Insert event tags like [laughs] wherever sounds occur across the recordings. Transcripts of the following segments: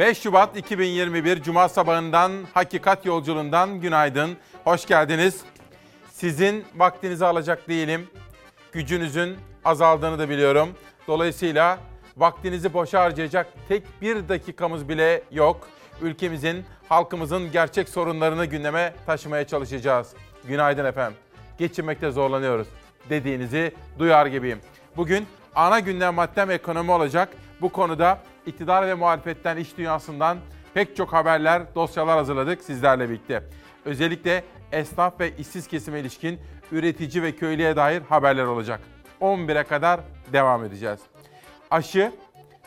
5 Şubat 2021 Cuma sabahından Hakikat Yolculuğundan günaydın. Hoş geldiniz. Sizin vaktinizi alacak değilim. Gücünüzün azaldığını da biliyorum. Dolayısıyla vaktinizi boşa harcayacak tek bir dakikamız bile yok. Ülkemizin, halkımızın gerçek sorunlarını gündeme taşımaya çalışacağız. Günaydın efendim. Geçinmekte zorlanıyoruz dediğinizi duyar gibiyim. Bugün ana gündem maddem ekonomi olacak. Bu konuda iktidar ve muhalefetten, iş dünyasından pek çok haberler, dosyalar hazırladık sizlerle birlikte. Özellikle esnaf ve işsiz kesime ilişkin üretici ve köylüye dair haberler olacak. 11'e kadar devam edeceğiz. Aşı,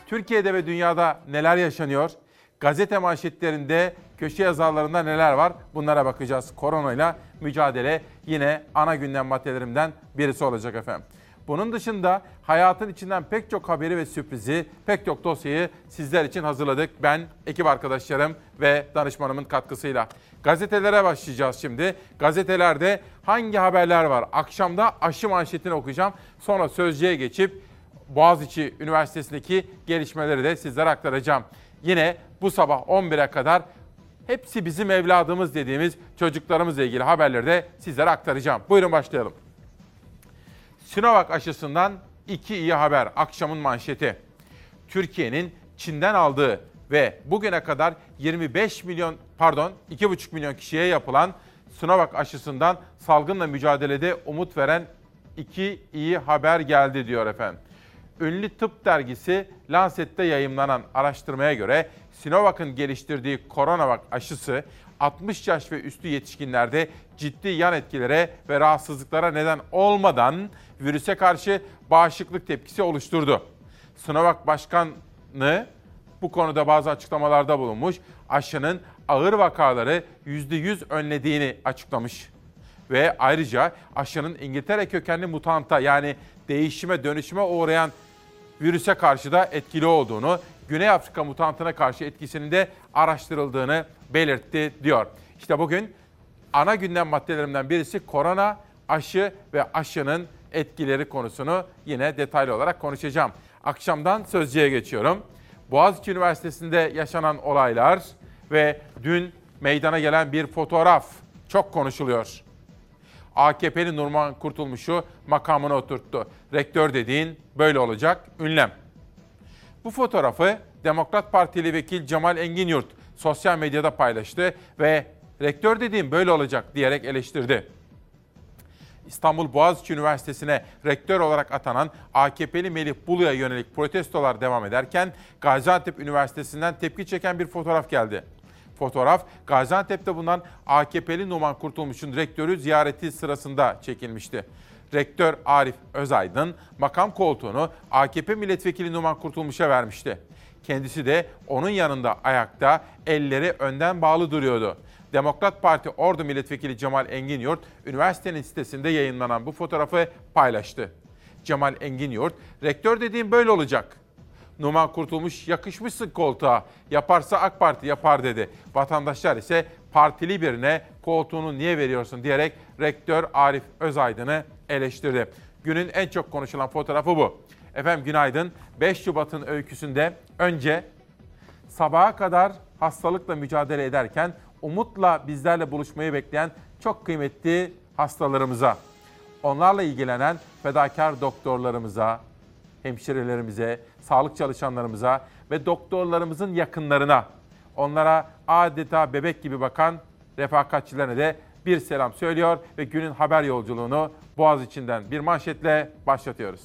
Türkiye'de ve dünyada neler yaşanıyor? Gazete manşetlerinde, köşe yazarlarında neler var? Bunlara bakacağız. Koronayla mücadele yine ana gündem maddelerimden birisi olacak efendim. Bunun dışında hayatın içinden pek çok haberi ve sürprizi, pek çok dosyayı sizler için hazırladık. Ben, ekip arkadaşlarım ve danışmanımın katkısıyla. Gazetelere başlayacağız şimdi. Gazetelerde hangi haberler var? Akşamda aşı manşetini okuyacağım. Sonra sözcüye geçip Boğaziçi Üniversitesi'ndeki gelişmeleri de sizlere aktaracağım. Yine bu sabah 11'e kadar hepsi bizim evladımız dediğimiz çocuklarımızla ilgili haberleri de sizlere aktaracağım. Buyurun başlayalım. Sinovac aşısından iki iyi haber. Akşamın manşeti. Türkiye'nin Çin'den aldığı ve bugüne kadar 25 milyon pardon 2,5 milyon kişiye yapılan Sinovac aşısından salgınla mücadelede umut veren iki iyi haber geldi diyor efendim. Ünlü tıp dergisi Lancet'te yayımlanan araştırmaya göre Sinovac'ın geliştirdiği koronavak aşısı 60 yaş ve üstü yetişkinlerde ciddi yan etkilere ve rahatsızlıklara neden olmadan virüse karşı bağışıklık tepkisi oluşturdu. Sinovac Başkanı bu konuda bazı açıklamalarda bulunmuş. Aşının ağır vakaları %100 önlediğini açıklamış. Ve ayrıca aşının İngiltere kökenli mutanta yani değişime dönüşüme uğrayan virüse karşı da etkili olduğunu, Güney Afrika mutantına karşı etkisinin de araştırıldığını belirtti diyor. İşte bugün ana gündem maddelerimden birisi korona, aşı ve aşının etkileri konusunu yine detaylı olarak konuşacağım. Akşamdan sözcüye geçiyorum. Boğaziçi Üniversitesi'nde yaşanan olaylar ve dün meydana gelen bir fotoğraf çok konuşuluyor. AKP'li Nurman Kurtulmuş'u makamına oturttu. Rektör dediğin böyle olacak, ünlem. Bu fotoğrafı Demokrat Partili vekil Cemal Engin sosyal medyada paylaştı ve rektör dediğim böyle olacak diyerek eleştirdi. İstanbul Boğaziçi Üniversitesi'ne rektör olarak atanan AKP'li Melih Bulu'ya yönelik protestolar devam ederken Gaziantep Üniversitesi'nden tepki çeken bir fotoğraf geldi. Fotoğraf Gaziantep'te bulunan AKP'li Numan Kurtulmuş'un rektörü ziyareti sırasında çekilmişti. Rektör Arif Özaydın makam koltuğunu AKP milletvekili Numan Kurtulmuş'a vermişti. Kendisi de onun yanında ayakta, elleri önden bağlı duruyordu. Demokrat Parti Ordu Milletvekili Cemal Engin Yurt, üniversitenin sitesinde yayınlanan bu fotoğrafı paylaştı. Cemal Engin Yurt, rektör dediğim böyle olacak. Numan Kurtulmuş yakışmışsın koltuğa, yaparsa AK Parti yapar dedi. Vatandaşlar ise partili birine koltuğunu niye veriyorsun diyerek rektör Arif Özaydın'ı eleştirdi. Günün en çok konuşulan fotoğrafı bu. Efendim günaydın. 5 Şubat'ın öyküsünde önce sabaha kadar hastalıkla mücadele ederken umutla bizlerle buluşmayı bekleyen çok kıymetli hastalarımıza, onlarla ilgilenen fedakar doktorlarımıza, hemşirelerimize, sağlık çalışanlarımıza ve doktorlarımızın yakınlarına, onlara adeta bebek gibi bakan refakatçilerine de bir selam söylüyor ve günün haber yolculuğunu Boğaz içinden bir manşetle başlatıyoruz.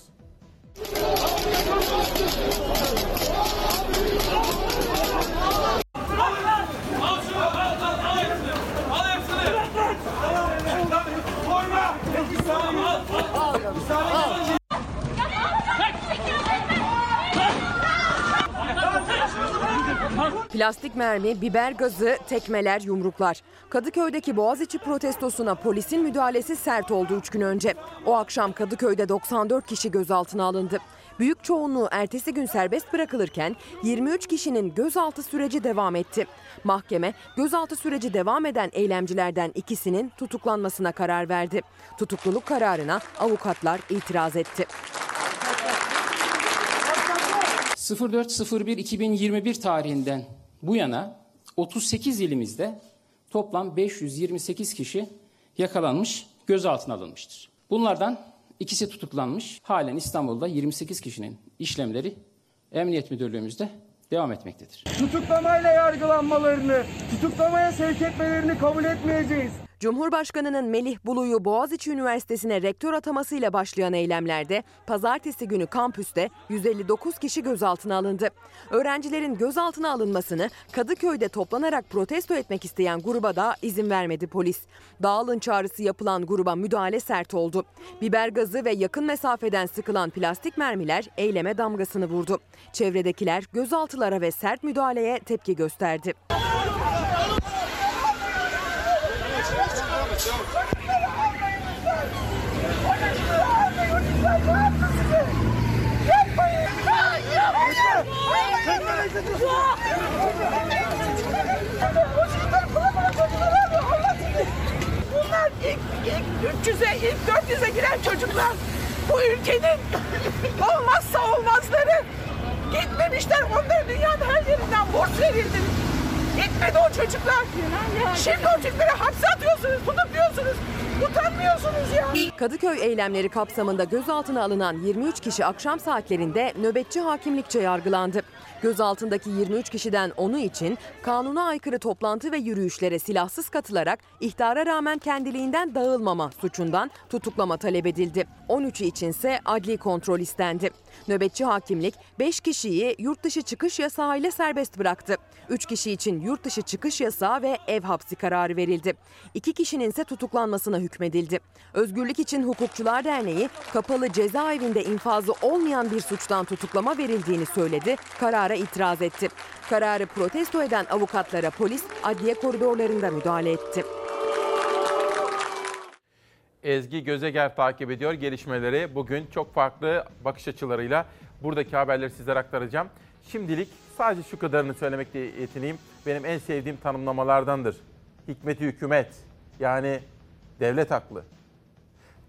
Plastik mermi, biber gazı, tekmeler, yumruklar. Kadıköy'deki Boğaziçi protestosuna polisin müdahalesi sert oldu 3 gün önce. O akşam Kadıköy'de 94 kişi gözaltına alındı. Büyük çoğunluğu ertesi gün serbest bırakılırken 23 kişinin gözaltı süreci devam etti. Mahkeme gözaltı süreci devam eden eylemcilerden ikisinin tutuklanmasına karar verdi. Tutukluluk kararına avukatlar itiraz etti. 04.01.2021 tarihinden bu yana 38 ilimizde toplam 528 kişi yakalanmış, gözaltına alınmıştır. Bunlardan ikisi tutuklanmış. Halen İstanbul'da 28 kişinin işlemleri Emniyet Müdürlüğümüzde devam etmektedir. tutuklamayla yargılanmalarını, tutuklamaya sevk etmelerini kabul etmeyeceğiz. Cumhurbaşkanının Melih Bulu'yu Boğaziçi Üniversitesi'ne rektör atamasıyla başlayan eylemlerde pazartesi günü kampüste 159 kişi gözaltına alındı. Öğrencilerin gözaltına alınmasını Kadıköy'de toplanarak protesto etmek isteyen gruba da izin vermedi polis. Dağılın çağrısı yapılan gruba müdahale sert oldu. Biber gazı ve yakın mesafeden sıkılan plastik mermiler eyleme damgasını vurdu. Çevredekiler gözaltılara ve sert müdahaleye tepki gösterdi. Bunlar ilk, ilk 300'e, ilk 400'e giren çocuklar. Bu ülkenin olmazsa olmazları. Gitmemişler onlara dünyanın her yerinden borç verildi. Gitmedi o çocuklar. Şimdi o çocukları hapse atıyorsunuz, tutukluyorsunuz. Utanmıyorsunuz ya. Kadıköy eylemleri kapsamında gözaltına alınan 23 kişi akşam saatlerinde nöbetçi hakimlikçe yargılandı. Gözaltındaki 23 kişiden 10'u için kanuna aykırı toplantı ve yürüyüşlere silahsız katılarak ihtara rağmen kendiliğinden dağılmama suçundan tutuklama talep edildi. 13'ü içinse adli kontrol istendi. Nöbetçi hakimlik 5 kişiyi yurt dışı çıkış yasağıyla serbest bıraktı. 3 kişi için yurt dışı çıkış yasağı ve ev hapsi kararı verildi. 2 kişinin ise tutuklanmasına hükmedildi. Özgürlük İçin Hukukçular Derneği kapalı cezaevinde infazı olmayan bir suçtan tutuklama verildiğini söyledi, karara itiraz etti. Kararı protesto eden avukatlara polis adliye koridorlarında müdahale etti. Ezgi Gözeger takip ediyor gelişmeleri. Bugün çok farklı bakış açılarıyla buradaki haberleri sizlere aktaracağım. Şimdilik sadece şu kadarını söylemekle yetineyim. Benim en sevdiğim tanımlamalardandır. Hikmeti hükümet yani devlet aklı.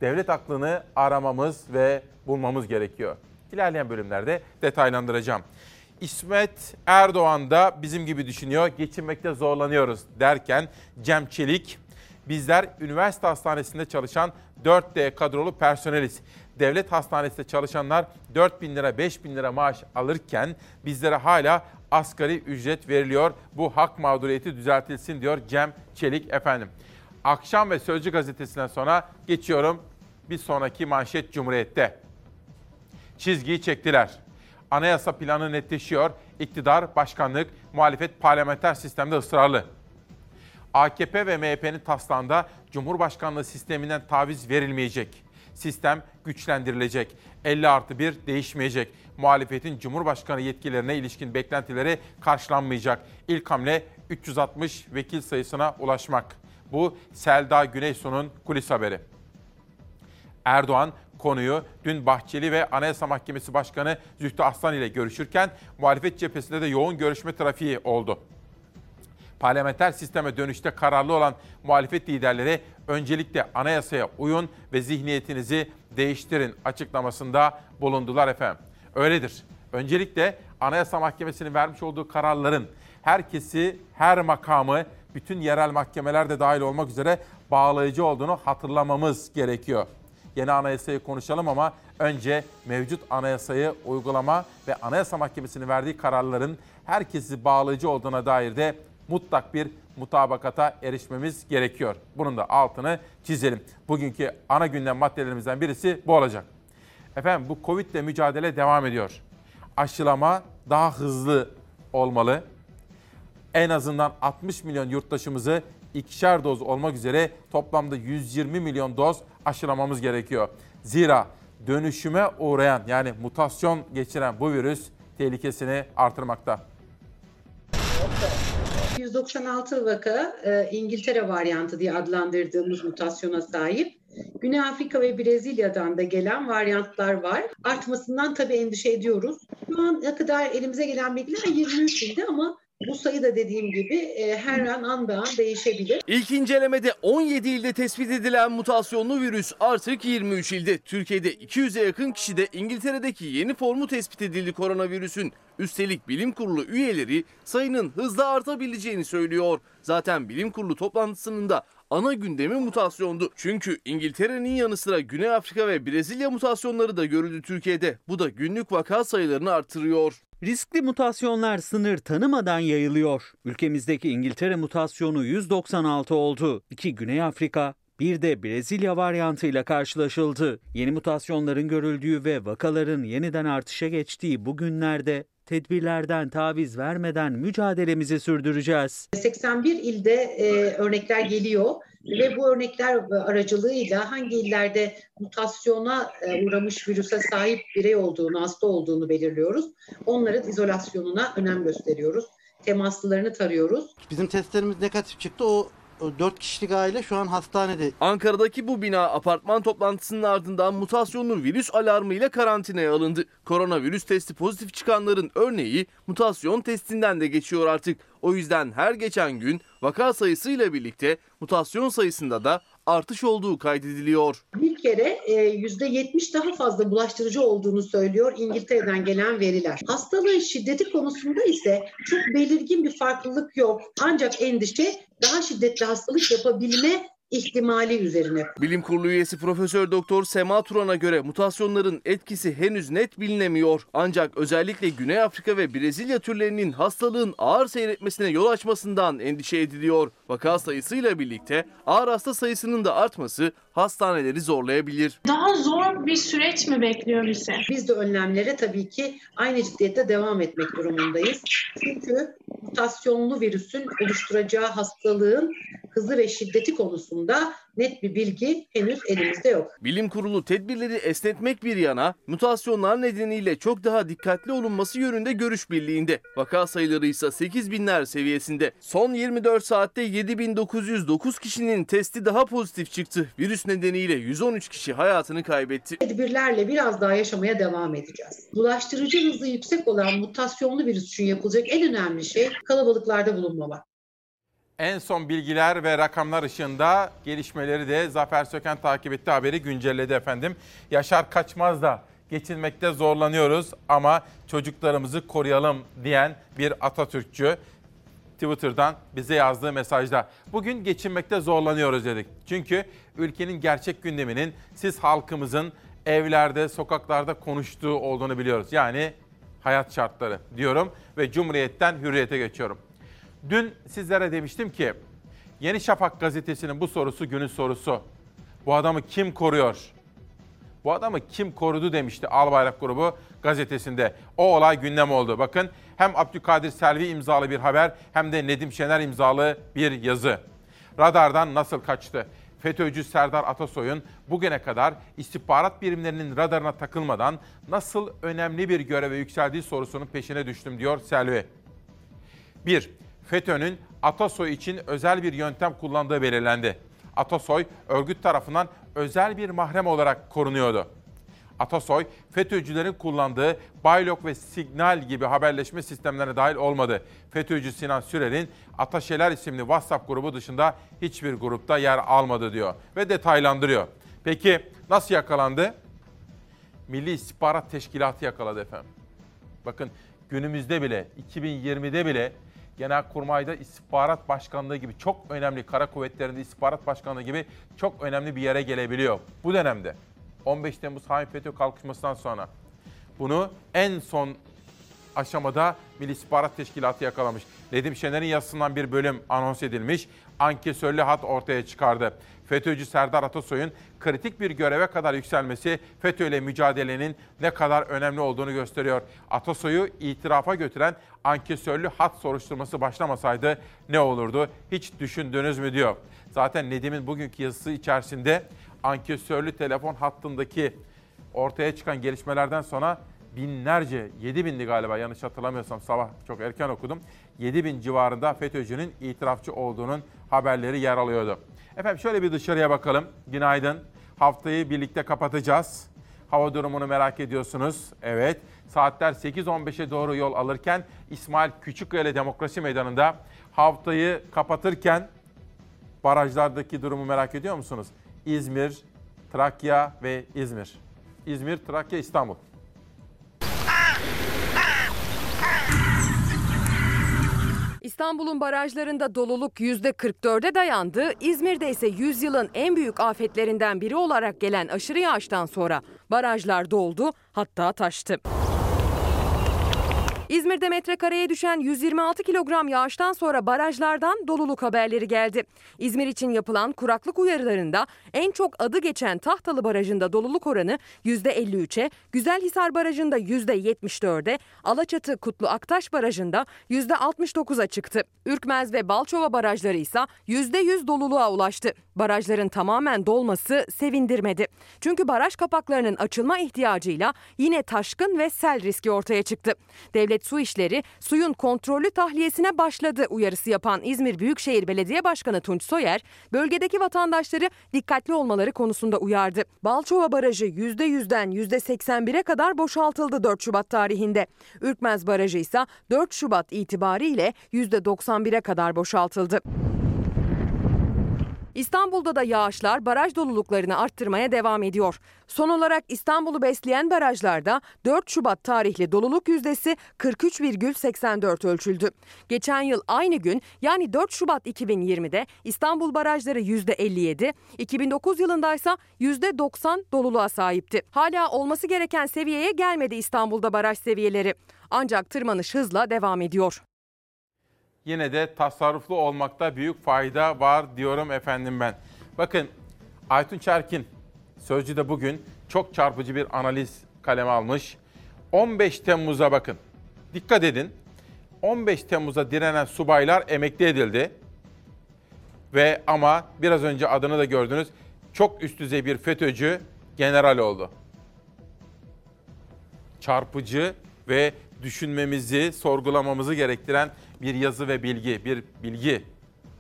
Devlet aklını aramamız ve bulmamız gerekiyor. İlerleyen bölümlerde detaylandıracağım. İsmet Erdoğan da bizim gibi düşünüyor. Geçinmekte zorlanıyoruz derken Cem Çelik Bizler üniversite hastanesinde çalışan 4D kadrolu personeliz. Devlet hastanesinde çalışanlar 4 bin lira 5 bin lira maaş alırken bizlere hala asgari ücret veriliyor. Bu hak mağduriyeti düzeltilsin diyor Cem Çelik efendim. Akşam ve Sözcü gazetesinden sonra geçiyorum bir sonraki manşet Cumhuriyet'te. Çizgiyi çektiler. Anayasa planı netleşiyor. İktidar, başkanlık, muhalefet parlamenter sistemde ısrarlı. AKP ve MHP'nin taslağında Cumhurbaşkanlığı sisteminden taviz verilmeyecek. Sistem güçlendirilecek. 50 artı 1 değişmeyecek. Muhalefetin Cumhurbaşkanı yetkilerine ilişkin beklentileri karşılanmayacak. İlk hamle 360 vekil sayısına ulaşmak. Bu Selda Güneysu'nun kulis haberi. Erdoğan konuyu dün Bahçeli ve Anayasa Mahkemesi Başkanı Zühtü Aslan ile görüşürken muhalefet cephesinde de yoğun görüşme trafiği oldu parlamenter sisteme dönüşte kararlı olan muhalefet liderleri öncelikle anayasaya uyun ve zihniyetinizi değiştirin açıklamasında bulundular efendim. Öyledir. Öncelikle Anayasa Mahkemesi'nin vermiş olduğu kararların herkesi, her makamı, bütün yerel mahkemeler de dahil olmak üzere bağlayıcı olduğunu hatırlamamız gerekiyor. Yeni anayasayı konuşalım ama önce mevcut anayasayı uygulama ve Anayasa Mahkemesi'nin verdiği kararların herkesi bağlayıcı olduğuna dair de mutlak bir mutabakata erişmemiz gerekiyor. Bunun da altını çizelim. Bugünkü ana gündem maddelerimizden birisi bu olacak. Efendim bu Covid ile mücadele devam ediyor. Aşılama daha hızlı olmalı. En azından 60 milyon yurttaşımızı ikişer doz olmak üzere toplamda 120 milyon doz aşılamamız gerekiyor. Zira dönüşüme uğrayan yani mutasyon geçiren bu virüs tehlikesini artırmakta. 196 vaka e, İngiltere varyantı diye adlandırdığımız mutasyona sahip. Güney Afrika ve Brezilya'dan da gelen varyantlar var. Artmasından tabii endişe ediyoruz. Şu ana kadar elimize gelen bilgiler 23 ilde ama Bu sayı da dediğim gibi e, her an an be an değişebilir. İlk incelemede 17 ilde tespit edilen mutasyonlu virüs artık 23 ilde. Türkiye'de 200'e yakın kişide İngiltere'deki yeni formu tespit edildi koronavirüsün. Üstelik bilim kurulu üyeleri sayının hızla artabileceğini söylüyor. Zaten bilim kurulu toplantısının da ana gündemi mutasyondu. Çünkü İngiltere'nin yanı sıra Güney Afrika ve Brezilya mutasyonları da görüldü Türkiye'de. Bu da günlük vaka sayılarını artırıyor. Riskli mutasyonlar sınır tanımadan yayılıyor. Ülkemizdeki İngiltere mutasyonu 196 oldu. İki Güney Afrika, bir de Brezilya varyantıyla karşılaşıldı. Yeni mutasyonların görüldüğü ve vakaların yeniden artışa geçtiği bu günlerde tedbirlerden taviz vermeden mücadelemizi sürdüreceğiz. 81 ilde e, örnekler geliyor ve bu örnekler aracılığıyla hangi illerde mutasyona e, uğramış virüse sahip birey olduğunu, hasta olduğunu belirliyoruz. Onların izolasyonuna önem gösteriyoruz. Temaslılarını tarıyoruz. Bizim testlerimiz negatif çıktı. O, o 4 kişilik aile şu an hastanede. Ankara'daki bu bina apartman toplantısının ardından mutasyonlu virüs alarmıyla karantinaya alındı. Koronavirüs testi pozitif çıkanların örneği mutasyon testinden de geçiyor artık. O yüzden her geçen gün vaka sayısıyla birlikte mutasyon sayısında da artış olduğu kaydediliyor. Bir kere e, yüzde 70 daha fazla bulaştırıcı olduğunu söylüyor İngiltere'den gelen veriler. Hastalığın şiddeti konusunda ise çok belirgin bir farklılık yok. Ancak endişe daha şiddetli hastalık yapabilme ihtimali üzerine. Bilim Kurulu üyesi Profesör Doktor Sema Turan'a göre mutasyonların etkisi henüz net bilinemiyor. Ancak özellikle Güney Afrika ve Brezilya türlerinin hastalığın ağır seyretmesine yol açmasından endişe ediliyor. Vaka sayısıyla birlikte ağır hasta sayısının da artması hastaneleri zorlayabilir. Daha zor bir süreç mi bekliyor bizi? Biz de önlemlere tabii ki aynı ciddiyette devam etmek durumundayız. Çünkü mutasyonlu virüsün oluşturacağı hastalığın hızı ve şiddeti konusunda net bir bilgi henüz elimizde yok. Bilim kurulu tedbirleri esnetmek bir yana mutasyonlar nedeniyle çok daha dikkatli olunması yönünde görüş birliğinde. Vaka sayıları ise 8 binler seviyesinde. Son 24 saatte 7909 kişinin testi daha pozitif çıktı. Virüs nedeniyle 113 kişi hayatını kaybetti. Tedbirlerle biraz daha yaşamaya devam edeceğiz. Bulaştırıcı hızı yüksek olan mutasyonlu virüs için yapılacak en önemli şey kalabalıklarda bulunmamak. En son bilgiler ve rakamlar ışığında gelişmeleri de Zafer Söken takip etti haberi güncelledi efendim. Yaşar Kaçmaz da geçinmekte zorlanıyoruz ama çocuklarımızı koruyalım diyen bir Atatürkçü Twitter'dan bize yazdığı mesajda. Bugün geçinmekte zorlanıyoruz dedik. Çünkü ülkenin gerçek gündeminin siz halkımızın evlerde, sokaklarda konuştuğu olduğunu biliyoruz. Yani hayat şartları diyorum ve Cumhuriyet'ten Hürriyet'e geçiyorum. Dün sizlere demiştim ki Yeni Şafak gazetesinin bu sorusu günün sorusu. Bu adamı kim koruyor? Bu adamı kim korudu demişti Albayrak grubu gazetesinde. O olay gündem oldu. Bakın hem Abdülkadir Selvi imzalı bir haber hem de Nedim Şener imzalı bir yazı. Radardan nasıl kaçtı? FETÖ'cü Serdar Atasoy'un bugüne kadar istihbarat birimlerinin radarına takılmadan nasıl önemli bir göreve yükseldiği sorusunun peşine düştüm diyor Selvi. 1. FETÖ'nün Atasoy için özel bir yöntem kullandığı belirlendi. Atasoy örgüt tarafından özel bir mahrem olarak korunuyordu. Atasoy, FETÖ'cülerin kullandığı Baylok ve Signal gibi haberleşme sistemlerine dahil olmadı. FETÖ'cü Sinan Sürer'in Ataşeler isimli WhatsApp grubu dışında hiçbir grupta yer almadı diyor ve detaylandırıyor. Peki nasıl yakalandı? Milli İstihbarat Teşkilatı yakaladı efendim. Bakın günümüzde bile, 2020'de bile Genelkurmay'da istihbarat başkanlığı gibi çok önemli, kara kuvvetlerinde istihbarat başkanlığı gibi çok önemli bir yere gelebiliyor. Bu dönemde 15 Temmuz Hain FETÖ kalkışmasından sonra bunu en son aşamada Milli İstihbarat Teşkilatı yakalamış. Nedim Şener'in yazısından bir bölüm anons edilmiş. Ankesörlü hat ortaya çıkardı. FETÖ'cü Serdar Atasoy'un kritik bir göreve kadar yükselmesi FETÖ ile mücadelenin ne kadar önemli olduğunu gösteriyor. Atasoy'u itirafa götüren ankesörlü hat soruşturması başlamasaydı ne olurdu? Hiç düşündünüz mü diyor. Zaten Nedim'in bugünkü yazısı içerisinde ankesörlü telefon hattındaki ortaya çıkan gelişmelerden sonra binlerce, 7 bindi galiba yanlış hatırlamıyorsam sabah çok erken okudum. 7 bin civarında FETÖ'cünün itirafçı olduğunun haberleri yer alıyordu. Efendim şöyle bir dışarıya bakalım. Günaydın. Haftayı birlikte kapatacağız. Hava durumunu merak ediyorsunuz. Evet. saatler 8.15'e doğru yol alırken İsmail Küçükkaya Demokrasi Meydanı'nda haftayı kapatırken barajlardaki durumu merak ediyor musunuz? İzmir, Trakya ve İzmir. İzmir, Trakya, İstanbul. İstanbul'un barajlarında doluluk %44'e dayandı. İzmir'de ise yüzyılın en büyük afetlerinden biri olarak gelen aşırı yağıştan sonra barajlar doldu hatta taştı. İzmir'de metrekareye düşen 126 kilogram yağıştan sonra barajlardan doluluk haberleri geldi. İzmir için yapılan kuraklık uyarılarında en çok adı geçen Tahtalı Barajı'nda doluluk oranı %53'e, Güzelhisar Barajı'nda %74'e, Alaçatı Kutlu Aktaş Barajı'nda %69'a çıktı. Ürkmez ve Balçova barajları ise %100 doluluğa ulaştı. Barajların tamamen dolması sevindirmedi. Çünkü baraj kapaklarının açılma ihtiyacıyla yine taşkın ve sel riski ortaya çıktı. Devlet Su İşleri suyun kontrollü tahliyesine başladı uyarısı yapan İzmir Büyükşehir Belediye Başkanı Tunç Soyer, bölgedeki vatandaşları dikkatli olmaları konusunda uyardı. Balçova Barajı %100'den %81'e kadar boşaltıldı 4 Şubat tarihinde. Ürkmez Barajı ise 4 Şubat itibariyle %91'e kadar boşaltıldı. İstanbul'da da yağışlar baraj doluluklarını arttırmaya devam ediyor. Son olarak İstanbul'u besleyen barajlarda 4 Şubat tarihli doluluk yüzdesi 43,84 ölçüldü. Geçen yıl aynı gün yani 4 Şubat 2020'de İstanbul barajları %57, 2009 yılında ise %90 doluluğa sahipti. Hala olması gereken seviyeye gelmedi İstanbul'da baraj seviyeleri. Ancak tırmanış hızla devam ediyor. Yine de tasarruflu olmakta büyük fayda var diyorum efendim ben. Bakın Aytun Çerkin Sözcü'de bugün çok çarpıcı bir analiz kaleme almış. 15 Temmuz'a bakın. Dikkat edin. 15 Temmuz'a direnen subaylar emekli edildi. Ve ama biraz önce adını da gördünüz. Çok üst düzey bir FETÖ'cü general oldu. Çarpıcı ve düşünmemizi, sorgulamamızı gerektiren bir yazı ve bilgi, bir bilgi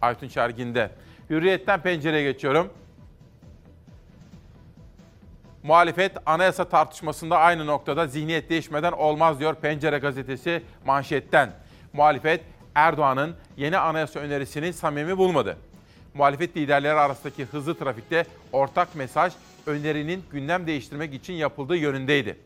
Aytun Çergin'de. Hürriyetten pencereye geçiyorum. Muhalefet anayasa tartışmasında aynı noktada zihniyet değişmeden olmaz diyor Pencere gazetesi manşetten. Muhalefet Erdoğan'ın yeni anayasa önerisini samimi bulmadı. Muhalefet liderleri arasındaki hızlı trafikte ortak mesaj önerinin gündem değiştirmek için yapıldığı yönündeydi.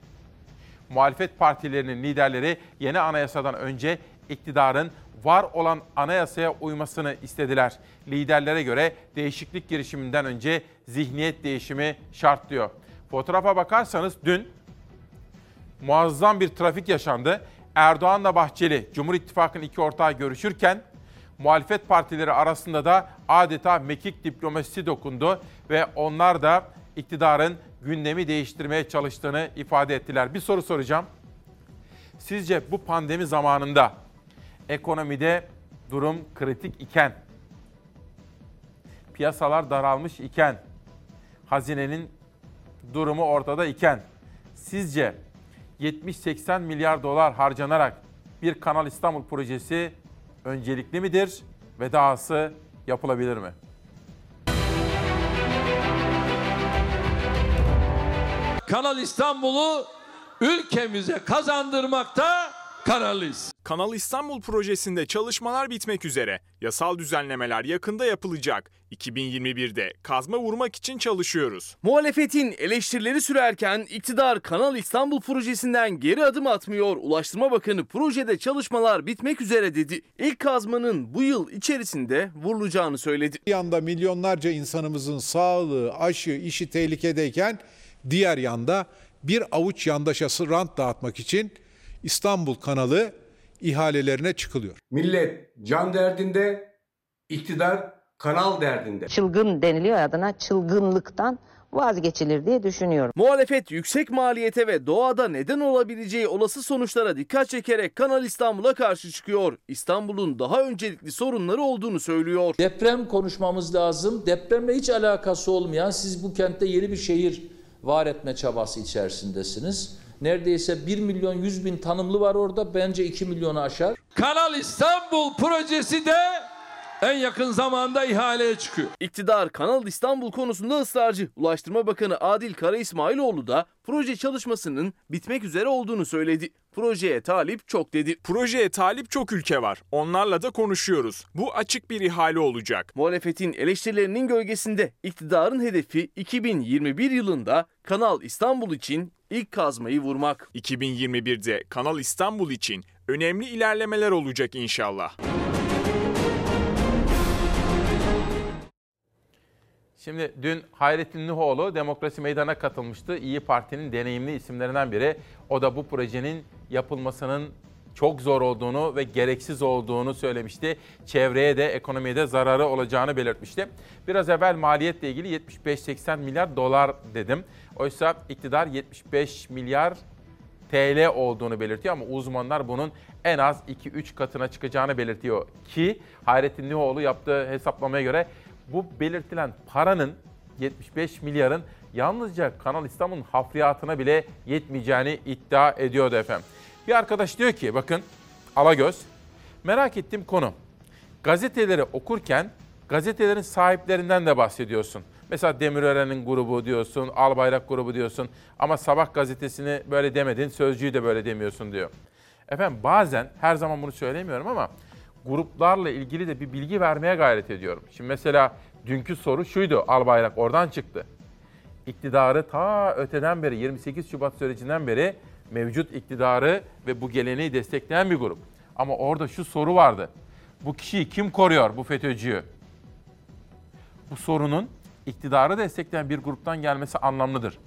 Muhalefet partilerinin liderleri yeni anayasadan önce iktidarın var olan anayasaya uymasını istediler. Liderlere göre değişiklik girişiminden önce zihniyet değişimi şart diyor. Fotoğrafa bakarsanız dün muazzam bir trafik yaşandı. Erdoğan'la Bahçeli, Cumhur İttifakı'nın iki ortağı görüşürken muhalefet partileri arasında da adeta mekik diplomasisi dokundu ve onlar da iktidarın gündemi değiştirmeye çalıştığını ifade ettiler. Bir soru soracağım. Sizce bu pandemi zamanında ekonomide durum kritik iken, piyasalar daralmış iken, hazinenin durumu ortada iken sizce 70-80 milyar dolar harcanarak bir Kanal İstanbul projesi öncelikli midir ve dahası yapılabilir mi? Kanal İstanbul'u ülkemize kazandırmakta kararlıyız. Kanal İstanbul projesinde çalışmalar bitmek üzere. Yasal düzenlemeler yakında yapılacak. 2021'de kazma vurmak için çalışıyoruz. Muhalefetin eleştirileri sürerken iktidar Kanal İstanbul projesinden geri adım atmıyor. Ulaştırma Bakanı projede çalışmalar bitmek üzere dedi. İlk kazmanın bu yıl içerisinde vurulacağını söyledi. Bir yanda milyonlarca insanımızın sağlığı, aşı, işi tehlikedeyken diğer yanda bir avuç yandaşası rant dağıtmak için İstanbul kanalı ihalelerine çıkılıyor. Millet can derdinde, iktidar kanal derdinde. Çılgın deniliyor adına çılgınlıktan vazgeçilir diye düşünüyorum. Muhalefet yüksek maliyete ve doğada neden olabileceği olası sonuçlara dikkat çekerek Kanal İstanbul'a karşı çıkıyor. İstanbul'un daha öncelikli sorunları olduğunu söylüyor. Deprem konuşmamız lazım. Depremle hiç alakası olmayan siz bu kentte yeni bir şehir var etme çabası içerisindesiniz. Neredeyse 1 milyon 100 bin tanımlı var orada. Bence 2 milyonu aşar. Kanal İstanbul projesi de en yakın zamanda ihaleye çıkıyor. İktidar Kanal İstanbul konusunda ısrarcı. Ulaştırma Bakanı Adil Kara İsmailoğlu da proje çalışmasının bitmek üzere olduğunu söyledi. Projeye talip çok dedi. Projeye talip çok ülke var. Onlarla da konuşuyoruz. Bu açık bir ihale olacak. Muhalefetin eleştirilerinin gölgesinde iktidarın hedefi 2021 yılında Kanal İstanbul için ilk kazmayı vurmak. 2021'de Kanal İstanbul için önemli ilerlemeler olacak inşallah. Şimdi dün Hayrettin Nuhoğlu Demokrasi Meydanı'na katılmıştı. İyi Parti'nin deneyimli isimlerinden biri. O da bu projenin yapılmasının çok zor olduğunu ve gereksiz olduğunu söylemişti. Çevreye de ekonomiye de zararı olacağını belirtmişti. Biraz evvel maliyetle ilgili 75-80 milyar dolar dedim. Oysa iktidar 75 milyar TL olduğunu belirtiyor ama uzmanlar bunun en az 2-3 katına çıkacağını belirtiyor ki Hayrettin Nuhoğlu yaptığı hesaplamaya göre bu belirtilen paranın 75 milyarın yalnızca Kanal İstanbul'un hafriyatına bile yetmeyeceğini iddia ediyordu efendim. Bir arkadaş diyor ki bakın Alagöz merak ettiğim konu gazeteleri okurken gazetelerin sahiplerinden de bahsediyorsun. Mesela Demirören'in grubu diyorsun, Albayrak grubu diyorsun ama Sabah gazetesini böyle demedin, Sözcü'yü de böyle demiyorsun diyor. Efendim bazen her zaman bunu söylemiyorum ama gruplarla ilgili de bir bilgi vermeye gayret ediyorum. Şimdi mesela dünkü soru şuydu, Albayrak oradan çıktı. İktidarı ta öteden beri 28 Şubat sürecinden beri mevcut iktidarı ve bu geleneği destekleyen bir grup. Ama orada şu soru vardı. Bu kişiyi kim koruyor bu FETÖ'cüyü? Bu sorunun iktidarı destekleyen bir gruptan gelmesi anlamlıdır.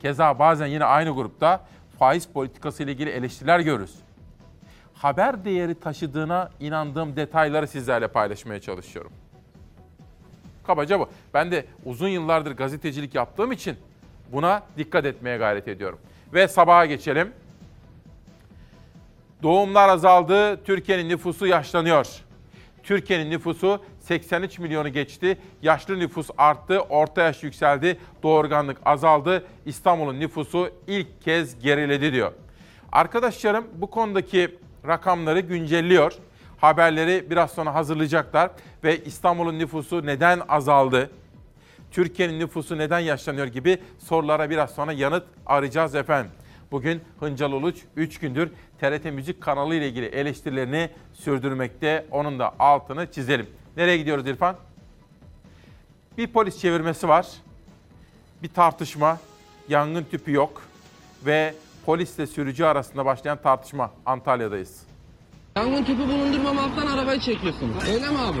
Keza bazen yine aynı grupta faiz politikası ile ilgili eleştiriler görürüz. Haber değeri taşıdığına inandığım detayları sizlerle paylaşmaya çalışıyorum. Kabaca bu. Ben de uzun yıllardır gazetecilik yaptığım için buna dikkat etmeye gayret ediyorum. Ve sabaha geçelim. Doğumlar azaldı, Türkiye'nin nüfusu yaşlanıyor. Türkiye'nin nüfusu 83 milyonu geçti. Yaşlı nüfus arttı, orta yaş yükseldi, doğurganlık azaldı. İstanbul'un nüfusu ilk kez geriledi diyor. Arkadaşlarım bu konudaki rakamları güncelliyor. Haberleri biraz sonra hazırlayacaklar ve İstanbul'un nüfusu neden azaldı? Türkiye'nin nüfusu neden yaşlanıyor gibi sorulara biraz sonra yanıt arayacağız efendim. Bugün Hıncal Uluç 3 gündür TRT Müzik kanalı ile ilgili eleştirilerini sürdürmekte. Onun da altını çizelim. Nereye gidiyoruz İrfan? Bir polis çevirmesi var. Bir tartışma. Yangın tüpü yok. Ve polisle sürücü arasında başlayan tartışma. Antalya'dayız. Yangın tüpü bulundurmamaktan arabayı çekiyorsunuz. Öyle mi abi?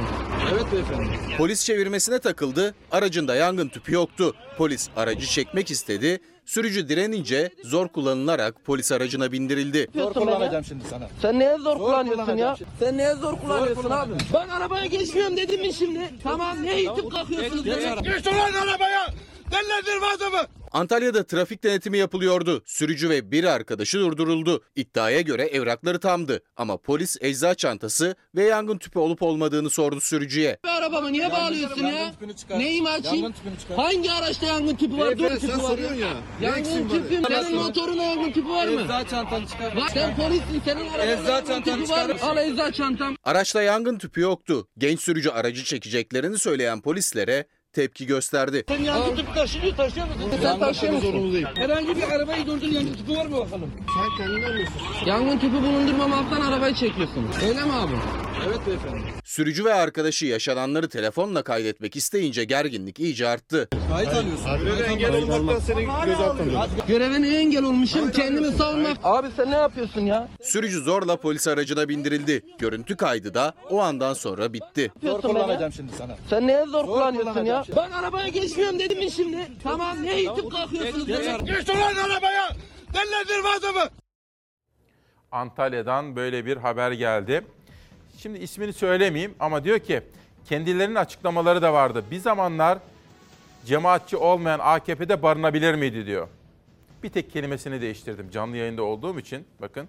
Evet beyefendi. Polis çevirmesine takıldı, aracında yangın tüpü yoktu. Polis aracı çekmek istedi, sürücü direnince zor kullanılarak polis aracına bindirildi. Zor kullanacağım şimdi sana. Sen neye zor, kullanıyorsun ya? Sen neye zor kullanıyorsun abi? Ben arabaya geçmiyorum dedim mi şimdi? Tamam ne itip kalkıyorsunuz? Geç ulan arabaya! Dellendirme adamı! Antalya'da trafik denetimi yapılıyordu. Sürücü ve bir arkadaşı durduruldu. İddiaya göre evrakları tamdı ama polis ecza çantası ve yangın tüpü olup olmadığını sordu sürücüye. Bir arabamı niye bağlıyorsun ya? Neyimi açayım? Hangi araçta yangın tüpü var? Dört tüpü var ya. Yangın tüpü Senin motoruna yangın tüpü var mı? Ecza çantanı çıkar. Sen polissin senin arabanda yangın tüpü var mı? Al ecza çantam. Araçta yangın tüpü yoktu. Genç sürücü aracı çekeceklerini söyleyen polislere tepki gösterdi. Sen yangın tüpü taşıyor, taşıyor musun? Sen taşıyor musun? Herhangi bir arabayı durdur yangın tüpü var mı bakalım? Sen kendinden misin? Yangın tüpü bulundurmamaktan arabayı çekiyorsunuz. Öyle mi abi? Evet beyefendi. Sürücü ve arkadaşı yaşananları telefonla kaydetmek isteyince gerginlik iyice arttı. Kayıt alıyorsun. Göreve engel olmaktan seni gözaltına Göreve neye engel olmuşum? Kendimi savunmak. Abi sen ne yapıyorsun ya? Sürücü zorla polis aracına bindirildi. Görüntü kaydı da o andan sonra bitti. Zor kullanacağım şimdi sana. Sen neye zor, kullanıyorsun ya? Ben arabaya geçmiyorum dedim mi şimdi? Tamam ne itip kalkıyorsunuz? Geç ulan arabaya! Dellendirme adamı! Antalya'dan böyle bir haber geldi. Şimdi ismini söylemeyeyim ama diyor ki kendilerinin açıklamaları da vardı. Bir zamanlar cemaatçi olmayan AKP'de barınabilir miydi diyor. Bir tek kelimesini değiştirdim canlı yayında olduğum için bakın.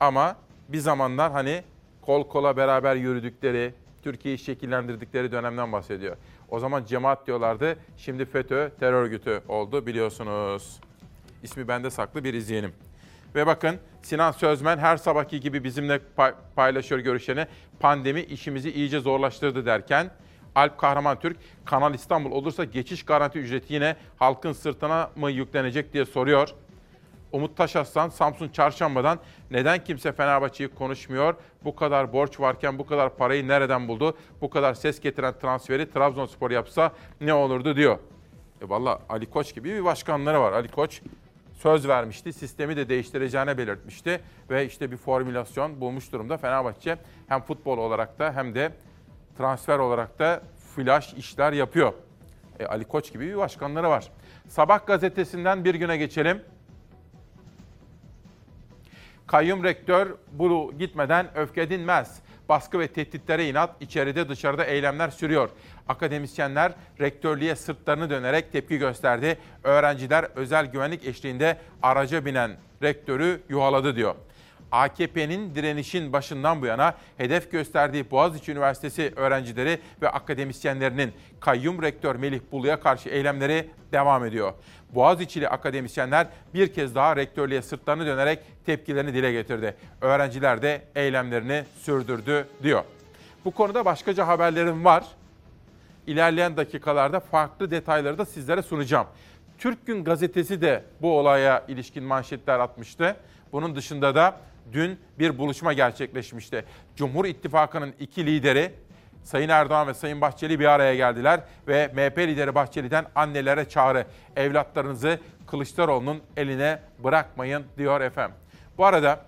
Ama bir zamanlar hani kol kola beraber yürüdükleri, Türkiye'yi şekillendirdikleri dönemden bahsediyor. O zaman cemaat diyorlardı. Şimdi FETÖ terör örgütü oldu biliyorsunuz. İsmi bende saklı bir izleyelim. Ve bakın Sinan Sözmen her sabahki gibi bizimle pay- paylaşıyor görüşlerini. Pandemi işimizi iyice zorlaştırdı derken Alp Kahraman Türk Kanal İstanbul olursa geçiş garanti ücreti yine halkın sırtına mı yüklenecek diye soruyor. Umut Taşaslan Samsun Çarşamba'dan neden kimse Fenerbahçe'yi konuşmuyor? Bu kadar borç varken bu kadar parayı nereden buldu? Bu kadar ses getiren transferi Trabzonspor yapsa ne olurdu diyor. E valla Ali Koç gibi bir başkanları var. Ali Koç söz vermişti. Sistemi de değiştireceğine belirtmişti. Ve işte bir formülasyon bulmuş durumda. Fenerbahçe hem futbol olarak da hem de transfer olarak da flash işler yapıyor. E, Ali Koç gibi bir başkanları var. Sabah gazetesinden bir güne geçelim. Kayyum rektör bu gitmeden öfke dinmez. Baskı ve tehditlere inat, içeride dışarıda eylemler sürüyor. Akademisyenler rektörlüğe sırtlarını dönerek tepki gösterdi. Öğrenciler özel güvenlik eşliğinde araca binen rektörü yuhaladı diyor. AKP'nin direnişin başından bu yana hedef gösterdiği Boğaziçi Üniversitesi öğrencileri ve akademisyenlerinin kayyum rektör Melih Bulu'ya karşı eylemleri devam ediyor. Boğaziçi'li akademisyenler bir kez daha rektörlüğe sırtlarını dönerek tepkilerini dile getirdi. Öğrenciler de eylemlerini sürdürdü diyor. Bu konuda başkaca haberlerim var. İlerleyen dakikalarda farklı detayları da sizlere sunacağım. Türk Gün gazetesi de bu olaya ilişkin manşetler atmıştı. Bunun dışında da dün bir buluşma gerçekleşmişti. Cumhur İttifakı'nın iki lideri Sayın Erdoğan ve Sayın Bahçeli bir araya geldiler ve MHP lideri Bahçeli'den annelere çağrı. Evlatlarınızı Kılıçdaroğlu'nun eline bırakmayın diyor efendim. Bu arada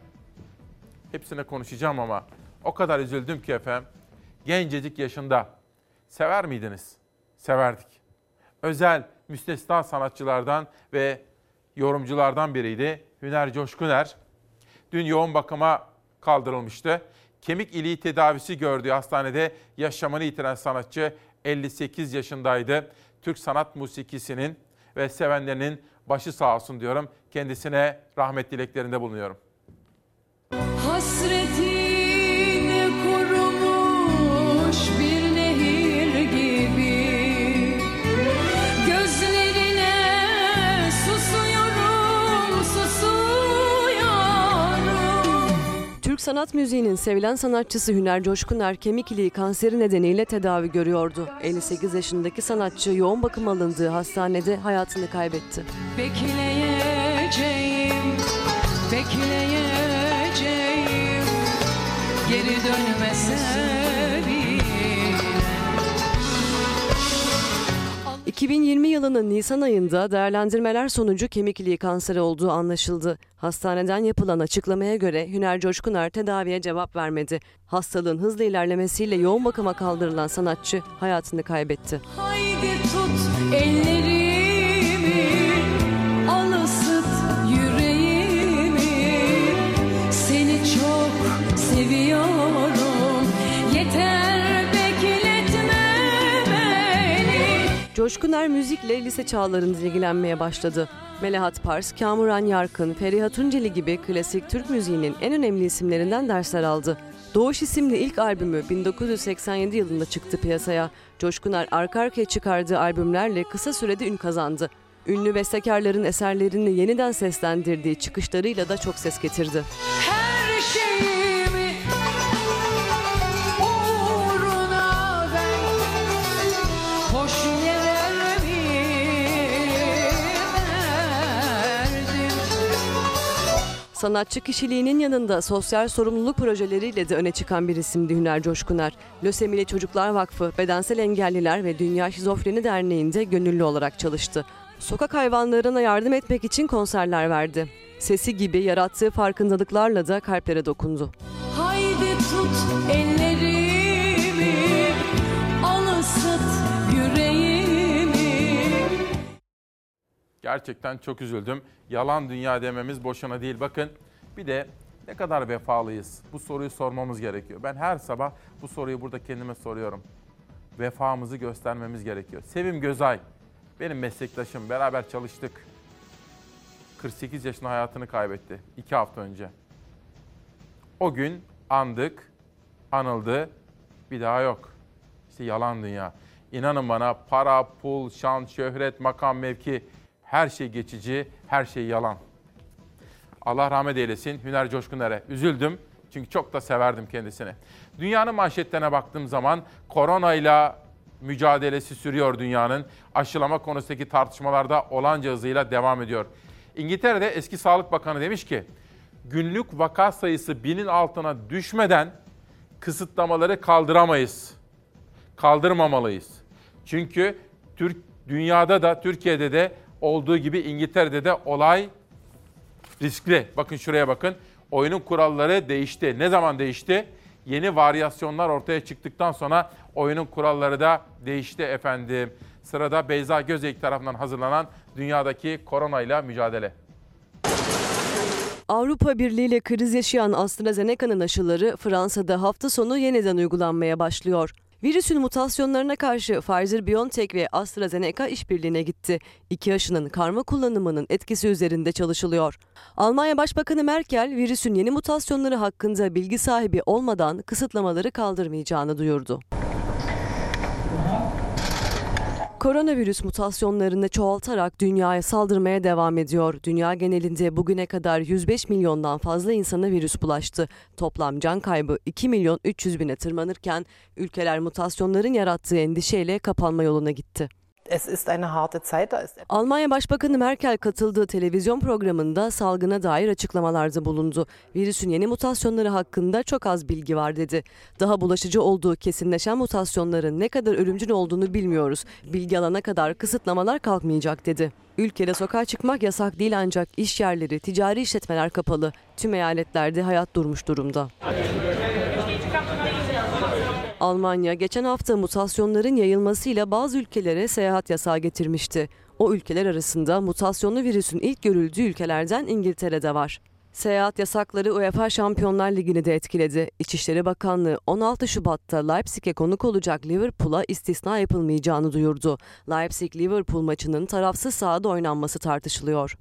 hepsine konuşacağım ama o kadar üzüldüm ki efendim. Gencecik yaşında sever miydiniz? Severdik. Özel müstesna sanatçılardan ve yorumculardan biriydi. Hüner Coşkuner. Dün yoğun bakıma kaldırılmıştı. Kemik iliği tedavisi gördüğü hastanede yaşamını yitiren sanatçı 58 yaşındaydı. Türk sanat musikisinin ve sevenlerinin başı sağ olsun diyorum. Kendisine rahmet dileklerinde bulunuyorum. Sanat müziğinin sevilen sanatçısı Hüner Coşkuner kemik iliği kanseri nedeniyle tedavi görüyordu. 58 yaşındaki sanatçı yoğun bakım alındığı hastanede hayatını kaybetti. Bekleyeceğim, bekleyeceğim Geri dönmese 2020 yılının Nisan ayında değerlendirmeler sonucu kemik iliği kanseri olduğu anlaşıldı. Hastaneden yapılan açıklamaya göre Hüner Coşkuner tedaviye cevap vermedi. Hastalığın hızlı ilerlemesiyle yoğun bakıma kaldırılan sanatçı hayatını kaybetti. Haydi tut ellerimi Coşkuner müzikle lise çağlarında ilgilenmeye başladı. Melahat Pars, Kamuran Yarkın, Feriha Tunceli gibi klasik Türk müziğinin en önemli isimlerinden dersler aldı. Doğuş isimli ilk albümü 1987 yılında çıktı piyasaya. Coşkuner arka arkaya çıkardığı albümlerle kısa sürede ün kazandı. Ünlü bestekarların eserlerini yeniden seslendirdiği çıkışlarıyla da çok ses getirdi. Her Sanatçı kişiliğinin yanında sosyal sorumluluk projeleriyle de öne çıkan bir isimdi Hüner Coşkuner. Lösemili Çocuklar Vakfı, Bedensel Engelliler ve Dünya Şizofreni Derneği'nde gönüllü olarak çalıştı. Sokak hayvanlarına yardım etmek için konserler verdi. Sesi gibi yarattığı farkındalıklarla da kalplere dokundu. Haydi tut Gerçekten çok üzüldüm. Yalan dünya dememiz boşuna değil. Bakın bir de ne kadar vefalıyız? Bu soruyu sormamız gerekiyor. Ben her sabah bu soruyu burada kendime soruyorum. Vefamızı göstermemiz gerekiyor. Sevim Gözay, benim meslektaşım. Beraber çalıştık. 48 yaşında hayatını kaybetti. 2 hafta önce. O gün andık, anıldı. Bir daha yok. İşte yalan dünya. İnanın bana para, pul, şan, şöhret, makam, mevki her şey geçici, her şey yalan. Allah rahmet eylesin Hüner Coşkuner'e. Üzüldüm çünkü çok da severdim kendisini. Dünyanın manşetlerine baktığım zaman koronayla mücadelesi sürüyor dünyanın. Aşılama konusundaki tartışmalarda olanca hızıyla devam ediyor. İngiltere'de eski Sağlık Bakanı demiş ki günlük vaka sayısı binin altına düşmeden kısıtlamaları kaldıramayız. Kaldırmamalıyız. Çünkü Türk dünyada da Türkiye'de de olduğu gibi İngiltere'de de olay riskli. Bakın şuraya bakın. Oyunun kuralları değişti. Ne zaman değişti? Yeni varyasyonlar ortaya çıktıktan sonra oyunun kuralları da değişti efendim. Sırada Beyza Gözeyik tarafından hazırlanan dünyadaki koronayla mücadele. Avrupa Birliği ile kriz yaşayan AstraZeneca'nın aşıları Fransa'da hafta sonu yeniden uygulanmaya başlıyor. Virüsün mutasyonlarına karşı Pfizer-BioNTech ve AstraZeneca işbirliğine gitti. İki aşının karma kullanımının etkisi üzerinde çalışılıyor. Almanya Başbakanı Merkel, virüsün yeni mutasyonları hakkında bilgi sahibi olmadan kısıtlamaları kaldırmayacağını duyurdu. Koronavirüs mutasyonlarını çoğaltarak dünyaya saldırmaya devam ediyor. Dünya genelinde bugüne kadar 105 milyondan fazla insana virüs bulaştı. Toplam can kaybı 2 milyon 300 bine tırmanırken ülkeler mutasyonların yarattığı endişeyle kapanma yoluna gitti. Es ist eine harte Zeit. Da ist Almanya Başbakanı Merkel katıldığı televizyon programında salgına dair açıklamalarda bulundu. Virüsün yeni mutasyonları hakkında çok az bilgi var dedi. Daha bulaşıcı olduğu kesinleşen mutasyonların ne kadar ölümcül olduğunu bilmiyoruz. Bilgi alana kadar kısıtlamalar kalkmayacak dedi. Ülkede sokağa çıkmak yasak değil ancak iş yerleri, ticari işletmeler kapalı. Tüm eyaletlerde hayat durmuş durumda. Almanya geçen hafta mutasyonların yayılmasıyla bazı ülkelere seyahat yasağı getirmişti. O ülkeler arasında mutasyonlu virüsün ilk görüldüğü ülkelerden İngiltere'de var. Seyahat yasakları UEFA Şampiyonlar Ligi'ni de etkiledi. İçişleri Bakanlığı 16 Şubat'ta Leipzig'e konuk olacak Liverpool'a istisna yapılmayacağını duyurdu. Leipzig-Liverpool maçının tarafsız sahada oynanması tartışılıyor.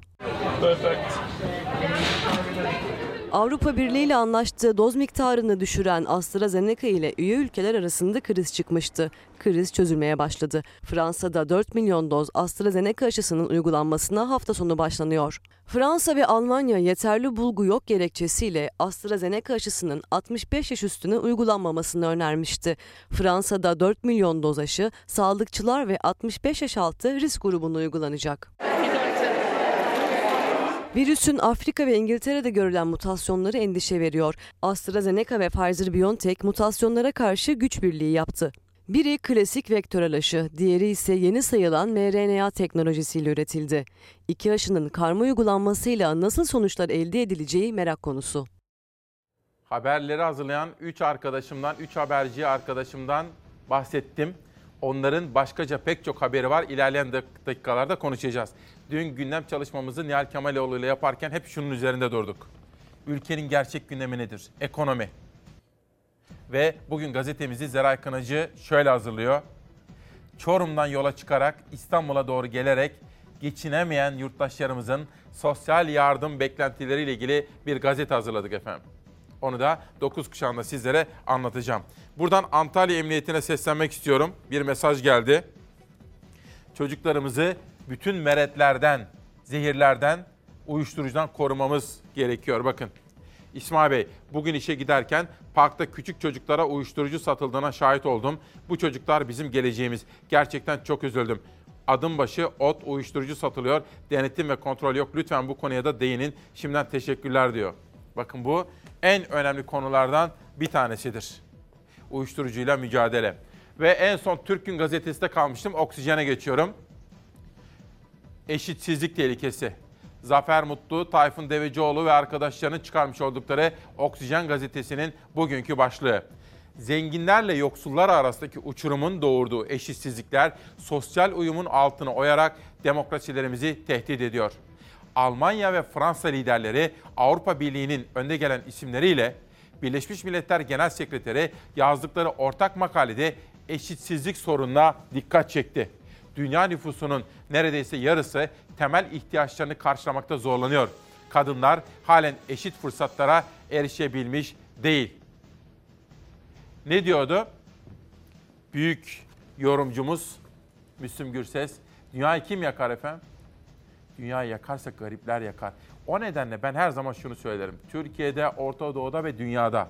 Avrupa Birliği ile anlaştığı doz miktarını düşüren AstraZeneca ile üye ülkeler arasında kriz çıkmıştı. Kriz çözülmeye başladı. Fransa'da 4 milyon doz AstraZeneca aşısının uygulanmasına hafta sonu başlanıyor. Fransa ve Almanya yeterli bulgu yok gerekçesiyle AstraZeneca aşısının 65 yaş üstüne uygulanmamasını önermişti. Fransa'da 4 milyon doz aşı sağlıkçılar ve 65 yaş altı risk grubuna uygulanacak. Virüsün Afrika ve İngiltere'de görülen mutasyonları endişe veriyor. AstraZeneca ve Pfizer-BioNTech mutasyonlara karşı güç birliği yaptı. Biri klasik vektörel aşı, diğeri ise yeni sayılan mRNA teknolojisiyle üretildi. İki aşının karma uygulanmasıyla nasıl sonuçlar elde edileceği merak konusu. Haberleri hazırlayan 3 arkadaşımdan, 3 haberci arkadaşımdan bahsettim. Onların başkaca pek çok haberi var. İlerleyen dak- dakikalarda konuşacağız. Dün gündem çalışmamızı Nihal Kemaloğlu ile yaparken hep şunun üzerinde durduk. Ülkenin gerçek gündemi nedir? Ekonomi. Ve bugün gazetemizi Zeray Kınacı şöyle hazırlıyor. Çorum'dan yola çıkarak İstanbul'a doğru gelerek geçinemeyen yurttaşlarımızın sosyal yardım beklentileriyle ilgili bir gazete hazırladık efendim. Onu da 9 kuşağında sizlere anlatacağım. Buradan Antalya Emniyetine seslenmek istiyorum. Bir mesaj geldi. Çocuklarımızı bütün meretlerden, zehirlerden, uyuşturucudan korumamız gerekiyor. Bakın İsmail Bey, bugün işe giderken parkta küçük çocuklara uyuşturucu satıldığına şahit oldum. Bu çocuklar bizim geleceğimiz. Gerçekten çok üzüldüm. Adım başı ot uyuşturucu satılıyor. Denetim ve kontrol yok. Lütfen bu konuya da değinin. Şimdiden teşekkürler diyor. Bakın bu en önemli konulardan bir tanesidir. Uyuşturucuyla mücadele. Ve en son Türk Gün Gazetesi'de kalmıştım. Oksijene geçiyorum. Eşitsizlik tehlikesi. Zafer Mutlu, Tayfun Devecioğlu ve arkadaşlarının çıkarmış oldukları Oksijen gazetesinin bugünkü başlığı. Zenginlerle yoksullar arasındaki uçurumun doğurduğu eşitsizlikler sosyal uyumun altını oyarak demokrasilerimizi tehdit ediyor. Almanya ve Fransa liderleri Avrupa Birliği'nin önde gelen isimleriyle Birleşmiş Milletler Genel Sekreteri yazdıkları ortak makalede eşitsizlik sorununa dikkat çekti. Dünya nüfusunun neredeyse yarısı temel ihtiyaçlarını karşılamakta zorlanıyor. Kadınlar halen eşit fırsatlara erişebilmiş değil. Ne diyordu? Büyük yorumcumuz Müslüm Gürses. Dünyayı kim yakar efendim? Dünyayı yakarsa garipler yakar. O nedenle ben her zaman şunu söylerim. Türkiye'de, Orta Doğu'da ve dünyada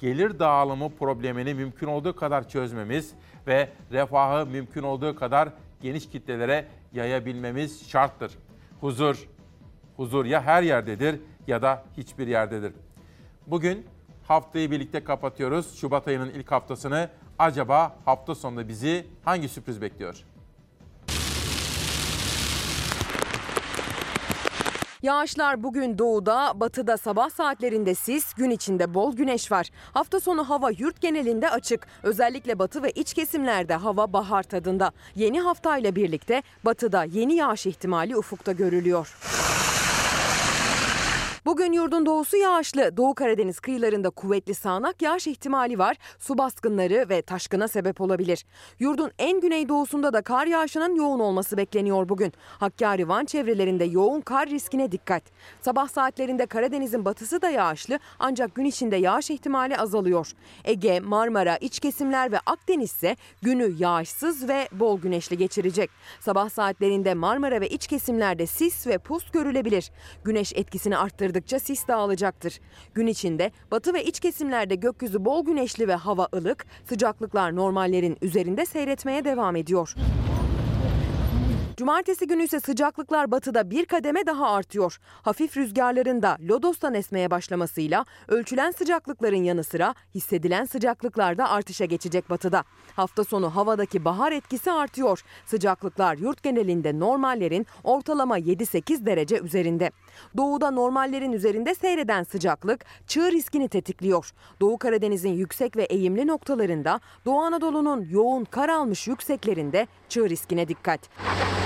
gelir dağılımı problemini mümkün olduğu kadar çözmemiz ve refahı mümkün olduğu kadar geniş kitlelere yayabilmemiz şarttır. Huzur, huzur ya her yerdedir ya da hiçbir yerdedir. Bugün haftayı birlikte kapatıyoruz. Şubat ayının ilk haftasını. Acaba hafta sonunda bizi hangi sürpriz bekliyor? Yağışlar bugün doğuda, batıda sabah saatlerinde sis, gün içinde bol güneş var. Hafta sonu hava yurt genelinde açık. Özellikle batı ve iç kesimlerde hava bahar tadında. Yeni haftayla birlikte batıda yeni yağış ihtimali ufukta görülüyor. Bugün yurdun doğusu yağışlı. Doğu Karadeniz kıyılarında kuvvetli sağanak yağış ihtimali var. Su baskınları ve taşkına sebep olabilir. Yurdun en güneydoğusunda da kar yağışının yoğun olması bekleniyor bugün. Hakkari Van çevrelerinde yoğun kar riskine dikkat. Sabah saatlerinde Karadeniz'in batısı da yağışlı ancak gün içinde yağış ihtimali azalıyor. Ege, Marmara, iç kesimler ve Akdeniz ise günü yağışsız ve bol güneşli geçirecek. Sabah saatlerinde Marmara ve iç kesimlerde sis ve pus görülebilir. Güneş etkisini arttırdıkça sis dağılacaktır. Gün içinde batı ve iç kesimlerde gökyüzü bol güneşli ve hava ılık, sıcaklıklar normallerin üzerinde seyretmeye devam ediyor. Cumartesi günü ise sıcaklıklar batıda bir kademe daha artıyor. Hafif rüzgarların da lodostan esmeye başlamasıyla ölçülen sıcaklıkların yanı sıra hissedilen sıcaklıklar da artışa geçecek batıda. Hafta sonu havadaki bahar etkisi artıyor. Sıcaklıklar yurt genelinde normallerin ortalama 7-8 derece üzerinde. Doğuda normallerin üzerinde seyreden sıcaklık çığ riskini tetikliyor. Doğu Karadeniz'in yüksek ve eğimli noktalarında, Doğu Anadolu'nun yoğun kar almış yükseklerinde çığ riskine dikkat.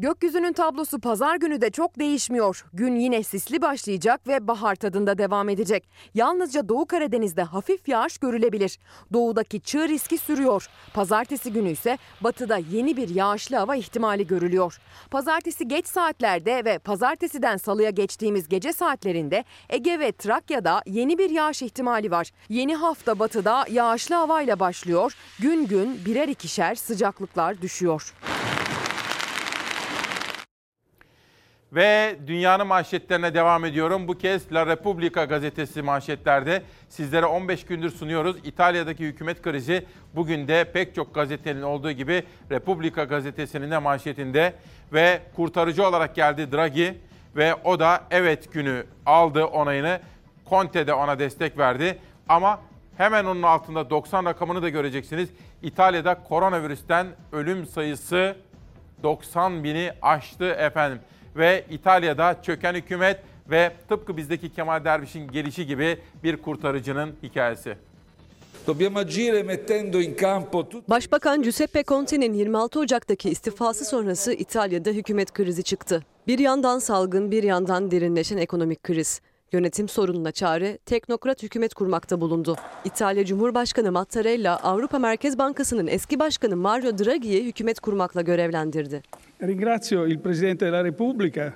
Gökyüzünün tablosu pazar günü de çok değişmiyor. Gün yine sisli başlayacak ve bahar tadında devam edecek. Yalnızca Doğu Karadeniz'de hafif yağış görülebilir. Doğudaki çığ riski sürüyor. Pazartesi günü ise batıda yeni bir yağışlı hava ihtimali görülüyor. Pazartesi geç saatlerde ve pazartesiden salıya geçtiğimiz gece saatlerinde Ege ve Trakya'da yeni bir yağış ihtimali var. Yeni hafta batıda yağışlı havayla başlıyor. Gün gün birer ikişer sıcaklıklar düşüyor. Ve dünyanın manşetlerine devam ediyorum. Bu kez La Repubblica gazetesi manşetlerde sizlere 15 gündür sunuyoruz. İtalya'daki hükümet krizi bugün de pek çok gazetenin olduğu gibi Repubblica gazetesinin de manşetinde ve kurtarıcı olarak geldi Draghi ve o da evet günü aldı onayını. Conte de ona destek verdi ama hemen onun altında 90 rakamını da göreceksiniz. İtalya'da koronavirüsten ölüm sayısı 90 bini aştı efendim ve İtalya'da çöken hükümet ve tıpkı bizdeki Kemal Derviş'in gelişi gibi bir kurtarıcının hikayesi. Başbakan Giuseppe Conte'nin 26 Ocak'taki istifası sonrası İtalya'da hükümet krizi çıktı. Bir yandan salgın, bir yandan derinleşen ekonomik kriz. Yönetim sorununa çare teknokrat hükümet kurmakta bulundu. İtalya Cumhurbaşkanı Mattarella Avrupa Merkez Bankası'nın eski başkanı Mario Draghi'yi hükümet kurmakla görevlendirdi.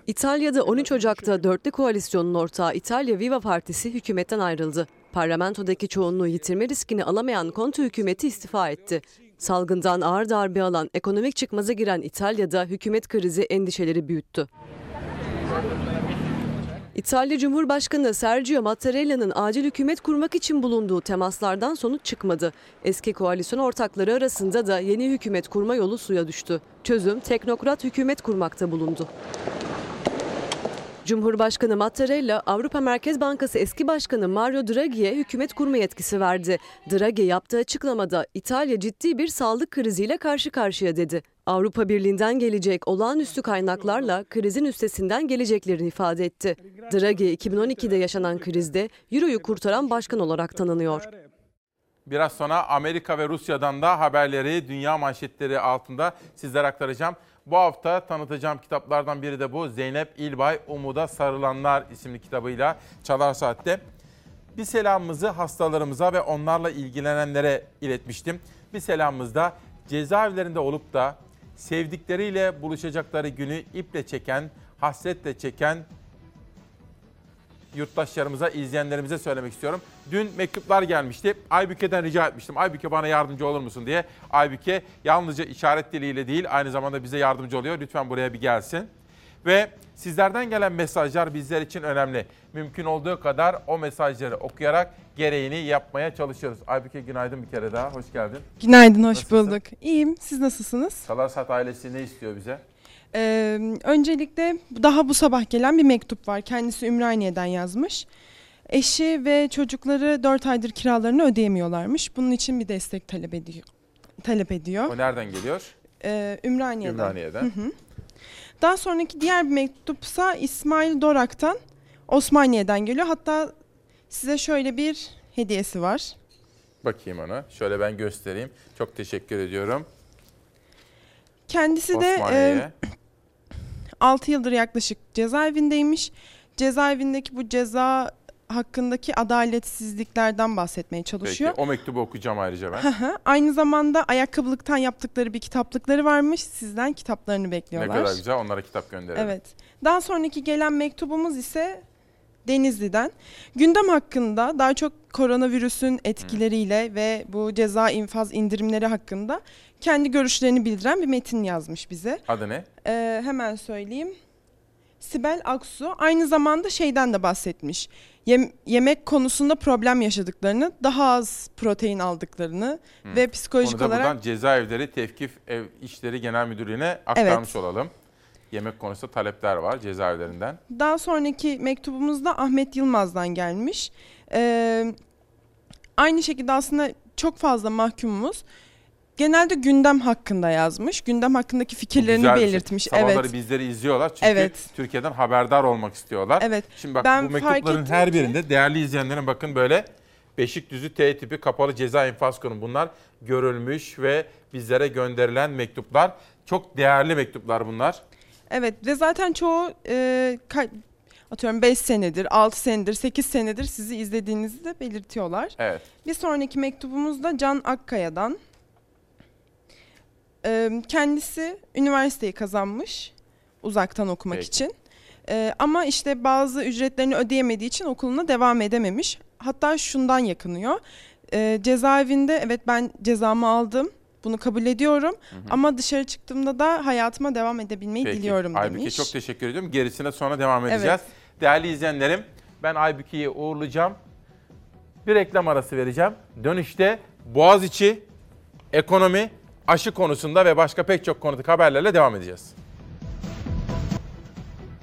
İtalya'da 13 Ocak'ta dörtlü koalisyonun ortağı İtalya Viva Partisi hükümetten ayrıldı. Parlamentodaki çoğunluğu yitirme riskini alamayan Conte hükümeti istifa etti. Salgından ağır darbe alan ekonomik çıkmaza giren İtalya'da hükümet krizi endişeleri büyüttü. İtalya Cumhurbaşkanı Sergio Mattarella'nın acil hükümet kurmak için bulunduğu temaslardan sonuç çıkmadı. Eski koalisyon ortakları arasında da yeni hükümet kurma yolu suya düştü. Çözüm teknokrat hükümet kurmakta bulundu. Cumhurbaşkanı Mattarella, Avrupa Merkez Bankası eski başkanı Mario Draghi'ye hükümet kurma yetkisi verdi. Draghi yaptığı açıklamada İtalya ciddi bir sağlık kriziyle karşı karşıya dedi. Avrupa Birliği'nden gelecek olağanüstü kaynaklarla krizin üstesinden geleceklerini ifade etti. Draghi 2012'de yaşanan krizde Euro'yu kurtaran başkan olarak tanınıyor. Biraz sonra Amerika ve Rusya'dan da haberleri dünya manşetleri altında sizlere aktaracağım. Bu hafta tanıtacağım kitaplardan biri de bu. Zeynep İlbay Umuda Sarılanlar isimli kitabıyla Çalar Saat'te. Bir selamımızı hastalarımıza ve onlarla ilgilenenlere iletmiştim. Bir selamımız da cezaevlerinde olup da sevdikleriyle buluşacakları günü iple çeken, hasretle çeken yurttaşlarımıza, izleyenlerimize söylemek istiyorum. Dün mektuplar gelmişti. Aybüke'den rica etmiştim. Aybüke bana yardımcı olur musun diye. Aybüke yalnızca işaret diliyle değil aynı zamanda bize yardımcı oluyor. Lütfen buraya bir gelsin. Ve sizlerden gelen mesajlar bizler için önemli. Mümkün olduğu kadar o mesajları okuyarak gereğini yapmaya çalışıyoruz. Aybüke günaydın bir kere daha. Hoş geldin. Günaydın, hoş Nasılsın? bulduk. İyiyim, siz nasılsınız? Salarsat ailesi ne istiyor bize? Ee, öncelikle daha bu sabah gelen bir mektup var. Kendisi Ümraniye'den yazmış. Eşi ve çocukları 4 aydır kiralarını ödeyemiyorlarmış. Bunun için bir destek talep ediyor. Talep ediyor. O nereden geliyor? Ee, Ümraniye'den. Ümraniye'den. Hı hı. Daha sonraki diğer bir mektupsa İsmail Dorak'tan Osmaniye'den geliyor. Hatta size şöyle bir hediyesi var. Bakayım ona. Şöyle ben göstereyim. Çok teşekkür ediyorum. Kendisi de Osmaniye'ye. 6 [clears throat] yıldır yaklaşık cezaevindeymiş. Cezaevindeki bu ceza hakkındaki adaletsizliklerden bahsetmeye çalışıyor. Peki o mektubu okuyacağım ayrıca ben. Aynı zamanda ayakkabılıktan yaptıkları bir kitaplıkları varmış. Sizden kitaplarını ne bekliyorlar. kadar güzel onlara kitap gönderelim. Evet. Daha sonraki gelen mektubumuz ise Denizli'den. Gündem hakkında daha çok koronavirüsün etkileriyle ve bu ceza infaz indirimleri hakkında kendi görüşlerini bildiren bir metin yazmış bize. Adı ne? Ee, hemen söyleyeyim. Sibel Aksu aynı zamanda şeyden de bahsetmiş. Yem- yemek konusunda problem yaşadıklarını, daha az protein aldıklarını Hı. ve psikolojik Onu da olarak buradan Cezaevleri Tevkif Ev İşleri Genel Müdürlüğü'ne aktarmış olalım. Yemek konusunda talepler var cezaevlerinden. Daha sonraki mektubumuzda Ahmet Yılmaz'dan gelmiş. Ee, aynı şekilde aslında çok fazla mahkumumuz genelde gündem hakkında yazmış. Gündem hakkındaki fikirlerini güzel bir şey. belirtmiş. Sabahları evet. bizleri izliyorlar çünkü Evet. Türkiye'den haberdar olmak istiyorlar. Evet. Şimdi bak Ben bu fark mektupların ettim her ki- birinde değerli izleyenlerin bakın böyle Beşikdüzü T tipi kapalı ceza infaz konu bunlar görülmüş ve bizlere gönderilen mektuplar. Çok değerli mektuplar bunlar. Evet ve zaten çoğu e, ka- atıyorum 5 senedir, 6 senedir, 8 senedir sizi izlediğinizi de belirtiyorlar. Evet. Bir sonraki mektubumuz da Can Akkaya'dan. Ee, kendisi üniversiteyi kazanmış uzaktan okumak Peki. için. Ee, ama işte bazı ücretlerini ödeyemediği için okuluna devam edememiş. Hatta şundan yakınıyor. Ee, cezaevinde evet ben cezamı aldım. Bunu kabul ediyorum. Ama dışarı çıktığımda da hayatıma devam edebilmeyi Peki. diliyorum Aybüke demiş. çok teşekkür ediyorum. Gerisine sonra devam Evet. edeceğiz. Değerli izleyenlerim ben Aybüke'yi uğurlayacağım. Bir reklam arası vereceğim. Dönüşte Boğaziçi, ekonomi, aşı konusunda ve başka pek çok konudaki haberlerle devam edeceğiz.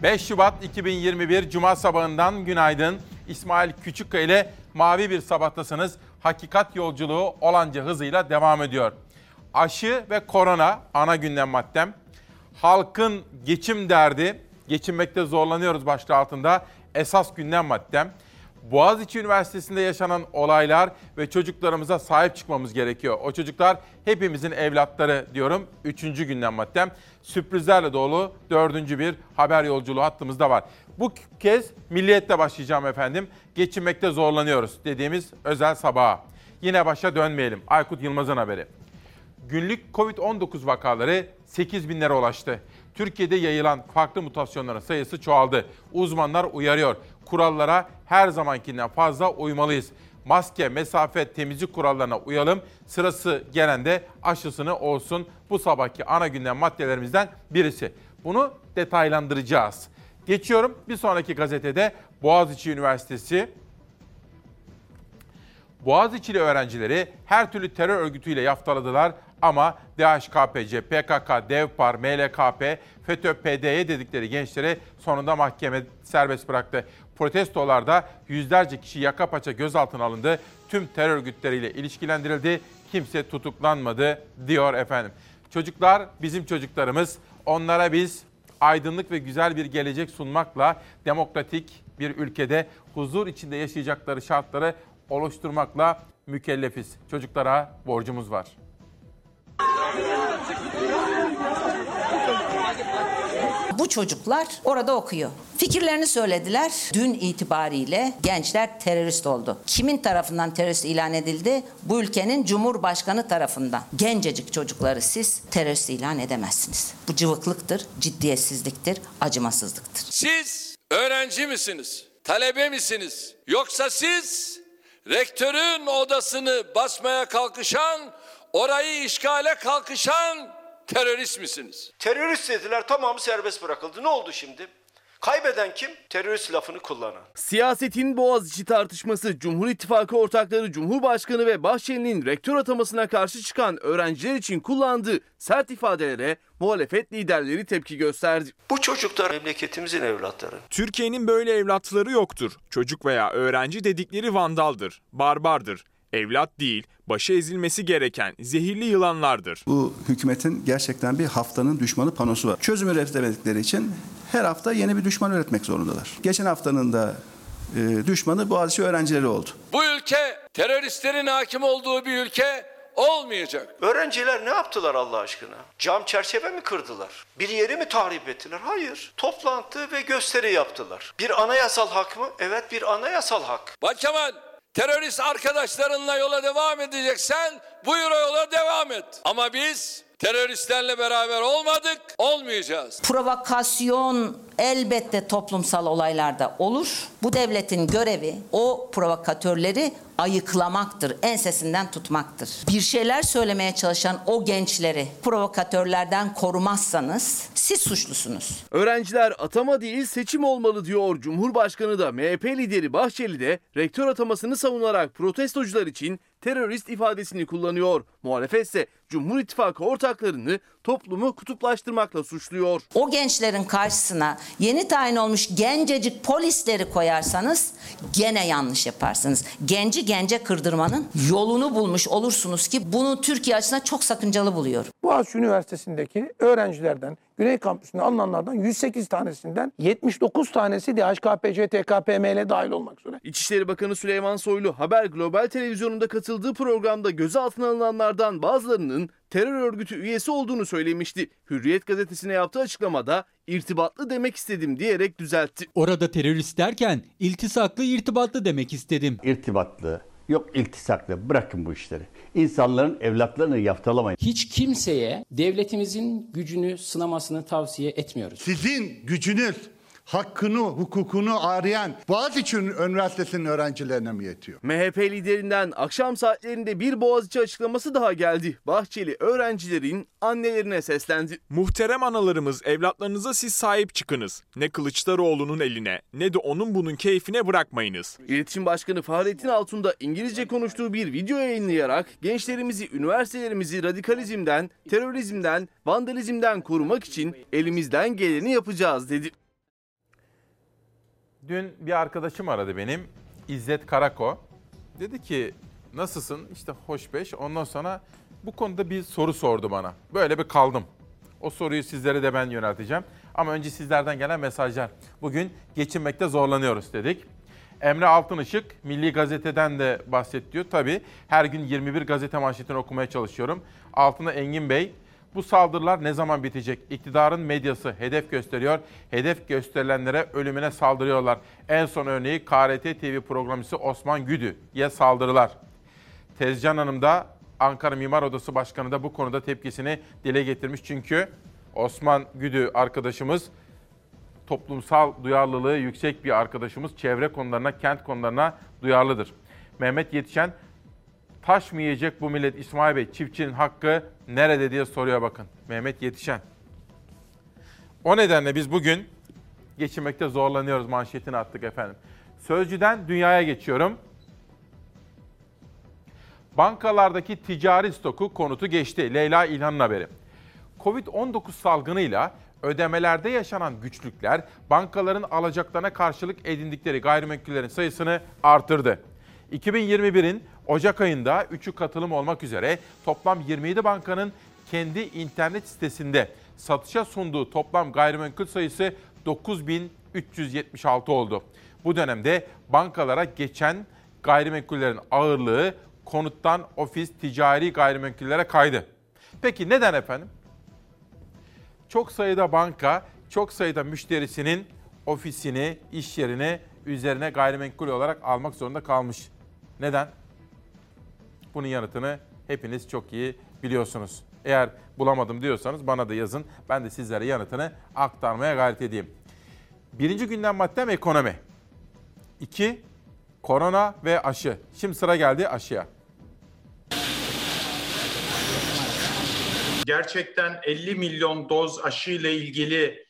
5 Şubat 2021 Cuma sabahından günaydın. İsmail Küçükkaya ile mavi bir sabahtasınız. Hakikat yolculuğu olanca hızıyla devam ediyor. Aşı ve korona ana gündem maddem. Halkın geçim derdi, geçinmekte zorlanıyoruz başlığı altında esas gündem maddem. Boğaziçi Üniversitesi'nde yaşanan olaylar ve çocuklarımıza sahip çıkmamız gerekiyor. O çocuklar hepimizin evlatları diyorum. Üçüncü gündem maddem. Sürprizlerle dolu dördüncü bir haber yolculuğu hattımızda var. Bu kez milliyetle başlayacağım efendim. Geçinmekte zorlanıyoruz dediğimiz özel sabaha. Yine başa dönmeyelim. Aykut Yılmaz'ın haberi. Günlük Covid-19 vakaları 8 binlere ulaştı. Türkiye'de yayılan farklı mutasyonların sayısı çoğaldı. Uzmanlar uyarıyor. Kurallara her zamankinden fazla uymalıyız. Maske, mesafe, temizlik kurallarına uyalım. Sırası gelen de aşısını olsun. Bu sabahki ana gündem maddelerimizden birisi. Bunu detaylandıracağız. Geçiyorum bir sonraki gazetede Boğaziçi Üniversitesi Boğaziçi'li öğrencileri her türlü terör örgütüyle yaftaladılar ama DHKPC, PKK, DEVPAR, MLKP, FETÖ, PDY dedikleri gençleri sonunda mahkeme serbest bıraktı. Protestolarda yüzlerce kişi yaka paça gözaltına alındı. Tüm terör örgütleriyle ilişkilendirildi. Kimse tutuklanmadı diyor efendim. Çocuklar bizim çocuklarımız. Onlara biz aydınlık ve güzel bir gelecek sunmakla demokratik bir ülkede huzur içinde yaşayacakları şartları oluşturmakla mükellefiz. Çocuklara borcumuz var. Bu çocuklar orada okuyor. Fikirlerini söylediler. Dün itibariyle gençler terörist oldu. Kimin tarafından terörist ilan edildi? Bu ülkenin Cumhurbaşkanı tarafından. Gencecik çocukları siz terörist ilan edemezsiniz. Bu cıvıklıktır, ciddiyetsizliktir, acımasızlıktır. Siz öğrenci misiniz? Talebe misiniz? Yoksa siz rektörün odasını basmaya kalkışan, orayı işgale kalkışan terörist misiniz? Terörist dediler tamamı serbest bırakıldı. Ne oldu şimdi? Kaybeden kim? Terörist lafını kullanan. Siyasetin Boğaziçi tartışması, Cumhur İttifakı ortakları Cumhurbaşkanı ve Bahçeli'nin rektör atamasına karşı çıkan öğrenciler için kullandığı sert ifadelere muhalefet liderleri tepki gösterdi. Bu çocuklar memleketimizin evlatları. Türkiye'nin böyle evlatları yoktur. Çocuk veya öğrenci dedikleri vandaldır, barbardır. Evlat değil, başı ezilmesi gereken zehirli yılanlardır. Bu hükümetin gerçekten bir haftanın düşmanı panosu var. Çözüm üretemedikleri için her hafta yeni bir düşman üretmek zorundalar. Geçen haftanın da e, düşmanı Boğaziçi öğrencileri oldu. Bu ülke teröristlerin hakim olduğu bir ülke olmayacak. Öğrenciler ne yaptılar Allah aşkına? Cam çerçeve mi kırdılar? Bir yeri mi tahrip ettiler? Hayır. Toplantı ve gösteri yaptılar. Bir anayasal hak mı? Evet bir anayasal hak. Bak Kemal, terörist arkadaşlarınla yola devam edeceksen buyur o yola devam et. Ama biz teröristlerle beraber olmadık, olmayacağız. Provokasyon elbette toplumsal olaylarda olur. Bu devletin görevi o provokatörleri ayıklamaktır, ensesinden tutmaktır. Bir şeyler söylemeye çalışan o gençleri provokatörlerden korumazsanız siz suçlusunuz. Öğrenciler atama değil seçim olmalı diyor Cumhurbaşkanı da MHP lideri Bahçeli de rektör atamasını savunarak protestocular için terörist ifadesini kullanıyor. Muhalefet ise Cumhur İttifakı ortaklarını toplumu kutuplaştırmakla suçluyor. O gençlerin karşısına yeni tayin olmuş gencecik polisleri koyarsanız gene yanlış yaparsınız. Genci gence kırdırmanın yolunu bulmuş olursunuz ki bunu Türkiye açısından çok sakıncalı buluyorum. Boğaziçi Üniversitesi'ndeki öğrencilerden, Güney Kampüsü'nde alınanlardan 108 tanesinden 79 tanesi DHKPC, TKPML dahil olmak üzere. İçişleri Bakanı Süleyman Soylu Haber Global Televizyonu'nda katıldığı programda gözaltına alınanlardan bazılarının terör örgütü üyesi olduğunu söylemişti. Hürriyet gazetesine yaptığı açıklamada irtibatlı demek istedim diyerek düzeltti. Orada terörist derken iltisaklı irtibatlı demek istedim. İrtibatlı, yok iltisaklı bırakın bu işleri. İnsanların evlatlarını yaftalamayın. Hiç kimseye devletimizin gücünü sınamasını tavsiye etmiyoruz. Sizin gücünüz hakkını, hukukunu arayan Boğaziçi Üniversitesi'nin öğrencilerine mi yetiyor? MHP liderinden akşam saatlerinde bir Boğaziçi açıklaması daha geldi. Bahçeli öğrencilerin annelerine seslendi. Muhterem analarımız evlatlarınıza siz sahip çıkınız. Ne Kılıçdaroğlu'nun eline ne de onun bunun keyfine bırakmayınız. İletişim Başkanı Fahrettin Altun da İngilizce konuştuğu bir video yayınlayarak gençlerimizi, üniversitelerimizi radikalizmden, terörizmden, vandalizmden korumak için elimizden geleni yapacağız dedi. Dün bir arkadaşım aradı benim. İzzet Karako. Dedi ki nasılsın? İşte hoş beş. Ondan sonra bu konuda bir soru sordu bana. Böyle bir kaldım. O soruyu sizlere de ben yönelteceğim. Ama önce sizlerden gelen mesajlar. Bugün geçinmekte zorlanıyoruz dedik. Emre Altınışık Milli Gazete'den de bahset diyor. Tabii her gün 21 gazete manşetini okumaya çalışıyorum. Altına Engin Bey bu saldırılar ne zaman bitecek? İktidarın medyası hedef gösteriyor. Hedef gösterilenlere ölümüne saldırıyorlar. En son örneği KRT TV programcısı Osman Güdü'ye saldırılar. Tezcan Hanım da Ankara Mimar Odası Başkanı da bu konuda tepkisini dile getirmiş. Çünkü Osman Güdü arkadaşımız toplumsal duyarlılığı yüksek bir arkadaşımız. Çevre konularına, kent konularına duyarlıdır. Mehmet Yetişen taş mı yiyecek bu millet İsmail Bey? Çiftçinin hakkı nerede diye soruyor bakın. Mehmet Yetişen. O nedenle biz bugün geçinmekte zorlanıyoruz manşetini attık efendim. Sözcüden dünyaya geçiyorum. Bankalardaki ticari stoku konutu geçti. Leyla İlhan'ın haberi. Covid-19 salgınıyla ödemelerde yaşanan güçlükler bankaların alacaklarına karşılık edindikleri gayrimenkullerin sayısını artırdı. 2021'in Ocak ayında 3'ü katılım olmak üzere toplam 27 bankanın kendi internet sitesinde satışa sunduğu toplam gayrimenkul sayısı 9376 oldu. Bu dönemde bankalara geçen gayrimenkullerin ağırlığı konuttan ofis, ticari gayrimenkullere kaydı. Peki neden efendim? Çok sayıda banka, çok sayıda müşterisinin ofisini, iş yerini üzerine gayrimenkul olarak almak zorunda kalmış. Neden? Bunun yanıtını hepiniz çok iyi biliyorsunuz. Eğer bulamadım diyorsanız bana da yazın. Ben de sizlere yanıtını aktarmaya gayret edeyim. Birinci gündem maddem ekonomi. İki, korona ve aşı. Şimdi sıra geldi aşıya. Gerçekten 50 milyon doz aşı ile ilgili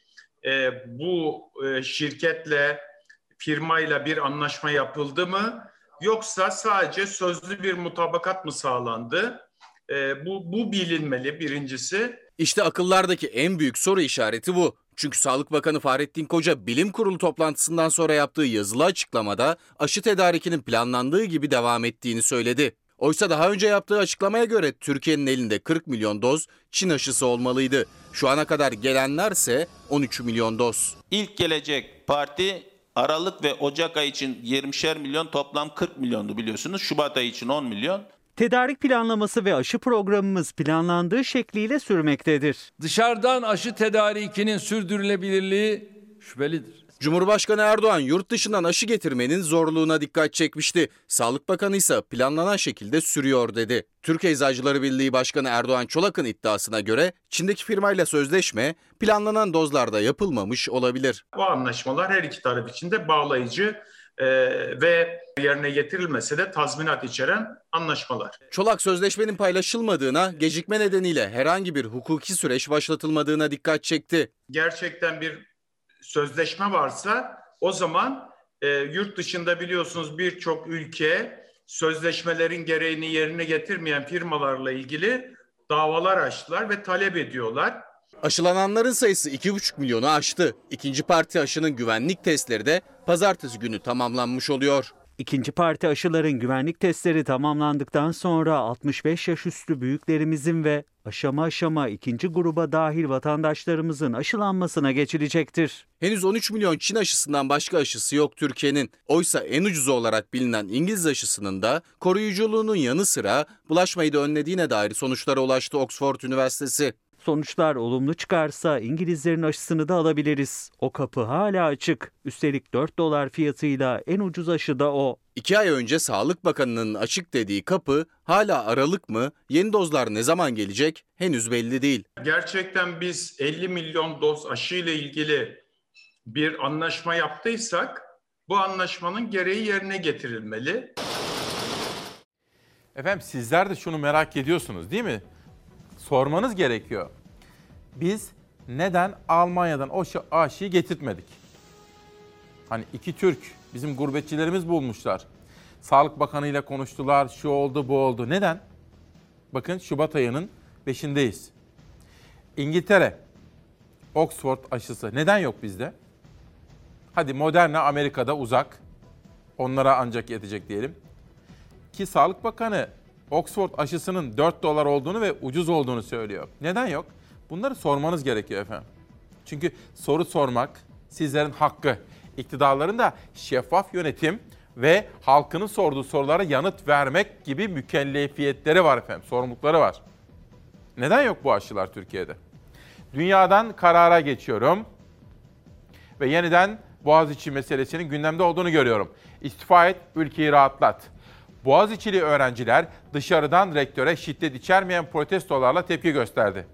e, bu e, şirketle, firmayla bir anlaşma yapıldı mı? Yoksa sadece sözlü bir mutabakat mı sağlandı? E, bu, bu bilinmeli birincisi. İşte akıllardaki en büyük soru işareti bu. Çünkü Sağlık Bakanı Fahrettin Koca bilim kurulu toplantısından sonra yaptığı yazılı açıklamada aşı tedarikinin planlandığı gibi devam ettiğini söyledi. Oysa daha önce yaptığı açıklamaya göre Türkiye'nin elinde 40 milyon doz Çin aşısı olmalıydı. Şu ana kadar gelenlerse 13 milyon doz. İlk gelecek parti Aralık ve Ocak ayı için 20'şer milyon toplam 40 milyondu biliyorsunuz. Şubat ayı için 10 milyon. Tedarik planlaması ve aşı programımız planlandığı şekliyle sürmektedir. Dışarıdan aşı tedarikinin sürdürülebilirliği şüphelidir. Cumhurbaşkanı Erdoğan yurt dışından aşı getirmenin zorluğuna dikkat çekmişti. Sağlık Bakanı ise planlanan şekilde sürüyor dedi. Türk Eczacıları Birliği Başkanı Erdoğan Çolak'ın iddiasına göre Çin'deki firmayla sözleşme planlanan dozlarda yapılmamış olabilir. Bu anlaşmalar her iki taraf için de bağlayıcı e, ve yerine getirilmese de tazminat içeren anlaşmalar. Çolak sözleşmenin paylaşılmadığına, gecikme nedeniyle herhangi bir hukuki süreç başlatılmadığına dikkat çekti. Gerçekten bir sözleşme varsa o zaman e, yurt dışında biliyorsunuz birçok ülke sözleşmelerin gereğini yerine getirmeyen firmalarla ilgili davalar açtılar ve talep ediyorlar. Aşılananların sayısı 2,5 milyonu aştı. İkinci parti aşının güvenlik testleri de pazartesi günü tamamlanmış oluyor. İkinci parti aşıların güvenlik testleri tamamlandıktan sonra 65 yaş üstü büyüklerimizin ve aşama aşama ikinci gruba dahil vatandaşlarımızın aşılanmasına geçilecektir. Henüz 13 milyon Çin aşısından başka aşısı yok Türkiye'nin. Oysa en ucuzu olarak bilinen İngiliz aşısının da koruyuculuğunun yanı sıra bulaşmayı da önlediğine dair sonuçlara ulaştı Oxford Üniversitesi. Sonuçlar olumlu çıkarsa İngilizlerin aşısını da alabiliriz. O kapı hala açık. Üstelik 4 dolar fiyatıyla en ucuz aşı da o. İki ay önce Sağlık Bakanı'nın açık dediği kapı hala aralık mı? Yeni dozlar ne zaman gelecek? Henüz belli değil. Gerçekten biz 50 milyon doz aşı ile ilgili bir anlaşma yaptıysak bu anlaşmanın gereği yerine getirilmeli. Efendim sizler de şunu merak ediyorsunuz değil mi? Sormanız gerekiyor. Biz neden Almanya'dan o aşıyı getirtmedik? Hani iki Türk bizim gurbetçilerimiz bulmuşlar. Sağlık Bakanı ile konuştular. Şu oldu bu oldu. Neden? Bakın Şubat ayının 5'indeyiz. İngiltere Oxford aşısı neden yok bizde? Hadi Moderna Amerika'da uzak. Onlara ancak yetecek diyelim. Ki Sağlık Bakanı Oxford aşısının 4 dolar olduğunu ve ucuz olduğunu söylüyor. Neden yok? Bunları sormanız gerekiyor efendim. Çünkü soru sormak sizlerin hakkı. İktidarların da şeffaf yönetim ve halkının sorduğu sorulara yanıt vermek gibi mükellefiyetleri var efendim, sorumlulukları var. Neden yok bu aşılar Türkiye'de? Dünyadan karara geçiyorum ve yeniden Boğaziçi meselesinin gündemde olduğunu görüyorum. İstifa et, ülkeyi rahatlat. Boğaziçi'li öğrenciler dışarıdan rektöre şiddet içermeyen protestolarla tepki gösterdi.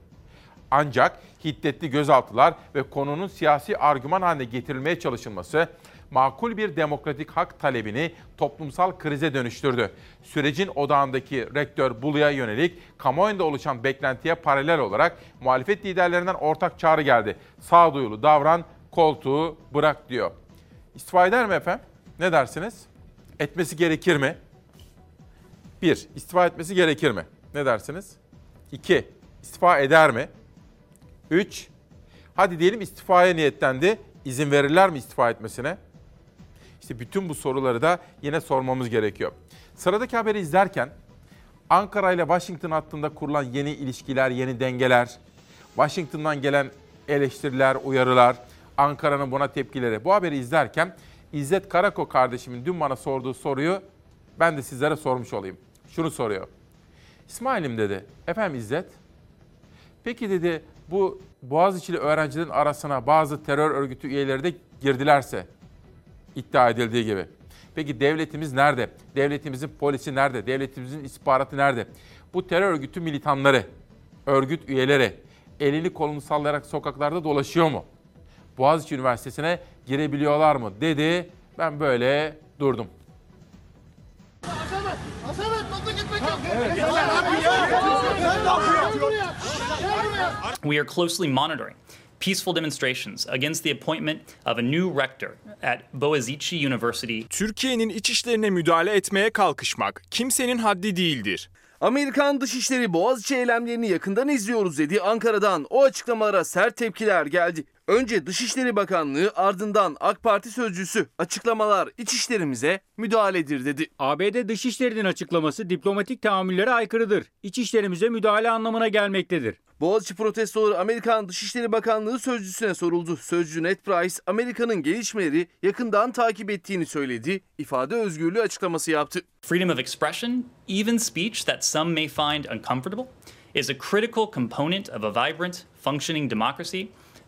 Ancak hiddetli gözaltılar ve konunun siyasi argüman haline getirilmeye çalışılması makul bir demokratik hak talebini toplumsal krize dönüştürdü. Sürecin odağındaki rektör Bulu'ya yönelik kamuoyunda oluşan beklentiye paralel olarak muhalefet liderlerinden ortak çağrı geldi. Sağduyulu davran, koltuğu bırak diyor. İstifa eder mi efendim? Ne dersiniz? Etmesi gerekir mi? Bir, istifa etmesi gerekir mi? Ne dersiniz? İki, istifa eder mi? Üç, hadi diyelim istifaya niyetlendi. İzin verirler mi istifa etmesine? İşte bütün bu soruları da yine sormamız gerekiyor. Sıradaki haberi izlerken Ankara ile Washington hattında kurulan yeni ilişkiler, yeni dengeler, Washington'dan gelen eleştiriler, uyarılar, Ankara'nın buna tepkileri. Bu haberi izlerken İzzet Karako kardeşimin dün bana sorduğu soruyu ben de sizlere sormuş olayım. Şunu soruyor. İsmail'im dedi. Efendim İzzet? Peki dedi bu Boğaziçi'li öğrencilerin arasına bazı terör örgütü üyeleri de girdilerse iddia edildiği gibi. Peki devletimiz nerede? Devletimizin polisi nerede? Devletimizin istihbaratı nerede? Bu terör örgütü militanları, örgüt üyeleri elini kolunu sallayarak sokaklarda dolaşıyor mu? Boğaziçi Üniversitesi'ne girebiliyorlar mı dedi. Ben böyle durdum. Asamet! Asamet! We are closely monitoring peaceful demonstrations against the appointment of a new rector at Boğaziçi University. Türkiye'nin iç işlerine müdahale etmeye kalkışmak kimsenin haddi değildir. Amerikan Dışişleri Boğaziçi eylemlerini yakından izliyoruz dedi. Ankara'dan o açıklamalara sert tepkiler geldi. Önce Dışişleri Bakanlığı ardından AK Parti sözcüsü açıklamalar iç işlerimize müdahaledir dedi. ABD Dışişleri'nin açıklaması diplomatik tahammüllere aykırıdır. İç işlerimize müdahale anlamına gelmektedir. Boğaziçi protestoları Amerikan Dışişleri Bakanlığı sözcüsüne soruldu. Sözcü Ned Price Amerika'nın gelişmeleri yakından takip ettiğini söyledi. İfade özgürlüğü açıklaması yaptı. Freedom of expression, even speech that some may find uncomfortable, is a critical component of a vibrant, functioning democracy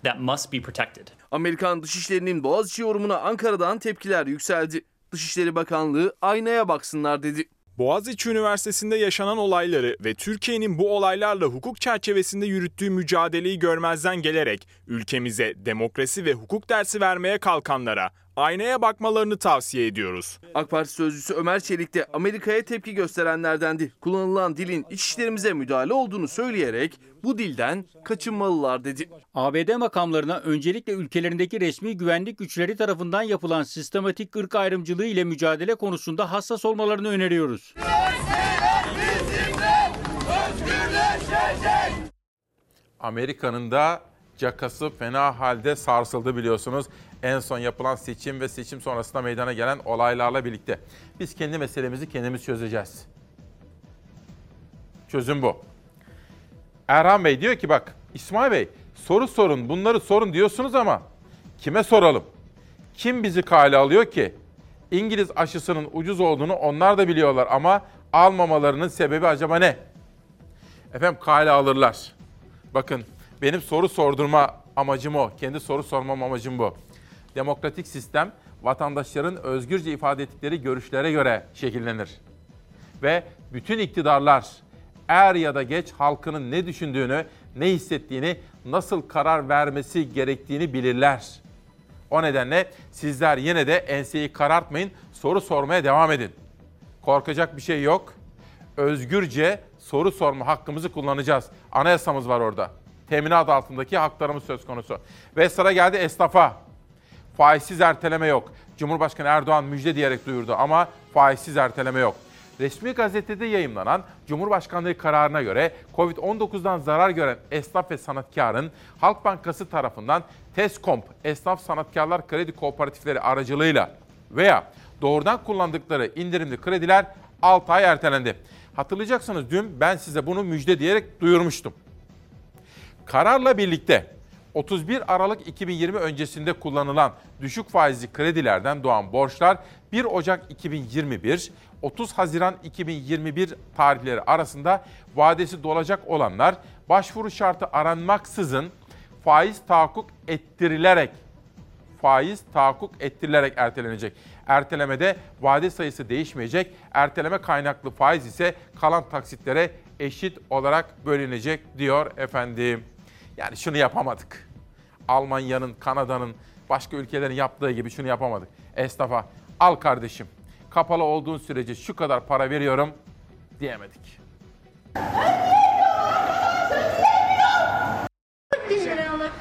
that must be protected. Amerikan Dışişleri'nin Boğaziçi yorumuna Ankara'dan tepkiler yükseldi. Dışişleri Bakanlığı aynaya baksınlar dedi. Boğaziçi Üniversitesi'nde yaşanan olayları ve Türkiye'nin bu olaylarla hukuk çerçevesinde yürüttüğü mücadeleyi görmezden gelerek ülkemize demokrasi ve hukuk dersi vermeye kalkanlara aynaya bakmalarını tavsiye ediyoruz. AK Parti sözcüsü Ömer Çelik de Amerika'ya tepki gösterenlerdendi. Kullanılan dilin iç işlerimize müdahale olduğunu söyleyerek bu dilden kaçınmalılar dedi. ABD makamlarına öncelikle ülkelerindeki resmi güvenlik güçleri tarafından yapılan sistematik ırk ayrımcılığı ile mücadele konusunda hassas olmalarını öneriyoruz. Amerika'nın da cakası fena halde sarsıldı biliyorsunuz. En son yapılan seçim ve seçim sonrasında meydana gelen olaylarla birlikte. Biz kendi meselemizi kendimiz çözeceğiz. Çözüm bu. Erhan Bey diyor ki bak İsmail Bey soru sorun bunları sorun diyorsunuz ama kime soralım? Kim bizi kale alıyor ki? İngiliz aşısının ucuz olduğunu onlar da biliyorlar ama almamalarının sebebi acaba ne? Efendim kale alırlar. Bakın benim soru sordurma amacım o. Kendi soru sormam amacım bu. Demokratik sistem vatandaşların özgürce ifade ettikleri görüşlere göre şekillenir. Ve bütün iktidarlar er ya da geç halkının ne düşündüğünü, ne hissettiğini, nasıl karar vermesi gerektiğini bilirler. O nedenle sizler yine de enseyi karartmayın, soru sormaya devam edin. Korkacak bir şey yok. Özgürce soru sorma hakkımızı kullanacağız. Anayasamız var orada. Teminat altındaki haklarımız söz konusu. Ve sıra geldi esnafa. Faizsiz erteleme yok. Cumhurbaşkanı Erdoğan müjde diyerek duyurdu ama faizsiz erteleme yok. Resmi gazetede yayımlanan Cumhurbaşkanlığı kararına göre Covid-19'dan zarar gören esnaf ve sanatkarın Halk Bankası tarafından TESKOMP Esnaf Sanatkarlar Kredi Kooperatifleri aracılığıyla veya doğrudan kullandıkları indirimli krediler 6 ay ertelendi. Hatırlayacaksınız dün ben size bunu müjde diyerek duyurmuştum. Kararla birlikte 31 Aralık 2020 öncesinde kullanılan düşük faizli kredilerden doğan borçlar 1 Ocak 2021 30 Haziran 2021 tarihleri arasında vadesi dolacak olanlar başvuru şartı aranmaksızın faiz tahakkuk ettirilerek faiz tahakkuk ettirilerek ertelenecek. Ertelemede vade sayısı değişmeyecek. Erteleme kaynaklı faiz ise kalan taksitlere eşit olarak bölünecek diyor efendim. Yani şunu yapamadık. Almanya'nın, Kanada'nın, başka ülkelerin yaptığı gibi şunu yapamadık. Esnafa al kardeşim kapalı olduğun sürece şu kadar para veriyorum diyemedik.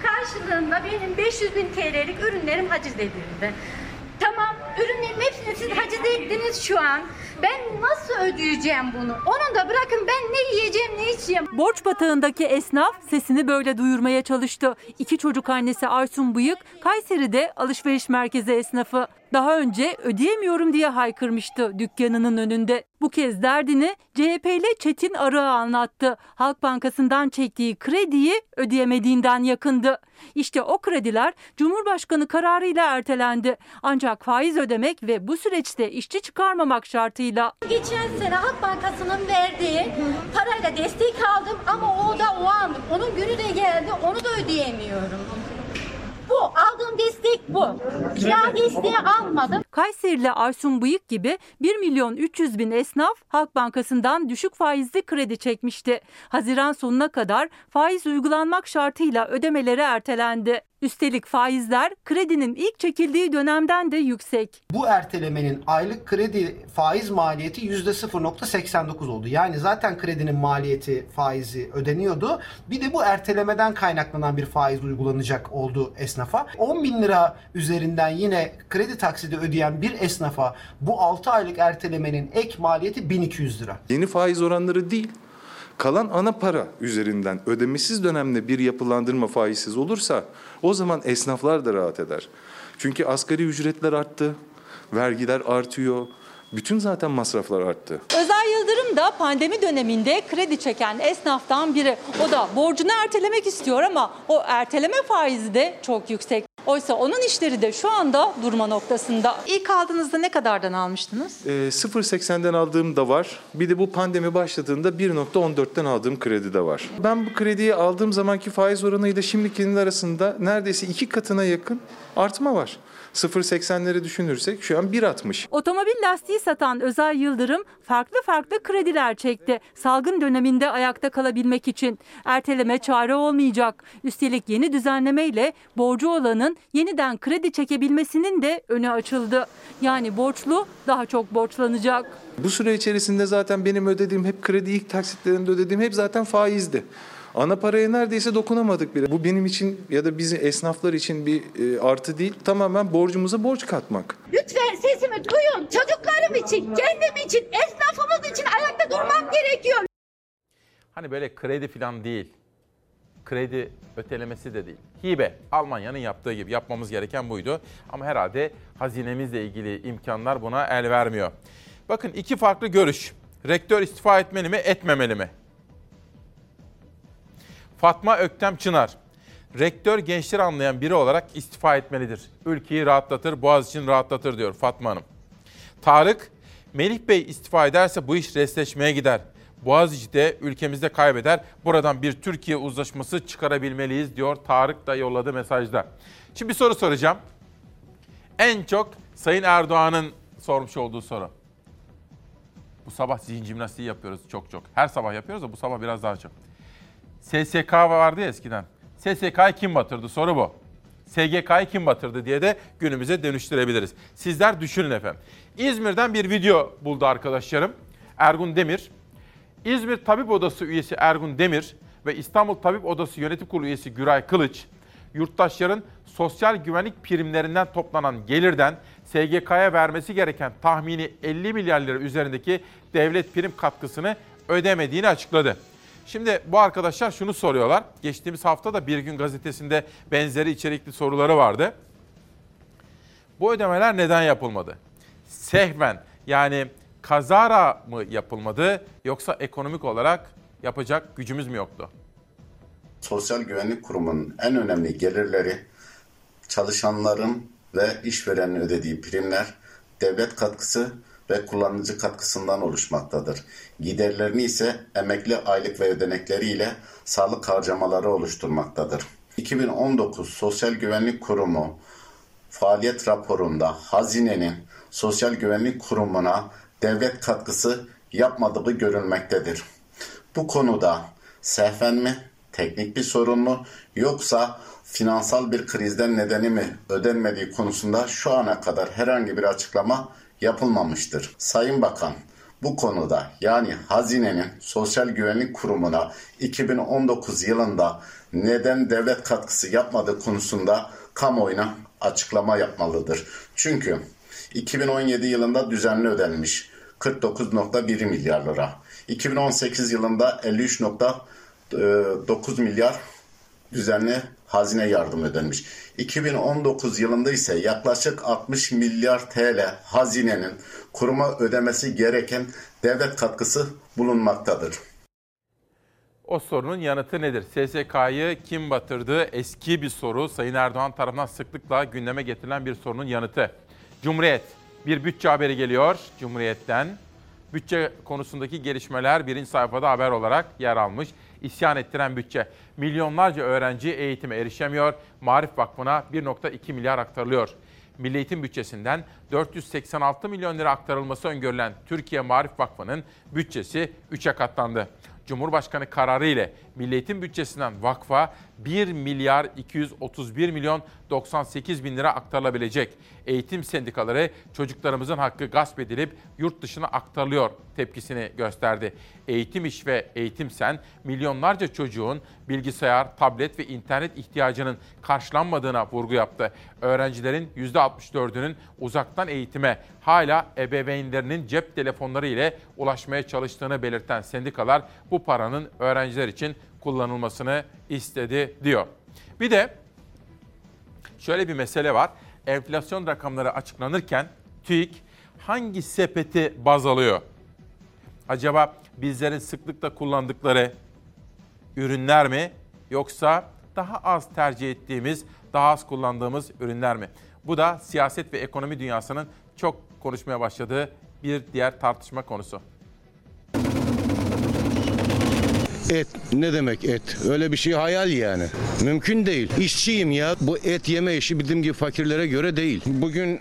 karşılığında benim 500 bin TL'lik ürünlerim haciz edildi. Ettiniz şu an. Ben nasıl ödeyeceğim bunu? Onu da bırakın ben ne yiyeceğim ne içeceğim. Borç batağındaki esnaf sesini böyle duyurmaya çalıştı. İki çocuk annesi Aysun Bıyık, Kayseri'de alışveriş merkezi esnafı. Daha önce ödeyemiyorum diye haykırmıştı dükkanının önünde. Bu kez derdini CHP'li Çetin Arığa anlattı. Halk Bankası'ndan çektiği krediyi ödeyemediğinden yakındı. İşte o krediler Cumhurbaşkanı kararıyla ertelendi. Ancak faiz ödemek ve bu süreçte işçi çıkarmamak şartıyla. Geçen sene Halk Bankası'nın verdiği parayla destek aldım ama o da o an. Onun günü de geldi onu da ödeyemiyorum. Bu aldığım destek bu. Kira desteği almadım. Kayserili Aysun Bıyık gibi 1 milyon 300 bin esnaf Halk Bankası'ndan düşük faizli kredi çekmişti. Haziran sonuna kadar faiz uygulanmak şartıyla ödemeleri ertelendi. Üstelik faizler kredinin ilk çekildiği dönemden de yüksek. Bu ertelemenin aylık kredi faiz maliyeti %0.89 oldu. Yani zaten kredinin maliyeti faizi ödeniyordu. Bir de bu ertelemeden kaynaklanan bir faiz uygulanacak oldu esnafa. 10 bin lira üzerinden yine kredi taksidi ödeyen bir esnafa bu 6 aylık ertelemenin ek maliyeti 1200 lira. Yeni faiz oranları değil, kalan ana para üzerinden ödemesiz dönemde bir yapılandırma faizsiz olursa o zaman esnaflar da rahat eder. Çünkü asgari ücretler arttı, vergiler artıyor, bütün zaten masraflar arttı. Özel Yıldırım da pandemi döneminde kredi çeken esnaftan biri. O da borcunu ertelemek istiyor ama o erteleme faizi de çok yüksek. Oysa onun işleri de şu anda durma noktasında. İlk aldığınızda ne kadardan almıştınız? Ee, 0.80'den aldığım da var. Bir de bu pandemi başladığında 1.14'ten aldığım kredi de var. Ben bu krediyi aldığım zamanki faiz oranıyla şimdikinin arasında neredeyse iki katına yakın artma var. 0.80'leri düşünürsek şu an 1.60. Otomobil lastiği satan Özel Yıldırım farklı farklı krediler çekti. Salgın döneminde ayakta kalabilmek için. Erteleme çare olmayacak. Üstelik yeni düzenlemeyle borcu olanın yeniden kredi çekebilmesinin de önü açıldı. Yani borçlu daha çok borçlanacak. Bu süre içerisinde zaten benim ödediğim hep kredi ilk taksitlerinde ödediğim hep zaten faizdi. Ana paraya neredeyse dokunamadık bile. Bu benim için ya da bizi esnaflar için bir e, artı değil. Tamamen borcumuza borç katmak. Lütfen sesimi duyun. Çocuklarım için, kendim için, esnafımız için ayakta durmam gerekiyor. Hani böyle kredi falan değil. Kredi ötelemesi de değil. Hibe. Almanya'nın yaptığı gibi yapmamız gereken buydu. Ama herhalde hazinemizle ilgili imkanlar buna el vermiyor. Bakın iki farklı görüş. Rektör istifa etmeli mi, etmemeli mi? Fatma Öktem Çınar. Rektör gençleri anlayan biri olarak istifa etmelidir. Ülkeyi rahatlatır, Boğaz için rahatlatır diyor Fatma Hanım. Tarık, Melih Bey istifa ederse bu iş resleşmeye gider. Boğaziçi'de ülkemizde kaybeder. Buradan bir Türkiye uzlaşması çıkarabilmeliyiz diyor Tarık da yolladığı mesajda. Şimdi bir soru soracağım. En çok Sayın Erdoğan'ın sormuş olduğu soru. Bu sabah zihin jimnastiği yapıyoruz çok çok. Her sabah yapıyoruz da bu sabah biraz daha çok. SSK vardı ya eskiden. SSK'yı kim batırdı? Soru bu. SGK'yı kim batırdı diye de günümüze dönüştürebiliriz. Sizler düşünün efendim. İzmir'den bir video buldu arkadaşlarım. Ergun Demir. İzmir Tabip Odası üyesi Ergun Demir ve İstanbul Tabip Odası Yönetim Kurulu üyesi Güray Kılıç, yurttaşların sosyal güvenlik primlerinden toplanan gelirden SGK'ya vermesi gereken tahmini 50 milyar lira üzerindeki devlet prim katkısını ödemediğini açıkladı. Şimdi bu arkadaşlar şunu soruyorlar. Geçtiğimiz hafta da Bir Gün Gazetesi'nde benzeri içerikli soruları vardı. Bu ödemeler neden yapılmadı? Sehven yani kazara mı yapılmadı yoksa ekonomik olarak yapacak gücümüz mü yoktu? Sosyal Güvenlik Kurumu'nun en önemli gelirleri çalışanların ve işverenin ödediği primler, devlet katkısı ve kullanıcı katkısından oluşmaktadır. Giderlerini ise emekli aylık ve ödenekleriyle sağlık harcamaları oluşturmaktadır. 2019 Sosyal Güvenlik Kurumu faaliyet raporunda hazinenin Sosyal Güvenlik Kurumu'na devlet katkısı yapmadığı görülmektedir. Bu konuda sehven mi, teknik bir sorun mu yoksa finansal bir krizden nedeni mi ödenmediği konusunda şu ana kadar herhangi bir açıklama yapılmamıştır. Sayın Bakan, bu konuda yani hazinenin Sosyal Güvenlik Kurumu'na 2019 yılında neden devlet katkısı yapmadığı konusunda kamuoyuna açıklama yapmalıdır. Çünkü 2017 yılında düzenli ödenmiş 49.1 milyar lira. 2018 yılında 53.9 milyar düzenli hazine yardım ödenmiş. 2019 yılında ise yaklaşık 60 milyar TL hazinenin kuruma ödemesi gereken devlet katkısı bulunmaktadır. O sorunun yanıtı nedir? SSK'yı kim batırdı? Eski bir soru. Sayın Erdoğan tarafından sıklıkla gündeme getirilen bir sorunun yanıtı. Cumhuriyet. Bir bütçe haberi geliyor Cumhuriyet'ten. Bütçe konusundaki gelişmeler birinci sayfada haber olarak yer almış. İsyan ettiren bütçe. Milyonlarca öğrenci eğitime erişemiyor. Marif Vakfı'na 1.2 milyar aktarılıyor. Milli Eğitim bütçesinden 486 milyon lira aktarılması öngörülen Türkiye Marif Vakfı'nın bütçesi 3'e katlandı. Cumhurbaşkanı kararı ile Milli bütçesinden vakfa 1 milyar 231 milyon 98 bin lira aktarılabilecek. Eğitim sendikaları çocuklarımızın hakkı gasp edilip yurt dışına aktarılıyor tepkisini gösterdi. Eğitim İş ve Eğitim Sen milyonlarca çocuğun bilgisayar, tablet ve internet ihtiyacının karşılanmadığına vurgu yaptı. Öğrencilerin %64'ünün uzaktan eğitime hala ebeveynlerinin cep telefonları ile ulaşmaya çalıştığını belirten sendikalar bu paranın öğrenciler için kullanılmasını istedi diyor. Bir de şöyle bir mesele var. Enflasyon rakamları açıklanırken TÜİK hangi sepeti baz alıyor? Acaba bizlerin sıklıkla kullandıkları ürünler mi yoksa daha az tercih ettiğimiz, daha az kullandığımız ürünler mi? Bu da siyaset ve ekonomi dünyasının çok konuşmaya başladığı bir diğer tartışma konusu. Et ne demek et? Öyle bir şey hayal yani. Mümkün değil. İşçiyim ya. Bu et yeme işi bizim gibi fakirlere göre değil. Bugün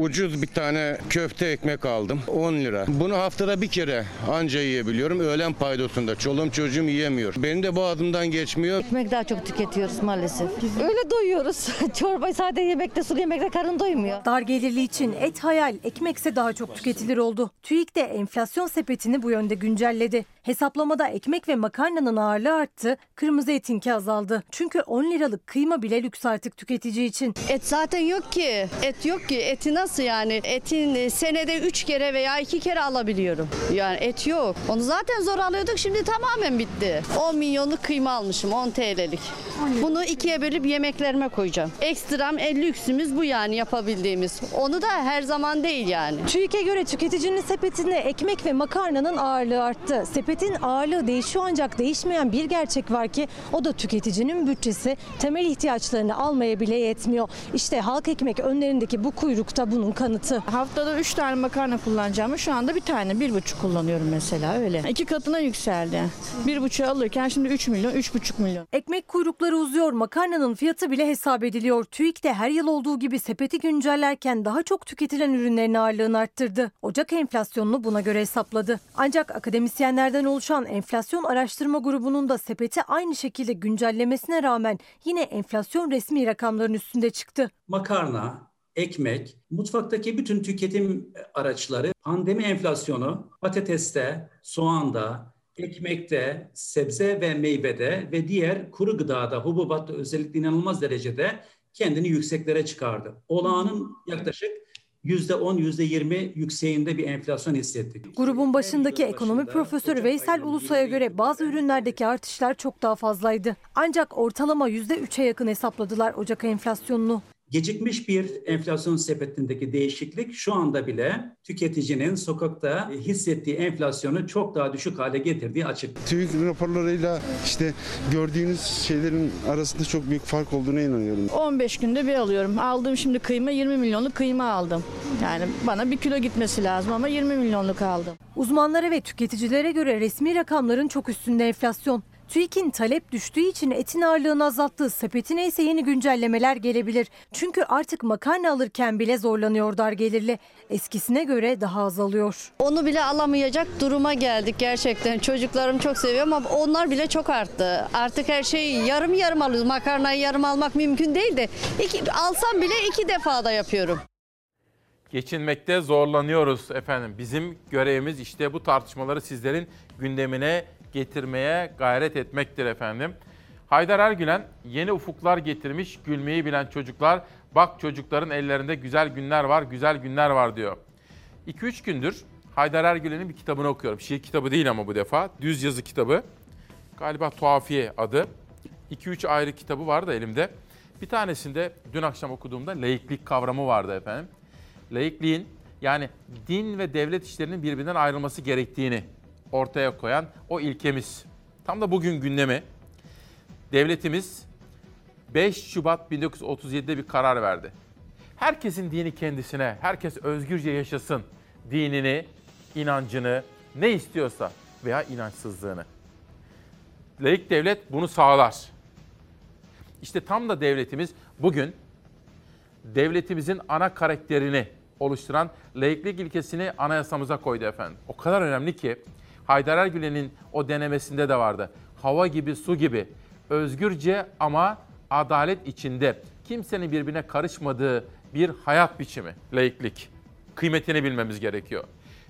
ucuz bir tane köfte ekmek aldım. 10 lira. Bunu haftada bir kere anca yiyebiliyorum. Öğlen paydosunda. Çoluğum çocuğum yiyemiyor. Benim de boğazımdan geçmiyor. Ekmek daha çok tüketiyoruz maalesef. Öyle doyuyoruz. [laughs] Çorba sade yemekte, sulu yemekte karın doymuyor. Dar gelirli için et hayal, ekmekse daha çok tüketilir oldu. TÜİK de enflasyon sepetini bu yönde güncelledi. Hesaplamada ekmek ve makarnanın ağırlığı arttı, kırmızı etinki azaldı. Çünkü 10 liralık kıyma bile lüks artık tüketici için. Et zaten yok ki. Et yok ki. Eti nasıl yani? Etin e, senede 3 kere veya 2 kere alabiliyorum. Yani et yok. Onu zaten zor alıyorduk. Şimdi tamamen bitti. 10 milyonluk kıyma almışım 10 TL'lik. Bunu ikiye bölüp yemeklerime koyacağım. Ekstram el lüksümüz bu yani yapabildiğimiz. Onu da her zaman değil yani. TÜİK'e göre tüketicinin sepetinde ekmek ve makarnanın ağırlığı arttı. Sepetin ağırlığı değişiyor ancak değişmeyen bir gerçek var ki o da tüketicinin bütçesi temel ihtiyaçlarını almaya bile yetmiyor. İşte halk ekmek önlerindeki bu kuyrukta bunun kanıtı. Haftada 3 tane makarna kullanacağımı şu anda bir tane, bir buçuk kullanıyorum mesela öyle. İki katına yükseldi. Bir buçuğu alırken şimdi 3 milyon, üç buçuk milyon. Ekmek kuyrukları uzuyor, makarnanın fiyatı bile hesap ediliyor. TÜİK de her yıl olduğu gibi sepeti güncellerken daha çok tüketilen ürünlerin ağırlığını arttırdı. Ocak enflasyonunu buna göre hesapladı. Ancak akademisyenlerden oluşan enflasyon araştırma grubunun da sepeti aynı şekilde güncellemesine rağmen yine enflasyon resmi rakamların üstünde çıktı. Makarna, ekmek, mutfaktaki bütün tüketim araçları pandemi enflasyonu patateste, soğanda, ekmekte, sebze ve meyvede ve diğer kuru gıdada, hububatta özellikle inanılmaz derecede kendini yükseklere çıkardı. Olağanın yaklaşık %10, %20 yükseğinde bir enflasyon hissettik. Grubun başındaki ekonomi profesörü Veysel Ulusay'a göre bazı ürünlerdeki artışlar çok daha fazlaydı. Ancak ortalama %3'e yakın hesapladılar Ocak enflasyonunu. Gecikmiş bir enflasyon sepetindeki değişiklik şu anda bile tüketicinin sokakta hissettiği enflasyonu çok daha düşük hale getirdiği açık. TÜİK raporlarıyla işte gördüğünüz şeylerin arasında çok büyük fark olduğuna inanıyorum. 15 günde bir alıyorum. Aldığım şimdi kıyma 20 milyonluk kıyma aldım. Yani bana bir kilo gitmesi lazım ama 20 milyonluk aldım. Uzmanlara ve tüketicilere göre resmi rakamların çok üstünde enflasyon. TÜİK'in talep düştüğü için etin ağırlığını azalttığı sepetine ise yeni güncellemeler gelebilir. Çünkü artık makarna alırken bile zorlanıyor dar gelirli. Eskisine göre daha az alıyor. Onu bile alamayacak duruma geldik gerçekten. Çocuklarım çok seviyor ama onlar bile çok arttı. Artık her şeyi yarım yarım alıyoruz. Makarnayı yarım almak mümkün değil de iki, alsam bile iki defada yapıyorum. Geçinmekte zorlanıyoruz efendim. Bizim görevimiz işte bu tartışmaları sizlerin gündemine getirmeye gayret etmektir efendim. Haydar Ergülen yeni ufuklar getirmiş gülmeyi bilen çocuklar. Bak çocukların ellerinde güzel günler var, güzel günler var diyor. 2-3 gündür Haydar Ergülen'in bir kitabını okuyorum. Şiir kitabı değil ama bu defa. Düz yazı kitabı. Galiba Tuhafiye adı. 2-3 ayrı kitabı var da elimde. Bir tanesinde dün akşam okuduğumda laiklik kavramı vardı efendim. Laikliğin yani din ve devlet işlerinin birbirinden ayrılması gerektiğini ortaya koyan o ilkemiz. Tam da bugün gündemi. Devletimiz 5 Şubat 1937'de bir karar verdi. Herkesin dini kendisine, herkes özgürce yaşasın dinini, inancını, ne istiyorsa veya inançsızlığını. Laik devlet bunu sağlar. İşte tam da devletimiz bugün devletimizin ana karakterini oluşturan laiklik ilkesini anayasamıza koydu efendim. O kadar önemli ki Haydar Ergülen'in o denemesinde de vardı. Hava gibi, su gibi, özgürce ama adalet içinde, kimsenin birbirine karışmadığı bir hayat biçimi, laiklik. Kıymetini bilmemiz gerekiyor.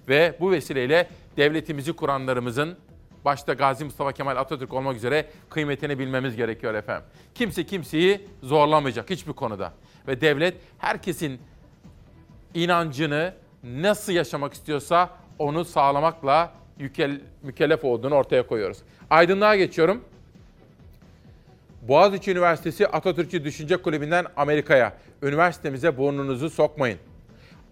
Ve bu vesileyle devletimizi kuranlarımızın başta Gazi Mustafa Kemal Atatürk olmak üzere kıymetini bilmemiz gerekiyor efendim. Kimse kimseyi zorlamayacak hiçbir konuda. Ve devlet herkesin inancını nasıl yaşamak istiyorsa onu sağlamakla yükel, mükellef olduğunu ortaya koyuyoruz. Aydınlığa geçiyorum. Boğaziçi Üniversitesi Atatürkçü Düşünce Kulübü'nden Amerika'ya. Üniversitemize burnunuzu sokmayın.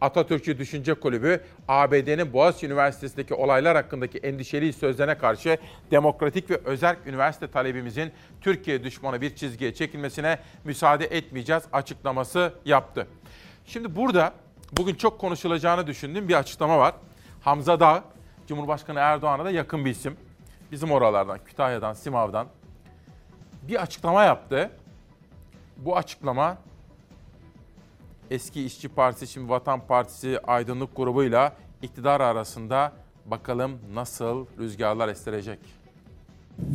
Atatürkçü Düşünce Kulübü, ABD'nin Boğaziçi Üniversitesi'ndeki olaylar hakkındaki endişeli sözlerine karşı demokratik ve özerk üniversite talebimizin Türkiye düşmanı bir çizgiye çekilmesine müsaade etmeyeceğiz açıklaması yaptı. Şimdi burada bugün çok konuşulacağını düşündüğüm bir açıklama var. Hamza Dağ, Cumhurbaşkanı Erdoğan'a da yakın bir isim. Bizim oralardan, Kütahya'dan, Simav'dan bir açıklama yaptı. Bu açıklama eski İşçi Partisi, şimdi Vatan Partisi aydınlık grubuyla iktidar arasında bakalım nasıl rüzgarlar estirecek.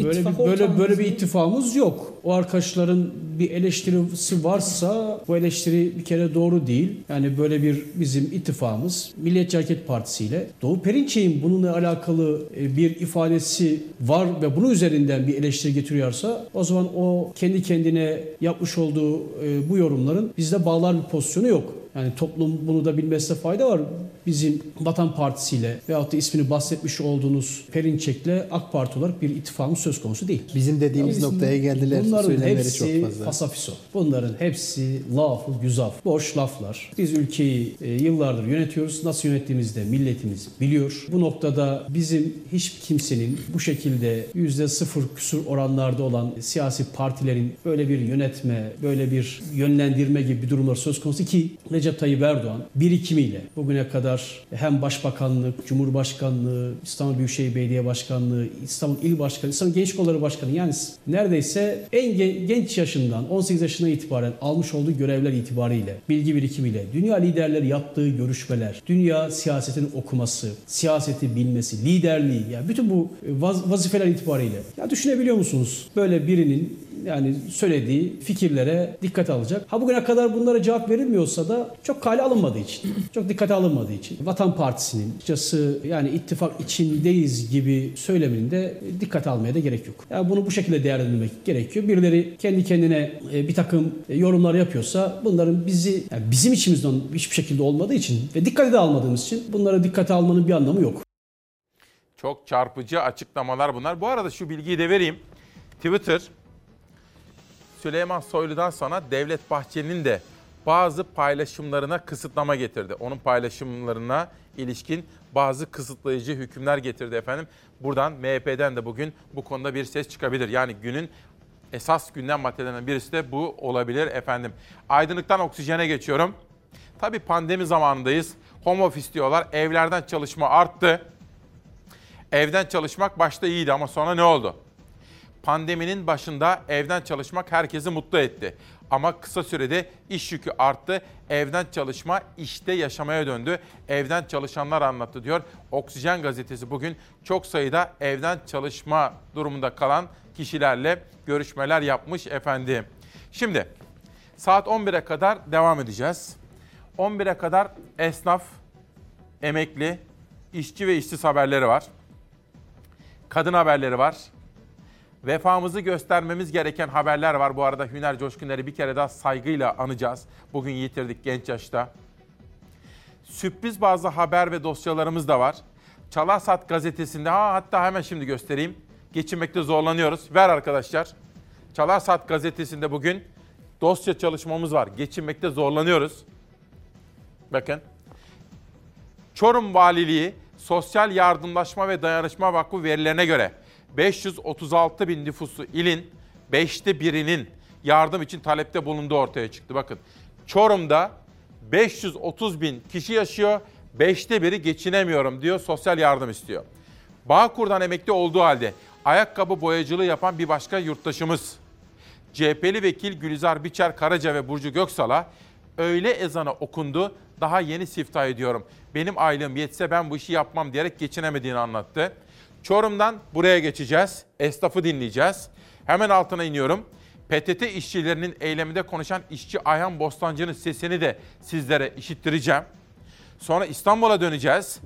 Böyle bir, böyle böyle bir ittifakımız yok. O arkadaşların bir eleştirisi varsa bu eleştiri bir kere doğru değil. Yani böyle bir bizim ittifakımız Milliyetçi Hareket Partisi ile Doğu Perinçek'in bununla alakalı e, bir ifadesi var ve bunun üzerinden bir eleştiri getiriyorsa o zaman o kendi kendine yapmış olduğu e, bu yorumların bizde bağlar bir pozisyonu yok. Yani toplum bunu da bilmesine fayda var. Bizim Vatan Partisi ile veyahut da ismini bahsetmiş olduğunuz Perinçek'le AK Parti olarak bir ittifakımız söz konusu değil. Bizim dediğimiz Bizim- noktaya geldiler. Bunların hepsi çok fazla. fasafiso. Bunların hepsi lafı güzaf. Boş laflar. Biz ülkeyi e, yıllardır yönetiyoruz. Nasıl yönettiğimizi de milletimiz biliyor. Bu noktada bizim hiç kimsenin bu şekilde yüzde sıfır küsur oranlarda olan siyasi partilerin böyle bir yönetme, böyle bir yönlendirme gibi bir durumlar söz konusu ki Recep Tayyip Erdoğan birikimiyle bugüne kadar hem Başbakanlık, Cumhurbaşkanlığı, İstanbul Büyükşehir Belediye Başkanlığı, İstanbul İl Başkanı, İstanbul Genç Kolları Başkanı yani neredeyse en gen- genç yaşından 18 yaşına itibaren almış olduğu görevler itibariyle, bilgi birikimiyle, dünya liderleri yaptığı görüşmeler, dünya siyasetini okuması, siyaseti bilmesi, liderliği, yani bütün bu vaz- vazifeler itibariyle. Ya düşünebiliyor musunuz? Böyle birinin yani söylediği fikirlere dikkat alacak. Ha bugüne kadar bunlara cevap verilmiyorsa da çok kale alınmadığı için, çok dikkate alınmadığı için Vatan Partisi'nin açıkçası yani ittifak içindeyiz gibi söyleminde dikkate almaya da gerek yok. Yani bunu bu şekilde değerlendirmek gerekiyor. Birileri kendi kendine e, bir takım e, yorumlar yapıyorsa bunların bizi yani bizim içimizden hiçbir şekilde olmadığı için ve dikkate de almadığımız için bunlara dikkate almanın bir anlamı yok. Çok çarpıcı açıklamalar bunlar. Bu arada şu bilgiyi de vereyim. Twitter Süleyman Soylu'dan sonra Devlet Bahçeli'nin de bazı paylaşımlarına kısıtlama getirdi. Onun paylaşımlarına ilişkin bazı kısıtlayıcı hükümler getirdi efendim. Buradan MHP'den de bugün bu konuda bir ses çıkabilir. Yani günün esas gündem maddelerinden birisi de bu olabilir efendim. Aydınlıktan oksijene geçiyorum. Tabii pandemi zamanındayız. Home office diyorlar. Evlerden çalışma arttı. Evden çalışmak başta iyiydi ama sonra ne oldu? Pandeminin başında evden çalışmak herkesi mutlu etti. Ama kısa sürede iş yükü arttı. Evden çalışma işte yaşamaya döndü. Evden çalışanlar anlattı diyor. Oksijen gazetesi bugün çok sayıda evden çalışma durumunda kalan kişilerle görüşmeler yapmış efendim. Şimdi saat 11'e kadar devam edeceğiz. 11'e kadar esnaf, emekli, işçi ve işsiz haberleri var. Kadın haberleri var. Vefamızı göstermemiz gereken haberler var. Bu arada Hüner Coşkunları bir kere daha saygıyla anacağız. Bugün yitirdik genç yaşta. Sürpriz bazı haber ve dosyalarımız da var. Çalarsat gazetesinde, ha, hatta hemen şimdi göstereyim. Geçinmekte zorlanıyoruz. Ver arkadaşlar. Çalarsat gazetesinde bugün dosya çalışmamız var. Geçinmekte zorlanıyoruz. Bakın. Çorum Valiliği Sosyal Yardımlaşma ve Dayanışma Vakfı verilerine göre 536 bin nüfuslu ilin 5'te birinin yardım için talepte bulunduğu ortaya çıktı. Bakın Çorum'da 530 bin kişi yaşıyor, 5'te biri geçinemiyorum diyor, sosyal yardım istiyor. Bağkur'dan emekli olduğu halde ayakkabı boyacılığı yapan bir başka yurttaşımız. CHP'li vekil Gülizar Biçer Karaca ve Burcu Göksal'a Öğle ezanı okundu. Daha yeni siftah ediyorum. Benim aylığım yetse ben bu işi yapmam diyerek geçinemediğini anlattı. Çorum'dan buraya geçeceğiz. Esnafı dinleyeceğiz. Hemen altına iniyorum. PTT işçilerinin eyleminde konuşan işçi Ayhan Bostancı'nın sesini de sizlere işittireceğim. Sonra İstanbul'a döneceğiz.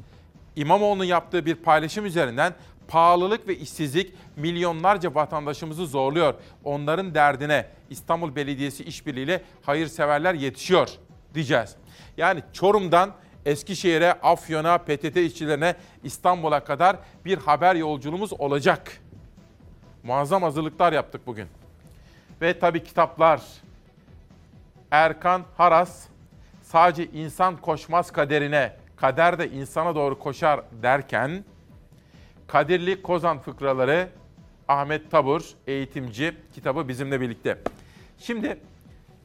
İmamoğlu'nun yaptığı bir paylaşım üzerinden pahalılık ve işsizlik milyonlarca vatandaşımızı zorluyor. Onların derdine İstanbul Belediyesi işbirliğiyle hayırseverler yetişiyor diyeceğiz. Yani Çorum'dan Eskişehir'e, Afyon'a, PTT işçilerine İstanbul'a kadar bir haber yolculuğumuz olacak. Muazzam hazırlıklar yaptık bugün. Ve tabii kitaplar. Erkan Haras sadece insan koşmaz kaderine, kader de insana doğru koşar derken Kadirli Kozan Fıkraları Ahmet Tabur, eğitimci kitabı bizimle birlikte. Şimdi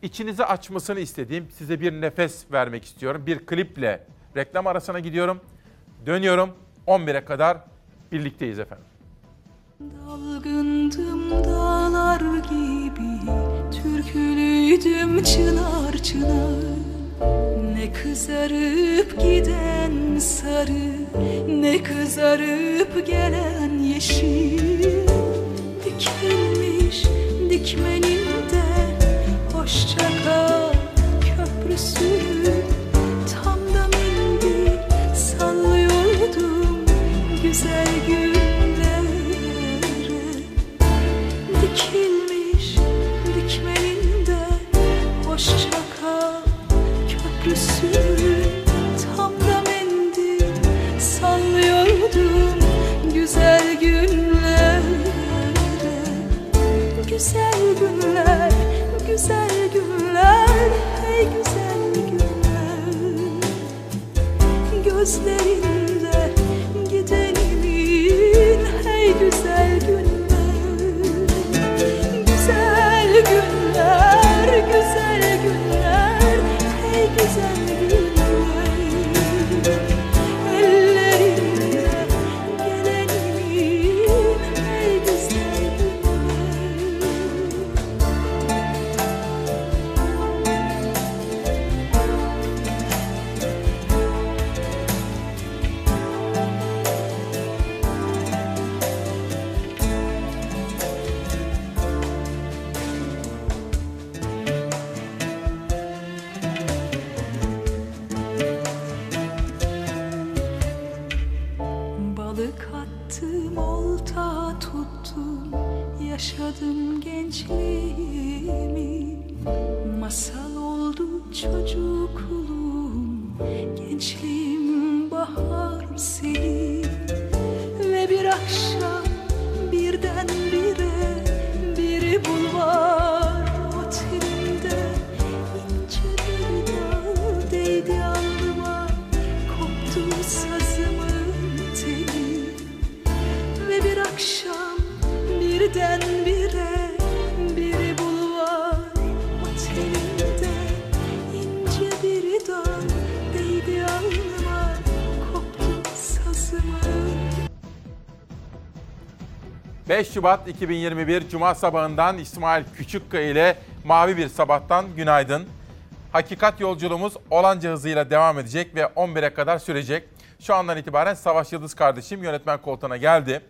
içinizi açmasını istediğim size bir nefes vermek istiyorum. Bir kliple reklam arasına gidiyorum. Dönüyorum 11'e kadar birlikteyiz efendim. Dalgındım dağlar gibi Türkülüydüm çınar çınar Ne kızarıp giden sarı Ne kızarıp gelen yeşil Dikilmiş dikmeninde Hoşça kal köprüsü. Tam da mendil sallıyordum Güzel günlere Dikilmiş dikmeninde Hoşça kal köprüsü gözlerin birden bire Bir bulvar otelinde ince bir dal değdi alnıma Koptu sazımın 5 Şubat 2021 Cuma sabahından İsmail Küçükkaya ile Mavi Bir Sabahtan günaydın. Hakikat yolculuğumuz olanca hızıyla devam edecek ve 11'e kadar sürecek. Şu andan itibaren Savaş Yıldız kardeşim yönetmen koltuğuna geldi.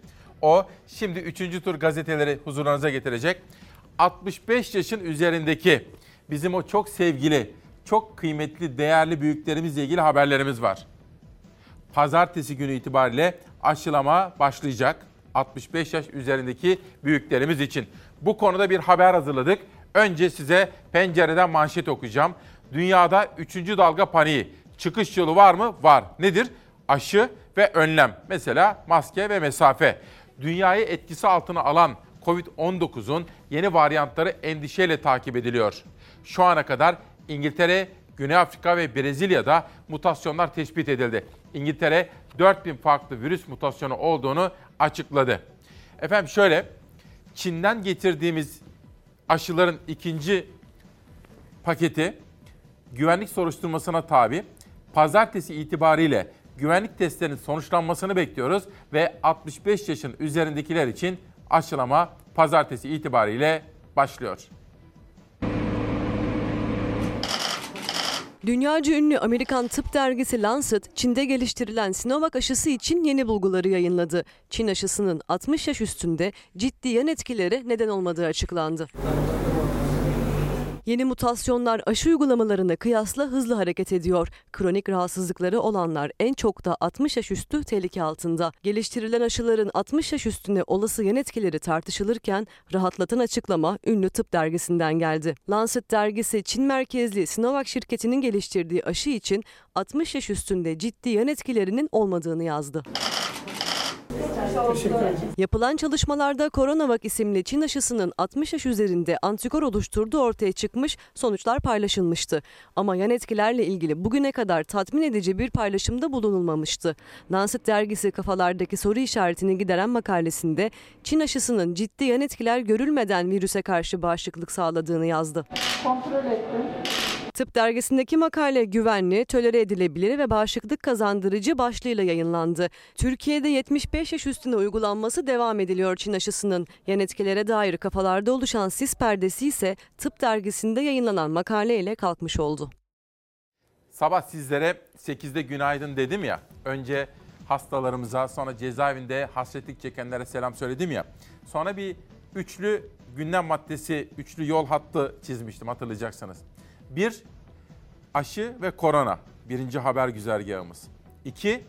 O şimdi 3. tur gazeteleri huzurlarınıza getirecek. 65 yaşın üzerindeki bizim o çok sevgili, çok kıymetli, değerli büyüklerimizle ilgili haberlerimiz var. Pazartesi günü itibariyle aşılama başlayacak. 65 yaş üzerindeki büyüklerimiz için. Bu konuda bir haber hazırladık. Önce size pencereden manşet okuyacağım. Dünyada 3. dalga paniği. Çıkış yolu var mı? Var. Nedir? Aşı ve önlem. Mesela maske ve mesafe. Dünyayı etkisi altına alan Covid-19'un yeni varyantları endişeyle takip ediliyor. Şu ana kadar İngiltere, Güney Afrika ve Brezilya'da mutasyonlar tespit edildi. İngiltere 4000 farklı virüs mutasyonu olduğunu açıkladı. Efendim şöyle, Çin'den getirdiğimiz aşıların ikinci paketi güvenlik soruşturmasına tabi. Pazartesi itibariyle güvenlik testlerinin sonuçlanmasını bekliyoruz ve 65 yaşın üzerindekiler için aşılama pazartesi itibariyle başlıyor. Dünyaca ünlü Amerikan tıp dergisi Lancet, Çin'de geliştirilen Sinovac aşısı için yeni bulguları yayınladı. Çin aşısının 60 yaş üstünde ciddi yan etkileri neden olmadığı açıklandı. Yeni mutasyonlar aşı uygulamalarına kıyasla hızlı hareket ediyor. Kronik rahatsızlıkları olanlar en çok da 60 yaş üstü tehlike altında. Geliştirilen aşıların 60 yaş üstüne olası yan etkileri tartışılırken rahatlatan açıklama ünlü tıp dergisinden geldi. Lancet dergisi Çin merkezli Sinovac şirketinin geliştirdiği aşı için 60 yaş üstünde ciddi yan etkilerinin olmadığını yazdı. Yapılan çalışmalarda Coronavac isimli Çin aşısının 60 yaş üzerinde antikor oluşturduğu ortaya çıkmış, sonuçlar paylaşılmıştı. Ama yan etkilerle ilgili bugüne kadar tatmin edici bir paylaşımda bulunulmamıştı. Lancet dergisi kafalardaki soru işaretini gideren makalesinde Çin aşısının ciddi yan etkiler görülmeden virüse karşı bağışıklık sağladığını yazdı. Kontrol ettim. Tıp dergisindeki makale güvenli, tolere edilebilir ve bağışıklık kazandırıcı başlığıyla yayınlandı. Türkiye'de 75 yaş üstüne uygulanması devam ediliyor Çin aşısının. Yan etkilere dair kafalarda oluşan sis perdesi ise tıp dergisinde yayınlanan makaleyle kalkmış oldu. Sabah sizlere 8'de günaydın dedim ya. Önce hastalarımıza sonra cezaevinde hasretlik çekenlere selam söyledim ya. Sonra bir üçlü gündem maddesi, üçlü yol hattı çizmiştim hatırlayacaksınız. Bir, aşı ve korona. Birinci haber güzergahımız. İki,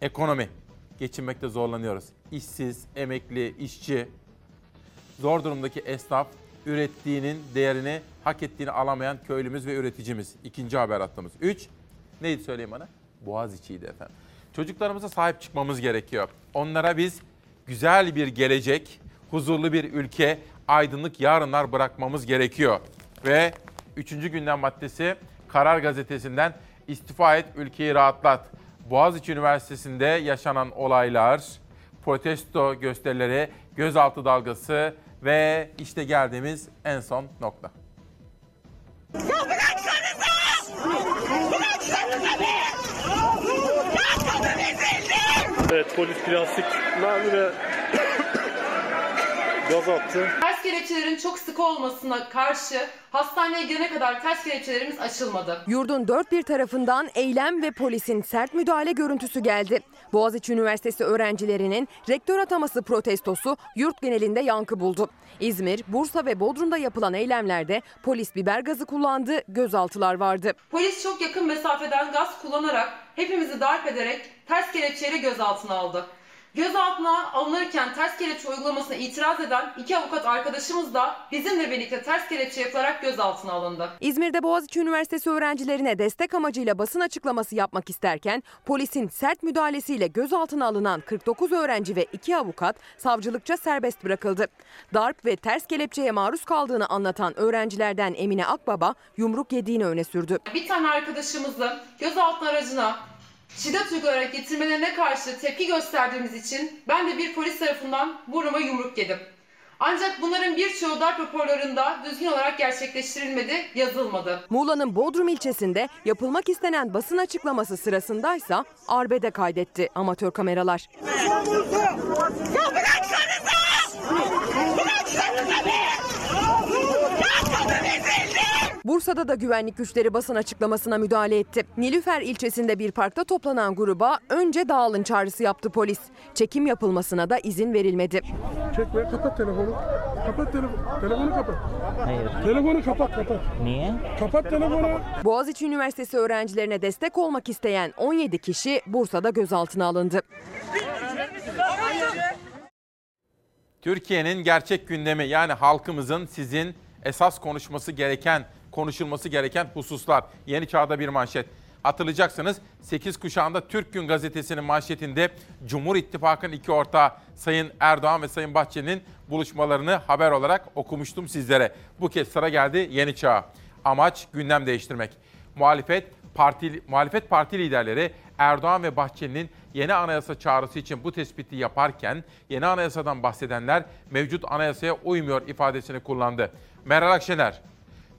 ekonomi. Geçinmekte zorlanıyoruz. İşsiz, emekli, işçi, zor durumdaki esnaf, ürettiğinin değerini hak ettiğini alamayan köylümüz ve üreticimiz. İkinci haber hattımız. Üç, neydi söyleyeyim bana? Boğaziçi'ydi efendim. Çocuklarımıza sahip çıkmamız gerekiyor. Onlara biz güzel bir gelecek, huzurlu bir ülke, aydınlık yarınlar bırakmamız gerekiyor. Ve üçüncü gündem maddesi Karar Gazetesi'nden istifa et, ülkeyi rahatlat. Boğaziçi Üniversitesi'nde yaşanan olaylar, protesto gösterileri, gözaltı dalgası ve işte geldiğimiz en son nokta. Evet polis plastik mermi ve gaz attı. Ters kelepçelerin çok sık olmasına karşı hastaneye gidene kadar ters kelepçelerimiz açılmadı. Yurdun dört bir tarafından eylem ve polisin sert müdahale görüntüsü geldi. Boğaziçi Üniversitesi öğrencilerinin rektör ataması protestosu yurt genelinde yankı buldu. İzmir, Bursa ve Bodrum'da yapılan eylemlerde polis biber gazı kullandı, gözaltılar vardı. Polis çok yakın mesafeden gaz kullanarak hepimizi darp ederek ters kelepçeyle gözaltına aldı. Gözaltına alınırken ters kelepçe uygulamasına itiraz eden iki avukat arkadaşımız da bizimle birlikte ters kelepçe yapılarak gözaltına alındı. İzmir'de Boğaziçi Üniversitesi öğrencilerine destek amacıyla basın açıklaması yapmak isterken polisin sert müdahalesiyle gözaltına alınan 49 öğrenci ve iki avukat savcılıkça serbest bırakıldı. Darp ve ters kelepçeye maruz kaldığını anlatan öğrencilerden Emine Akbaba yumruk yediğini öne sürdü. Bir tane arkadaşımızı gözaltı aracına şiddet uygulayarak getirmelerine karşı tepki gösterdiğimiz için ben de bir polis tarafından burnuma yumruk yedim. Ancak bunların birçoğu darp raporlarında düzgün olarak gerçekleştirilmedi, yazılmadı. Muğla'nın Bodrum ilçesinde yapılmak istenen basın açıklaması sırasındaysa arbede kaydetti amatör kameralar. Bursa'da da güvenlik güçleri basın açıklamasına müdahale etti. Nilüfer ilçesinde bir parkta toplanan gruba önce dağılın çağrısı yaptı polis. Çekim yapılmasına da izin verilmedi. Çekme kapat telefonu. Kapat telefonu. Telefonu kapat. Hayır. Telefonu kapat kapat. Niye? Kapat telefonu. Boğaziçi Üniversitesi öğrencilerine destek olmak isteyen 17 kişi Bursa'da gözaltına alındı. Türkiye'nin gerçek gündemi yani halkımızın sizin esas konuşması gereken, konuşulması gereken hususlar. Yeni Çağda bir manşet. Hatırlayacaksınız 8 kuşağında Türk Gün gazetesinin manşetinde Cumhur İttifakı'nın iki ortağı Sayın Erdoğan ve Sayın Bahçeli'nin buluşmalarını haber olarak okumuştum sizlere. Bu kez sıra geldi Yeni Çağ. Amaç gündem değiştirmek. Muhalefet parti muhalefet parti liderleri Erdoğan ve Bahçeli'nin yeni anayasa çağrısı için bu tespiti yaparken yeni anayasadan bahsedenler mevcut anayasaya uymuyor ifadesini kullandı. Meral Akşener,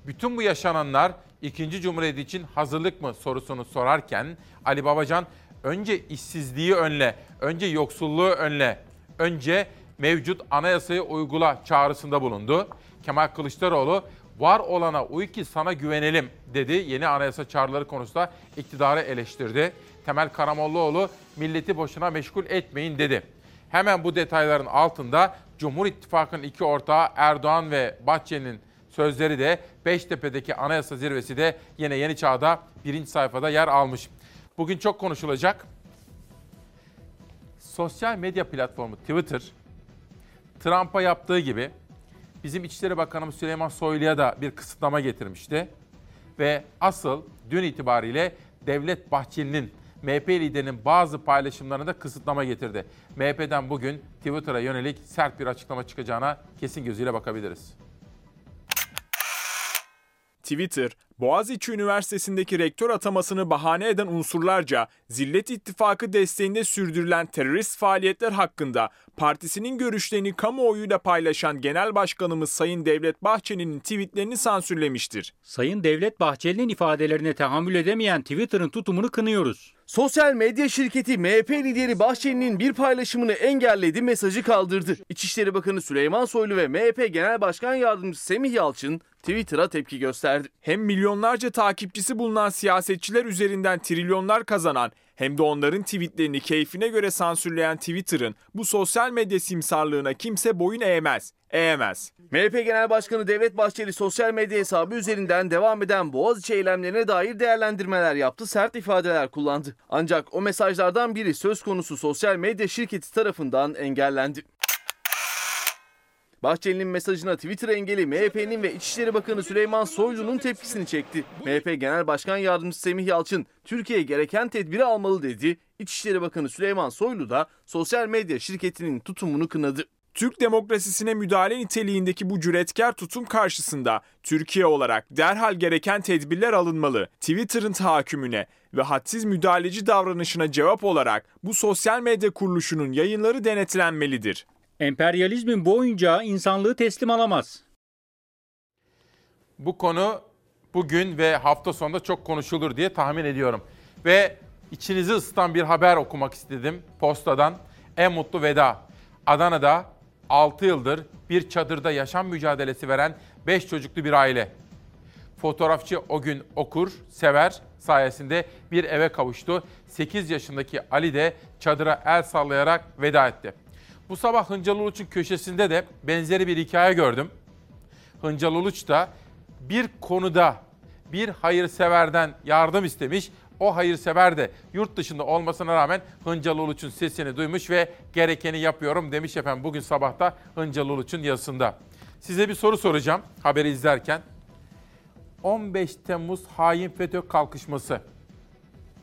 bütün bu yaşananlar 2. Cumhuriyet için hazırlık mı sorusunu sorarken Ali Babacan önce işsizliği önle, önce yoksulluğu önle, önce mevcut anayasayı uygula çağrısında bulundu. Kemal Kılıçdaroğlu Var olana uy ki sana güvenelim dedi. Yeni anayasa çağrıları konusunda iktidarı eleştirdi. Temel Karamollaoğlu milleti boşuna meşgul etmeyin dedi. Hemen bu detayların altında Cumhur İttifakı'nın iki ortağı Erdoğan ve Bahçeli'nin sözleri de Beştepe'deki anayasa zirvesi de yine Yeni Çağ'da birinci sayfada yer almış. Bugün çok konuşulacak. Sosyal medya platformu Twitter, Trump'a yaptığı gibi bizim İçişleri Bakanımız Süleyman Soylu'ya da bir kısıtlama getirmişti. Ve asıl dün itibariyle Devlet Bahçeli'nin MHP liderinin bazı paylaşımlarına da kısıtlama getirdi. MHP'den bugün Twitter'a yönelik sert bir açıklama çıkacağına kesin gözüyle bakabiliriz. Twitter, Boğaziçi Üniversitesi'ndeki rektör atamasını bahane eden unsurlarca Zillet İttifakı desteğinde sürdürülen terörist faaliyetler hakkında partisinin görüşlerini kamuoyuyla paylaşan Genel Başkanımız Sayın Devlet Bahçeli'nin tweetlerini sansürlemiştir. Sayın Devlet Bahçeli'nin ifadelerine tahammül edemeyen Twitter'ın tutumunu kınıyoruz. Sosyal medya şirketi MHP lideri Bahçeli'nin bir paylaşımını engelledi, mesajı kaldırdı. İçişleri Bakanı Süleyman Soylu ve MHP Genel Başkan Yardımcısı Semih Yalçın Twitter'a tepki gösterdi. Hem milyonlarca takipçisi bulunan siyasetçiler üzerinden trilyonlar kazanan hem de onların tweetlerini keyfine göre sansürleyen Twitter'ın bu sosyal medya simsarlığına kimse boyun eğmez. Eğemez. MHP Genel Başkanı Devlet Bahçeli sosyal medya hesabı üzerinden devam eden Boğaziçi eylemlerine dair değerlendirmeler yaptı, sert ifadeler kullandı. Ancak o mesajlardan biri söz konusu sosyal medya şirketi tarafından engellendi. Bahçeli'nin mesajına Twitter engeli MHP'nin ve İçişleri Bakanı Süleyman Soylu'nun tepkisini çekti. MHP Genel Başkan Yardımcısı Semih Yalçın, Türkiye gereken tedbiri almalı dedi. İçişleri Bakanı Süleyman Soylu da sosyal medya şirketinin tutumunu kınadı. Türk demokrasisine müdahale niteliğindeki bu cüretkar tutum karşısında Türkiye olarak derhal gereken tedbirler alınmalı. Twitter'ın tahakkümüne ve hadsiz müdahaleci davranışına cevap olarak bu sosyal medya kuruluşunun yayınları denetlenmelidir. Emperyalizmin bu oyuncağı insanlığı teslim alamaz. Bu konu bugün ve hafta sonunda çok konuşulur diye tahmin ediyorum. Ve içinizi ısıtan bir haber okumak istedim postadan. En mutlu veda. Adana'da 6 yıldır bir çadırda yaşam mücadelesi veren 5 çocuklu bir aile. Fotoğrafçı o gün okur, sever sayesinde bir eve kavuştu. 8 yaşındaki Ali de çadıra el sallayarak veda etti. Bu sabah Hıncal Uluç'un köşesinde de benzeri bir hikaye gördüm. Hıncal Uluç da bir konuda bir hayırseverden yardım istemiş. O hayırsever de yurt dışında olmasına rağmen Hıncal Uluç'un sesini duymuş ve gerekeni yapıyorum demiş efendim bugün sabahta Hıncal Uluç'un yazısında. Size bir soru soracağım haberi izlerken. 15 Temmuz hain FETÖ kalkışması.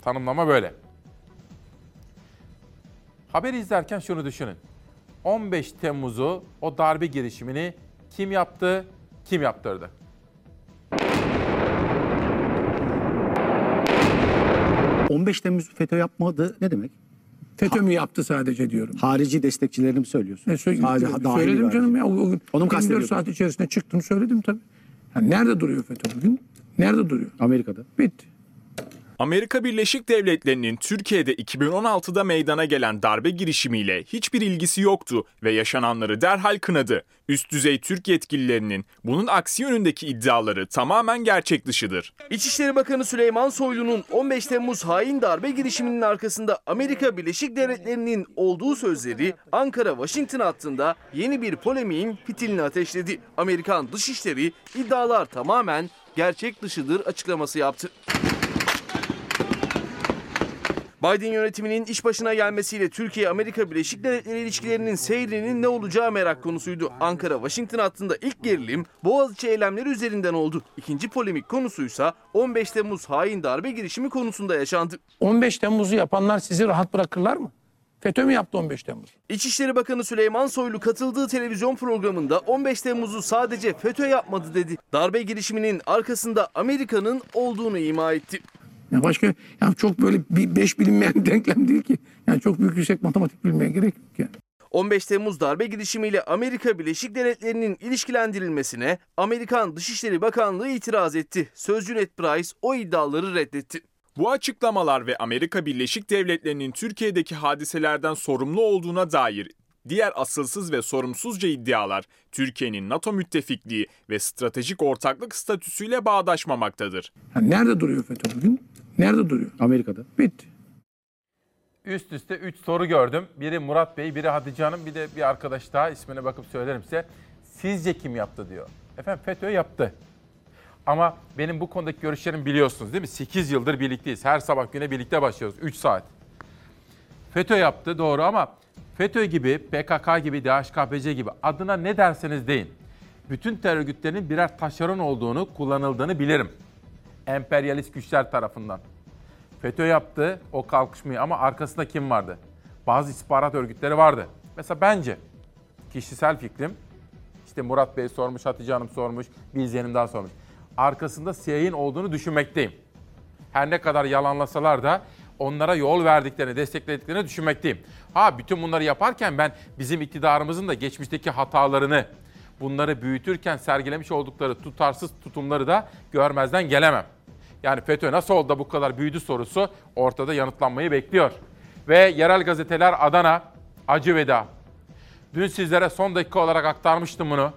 Tanımlama böyle. Haberi izlerken şunu düşünün. 15 Temmuz'u o darbe girişimini kim yaptı, kim yaptırdı? ...15 Temmuz FETÖ yapmadı ne demek? FETÖ mü yaptı sadece diyorum. Harici destekçilerini mi söylüyorsun? Ne söyle- Sadece dahili söyledim canım ya. O, o, Onu mu 24 kastediyordun? saat içerisinde çıktım söyledim tabii. Yani nerede duruyor FETÖ bugün? Nerede duruyor? Amerika'da. Bitti. Amerika Birleşik Devletleri'nin Türkiye'de 2016'da meydana gelen darbe girişimiyle hiçbir ilgisi yoktu ve yaşananları derhal kınadı. Üst düzey Türk yetkililerinin bunun aksi yönündeki iddiaları tamamen gerçek dışıdır. İçişleri Bakanı Süleyman Soylu'nun 15 Temmuz hain darbe girişiminin arkasında Amerika Birleşik Devletleri'nin olduğu sözleri Ankara-Washington hattında yeni bir polemiğin fitilini ateşledi. Amerikan Dışişleri iddialar tamamen gerçek dışıdır açıklaması yaptı. Biden yönetiminin iş başına gelmesiyle Türkiye-Amerika Birleşik Devletleri ilişkilerinin seyrinin ne olacağı merak konusuydu. Ankara-Washington hattında ilk gerilim Boğaziçi eylemleri üzerinden oldu. İkinci polemik konusuysa 15 Temmuz hain darbe girişimi konusunda yaşandı. 15 Temmuz'u yapanlar sizi rahat bırakırlar mı? FETÖ mü yaptı 15 Temmuz? İçişleri Bakanı Süleyman Soylu katıldığı televizyon programında 15 Temmuz'u sadece FETÖ yapmadı dedi. Darbe girişiminin arkasında Amerika'nın olduğunu ima etti. Ya başka ya çok böyle bir beş bilinmeyen [laughs] denklem değil ki. Yani çok büyük yüksek matematik bilmeye gerek yok yani. 15 Temmuz darbe girişimiyle Amerika Birleşik Devletleri'nin ilişkilendirilmesine Amerikan Dışişleri Bakanlığı itiraz etti. Sözcü Ned Price o iddiaları reddetti. Bu açıklamalar ve Amerika Birleşik Devletleri'nin Türkiye'deki hadiselerden sorumlu olduğuna dair Diğer asılsız ve sorumsuzca iddialar Türkiye'nin NATO müttefikliği ve stratejik ortaklık statüsüyle bağdaşmamaktadır. Yani nerede duruyor FETÖ bugün? Nerede duruyor? Amerika'da. Bitti. Üst üste 3 soru gördüm. Biri Murat Bey, biri Hatice Hanım, bir de bir arkadaş daha ismine bakıp söylerim size. Sizce kim yaptı diyor. Efendim FETÖ yaptı. Ama benim bu konudaki görüşlerimi biliyorsunuz değil mi? 8 yıldır birlikteyiz. Her sabah güne birlikte başlıyoruz. 3 saat. FETÖ yaptı doğru ama FETÖ gibi, PKK gibi, DHKPC gibi adına ne derseniz deyin. Bütün terör örgütlerinin birer taşeron olduğunu, kullanıldığını bilirim. Emperyalist güçler tarafından. FETÖ yaptı o kalkışmayı ama arkasında kim vardı? Bazı istihbarat örgütleri vardı. Mesela bence kişisel fikrim işte Murat Bey sormuş, Hatice Hanım sormuş, Bilge'nin daha sormuş. Arkasında CIA'nin olduğunu düşünmekteyim. Her ne kadar yalanlasalar da onlara yol verdiklerini, desteklediklerini düşünmekteyim. Ha bütün bunları yaparken ben bizim iktidarımızın da geçmişteki hatalarını, bunları büyütürken sergilemiş oldukları tutarsız tutumları da görmezden gelemem. Yani FETÖ nasıl oldu da bu kadar büyüdü sorusu ortada yanıtlanmayı bekliyor. Ve yerel gazeteler Adana, acı veda. Dün sizlere son dakika olarak aktarmıştım bunu.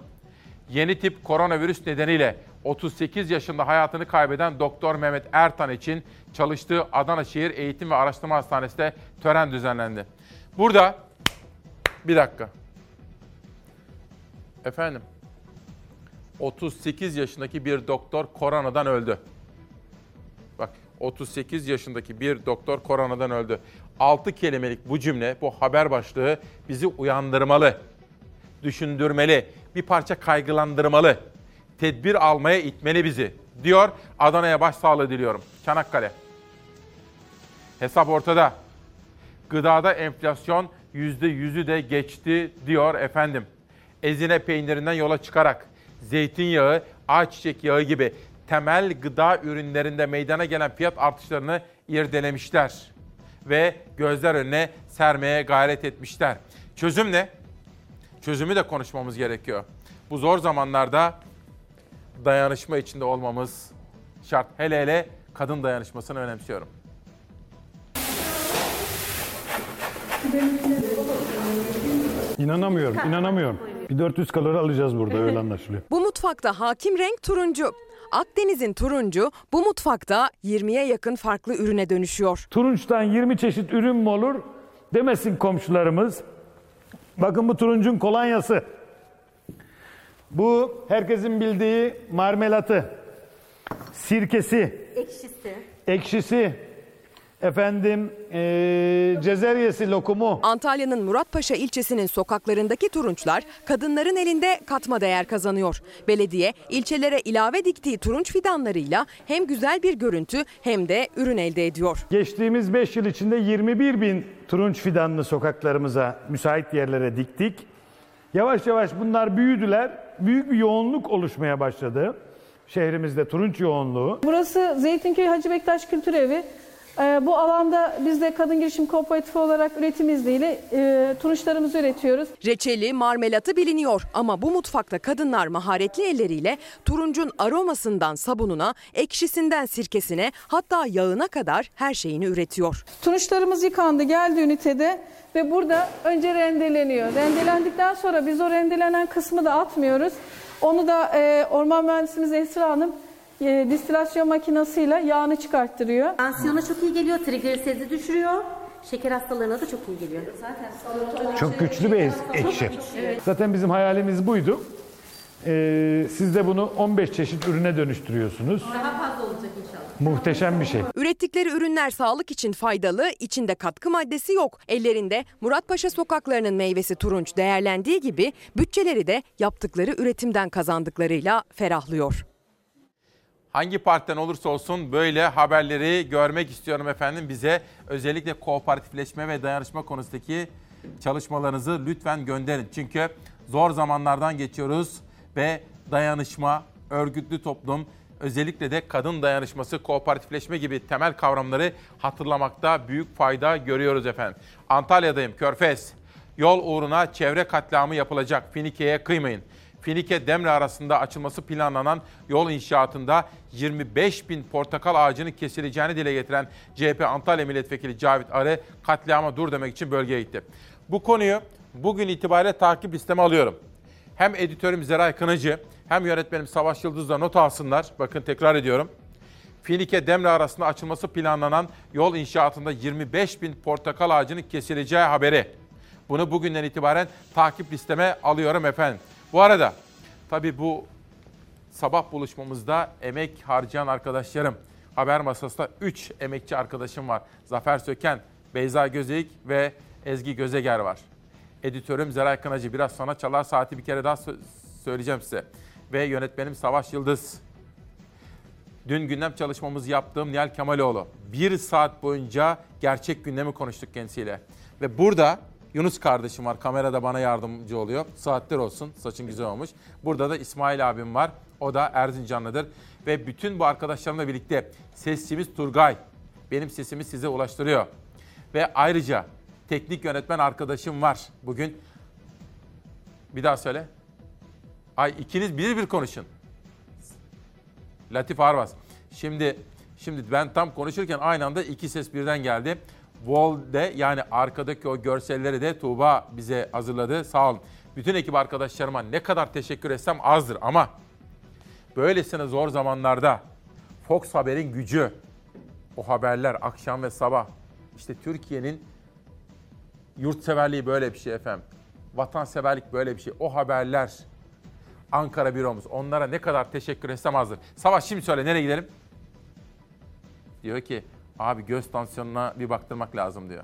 Yeni tip koronavirüs nedeniyle 38 yaşında hayatını kaybeden Doktor Mehmet Ertan için çalıştığı Adana Şehir Eğitim ve Araştırma Hastanesi'nde tören düzenlendi. Burada bir dakika. Efendim 38 yaşındaki bir doktor koronadan öldü. Bak 38 yaşındaki bir doktor koronadan öldü. 6 kelimelik bu cümle, bu haber başlığı bizi uyandırmalı, düşündürmeli, bir parça kaygılandırmalı, tedbir almaya itmeli bizi diyor. Adana'ya başsağlığı diliyorum. Çanakkale. Hesap ortada. Gıdada enflasyon %100'ü de geçti diyor efendim. Ezine peynirinden yola çıkarak zeytinyağı, ayçiçek yağı gibi temel gıda ürünlerinde meydana gelen fiyat artışlarını irdelemişler ve gözler önüne sermeye gayret etmişler. Çözüm ne? Çözümü de konuşmamız gerekiyor. Bu zor zamanlarda dayanışma içinde olmamız şart. Hele hele kadın dayanışmasını önemsiyorum. İnanamıyorum, inanamıyorum. Bir 400 kalori alacağız burada öyle [laughs] anlaşılıyor. Bu mutfakta hakim renk turuncu. Akdeniz'in turuncu bu mutfakta 20'ye yakın farklı ürüne dönüşüyor. Turunçtan 20 çeşit ürün mü olur demesin komşularımız. Bakın bu turuncun kolonyası. Bu herkesin bildiği marmelatı, sirkesi, Ekşisi. ekşisi, efendim eee cezeryesi, lokumu. Antalya'nın Muratpaşa ilçesinin sokaklarındaki turunçlar kadınların elinde katma değer kazanıyor. Belediye ilçelere ilave diktiği turunç fidanlarıyla hem güzel bir görüntü hem de ürün elde ediyor. Geçtiğimiz 5 yıl içinde 21 bin turunç fidanını sokaklarımıza, müsait yerlere diktik. Yavaş yavaş bunlar büyüdüler. Büyük bir yoğunluk oluşmaya başladı. Şehrimizde turunç yoğunluğu. Burası Zeytinköy Hacı Bektaş Kültür Evi. Ee, bu alanda biz de Kadın Girişim Kooperatifi olarak üretim izniyle e, turunçlarımızı üretiyoruz. Reçeli, marmelatı biliniyor ama bu mutfakta kadınlar maharetli elleriyle turuncun aromasından sabununa, ekşisinden sirkesine hatta yağına kadar her şeyini üretiyor. Turunçlarımız yıkandı geldi ünitede ve burada önce rendeleniyor. Rendelendikten sonra biz o rendelenen kısmı da atmıyoruz. Onu da e, orman mühendisimiz Esra Hanım e, distilasyon makinesiyle yağını çıkarttırıyor. Tansiyona çok iyi geliyor, trigliseridi düşürüyor. Şeker hastalarına da çok iyi geliyor. Zaten Çok güçlü bir ekşi. Zaten bizim hayalimiz buydu. Ee, siz de bunu 15 çeşit ürüne dönüştürüyorsunuz. Daha fazla olacak inşallah. Muhteşem bir şey. Ürettikleri ürünler sağlık için faydalı, içinde katkı maddesi yok. Ellerinde Muratpaşa sokaklarının meyvesi turunç değerlendiği gibi bütçeleri de yaptıkları üretimden kazandıklarıyla ferahlıyor. Hangi partiden olursa olsun böyle haberleri görmek istiyorum efendim. Bize özellikle kooperatifleşme ve dayanışma konusundaki çalışmalarınızı lütfen gönderin. Çünkü zor zamanlardan geçiyoruz ve dayanışma, örgütlü toplum, özellikle de kadın dayanışması, kooperatifleşme gibi temel kavramları hatırlamakta büyük fayda görüyoruz efendim. Antalya'dayım, Körfez. Yol uğruna çevre katliamı yapılacak. Finike'ye kıymayın. Finike Demre arasında açılması planlanan yol inşaatında 25 bin portakal ağacının kesileceğini dile getiren CHP Antalya Milletvekili Cavit Arı katliama dur demek için bölgeye gitti. Bu konuyu bugün itibariyle takip listeme alıyorum. Hem editörüm Zeray Kınacı hem yönetmenim Savaş Yıldız'la not alsınlar. Bakın tekrar ediyorum. Finike Demre arasında açılması planlanan yol inşaatında 25 bin portakal ağacının kesileceği haberi. Bunu bugünden itibaren takip listeme alıyorum efendim. Bu arada tabii bu sabah buluşmamızda emek harcayan arkadaşlarım. Haber masasında 3 emekçi arkadaşım var. Zafer Söken, Beyza Gözeyik ve Ezgi Gözeger var. Editörüm Zeray Kınacı. Biraz sana çalar saati bir kere daha sö- söyleyeceğim size. Ve yönetmenim Savaş Yıldız. Dün gündem çalışmamızı yaptığım Nihal Kemaloğlu. Bir saat boyunca gerçek gündemi konuştuk kendisiyle. Ve burada Yunus kardeşim var. Kamerada bana yardımcı oluyor. Saatler olsun. Saçın güzel olmuş. Burada da İsmail abim var. O da Erzincanlıdır. Ve bütün bu arkadaşlarımla birlikte sesçimiz Turgay. Benim sesimi size ulaştırıyor. Ve ayrıca teknik yönetmen arkadaşım var. Bugün bir daha söyle. Ay ikiniz bir bir konuşun. Latif Arvas. Şimdi şimdi ben tam konuşurken aynı anda iki ses birden geldi. Wall'de yani arkadaki o görselleri de Tuğba bize hazırladı. Sağ olun. Bütün ekip arkadaşlarıma ne kadar teşekkür etsem azdır ama böylesine zor zamanlarda Fox Haber'in gücü, o haberler akşam ve sabah işte Türkiye'nin yurtseverliği böyle bir şey efendim. Vatanseverlik böyle bir şey. O haberler Ankara büromuz. Onlara ne kadar teşekkür etsem azdır. Savaş şimdi söyle nereye gidelim? Diyor ki abi göz tansiyonuna bir baktırmak lazım diyor.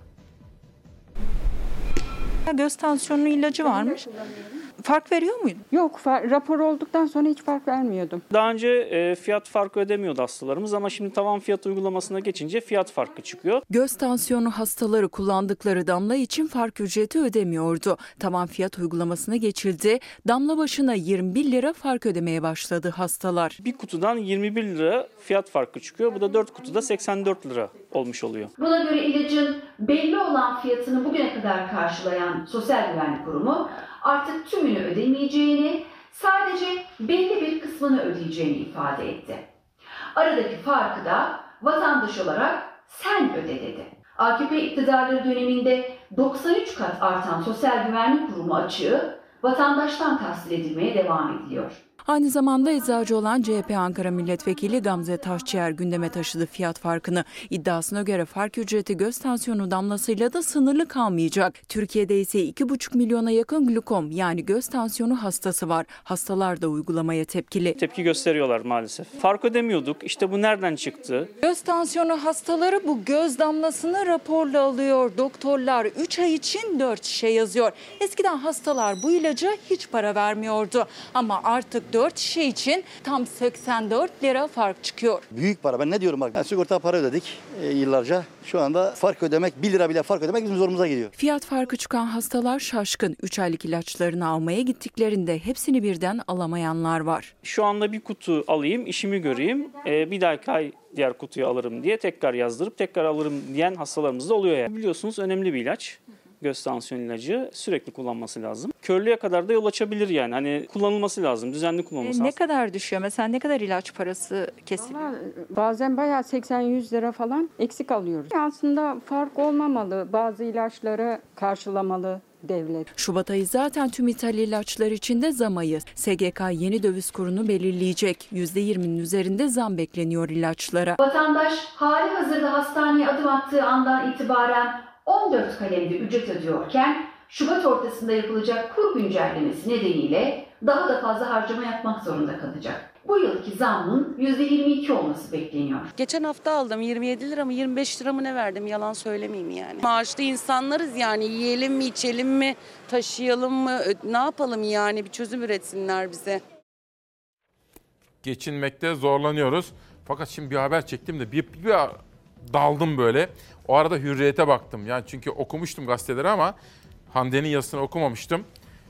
Göz tansiyonu ilacı varmış. Fark veriyor muydu? Yok, rapor olduktan sonra hiç fark vermiyordum. Daha önce e, fiyat farkı ödemiyordu hastalarımız ama şimdi tavan fiyat uygulamasına geçince fiyat farkı çıkıyor. Göz tansiyonu hastaları kullandıkları damla için fark ücreti ödemiyordu. Tavan fiyat uygulamasına geçildi. Damla başına 21 lira fark ödemeye başladı hastalar. Bir kutudan 21 lira fiyat farkı çıkıyor. Bu da 4 kutuda 84 lira olmuş oluyor. Buna göre ilacın belli olan fiyatını bugüne kadar karşılayan Sosyal Güvenlik Kurumu artık tümünü ödemeyeceğini, sadece belli bir kısmını ödeyeceğini ifade etti. Aradaki farkı da vatandaş olarak sen öde dedi. AKP iktidarları döneminde 93 kat artan Sosyal Güvenlik Kurumu açığı vatandaştan tahsil edilmeye devam ediliyor. Aynı zamanda eczacı olan CHP Ankara Milletvekili Gamze Taşçıyer gündeme taşıdı fiyat farkını. İddiasına göre fark ücreti göz tansiyonu damlasıyla da sınırlı kalmayacak. Türkiye'de ise 2,5 milyona yakın glukom yani göz tansiyonu hastası var. Hastalar da uygulamaya tepkili. Tepki gösteriyorlar maalesef. Fark ödemiyorduk. İşte bu nereden çıktı? Göz tansiyonu hastaları bu göz damlasını raporla alıyor. Doktorlar 3 ay için 4 şişe yazıyor. Eskiden hastalar bu ilaca hiç para vermiyordu. Ama artık 4 şişe için tam 84 lira fark çıkıyor. Büyük para. Ben ne diyorum bak. Yani sigorta para ödedik e, yıllarca. Şu anda fark ödemek 1 lira bile fark ödemek bizim zorumuza gidiyor. Fiyat farkı çıkan hastalar şaşkın. 3 aylık ilaçlarını almaya gittiklerinde hepsini birden alamayanlar var. Şu anda bir kutu alayım, işimi göreyim. E, bir dahaki ay diğer kutuyu alırım diye tekrar yazdırıp tekrar alırım diyen hastalarımız da oluyor yani. Biliyorsunuz önemli bir ilaç. Göz tansiyon ilacı sürekli kullanması lazım. Körlüğe kadar da yol açabilir yani. Hani kullanılması lazım, düzenli kullanılması E, ne kadar düşüyor? Mesela ne kadar ilaç parası kesiliyor? Valla bazen bayağı 80-100 lira falan eksik alıyoruz. Aslında fark olmamalı. Bazı ilaçları karşılamalı devlet. Şubat ayı zaten tüm ithal ilaçlar için de zam ayı. SGK yeni döviz kurunu belirleyecek. %20'nin üzerinde zam bekleniyor ilaçlara. Vatandaş hali hazırda hastaneye adım attığı andan itibaren 14 kalemde ücret ödüyorken Şubat ortasında yapılacak kur güncellemesi nedeniyle daha da fazla harcama yapmak zorunda kalacak. Bu yılki zammın %22 olması bekleniyor. Geçen hafta aldım 27 lira mı 25 lira mı ne verdim yalan söylemeyeyim yani. Maaşlı insanlarız yani yiyelim mi içelim mi taşıyalım mı ne yapalım yani bir çözüm üretsinler bize. geçinmekte zorlanıyoruz. Fakat şimdi bir haber çektim de bir, bir daldım böyle. O arada hürriyete baktım. Yani çünkü okumuştum gazeteleri ama Hande'nin yazısını okumamıştım.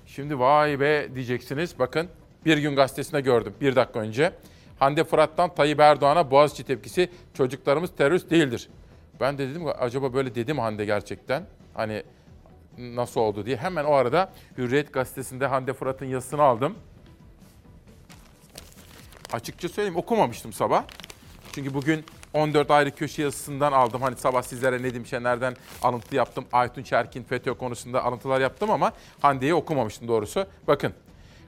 Şimdi vay be diyeceksiniz. Bakın bir gün gazetesinde gördüm bir dakika önce. Hande Fırat'tan Tayyip Erdoğan'a Boğaziçi tepkisi çocuklarımız terörist değildir. Ben de dedim acaba böyle dedi mi Hande gerçekten? Hani nasıl oldu diye. Hemen o arada Hürriyet gazetesinde Hande Fırat'ın yazısını aldım. Açıkça söyleyeyim okumamıştım sabah. Çünkü bugün 14 ayrı köşe yazısından aldım. Hani sabah sizlere Nedim Şener'den alıntı yaptım. Aytun Çerkin FETÖ konusunda alıntılar yaptım ama Hande'yi okumamıştım doğrusu. Bakın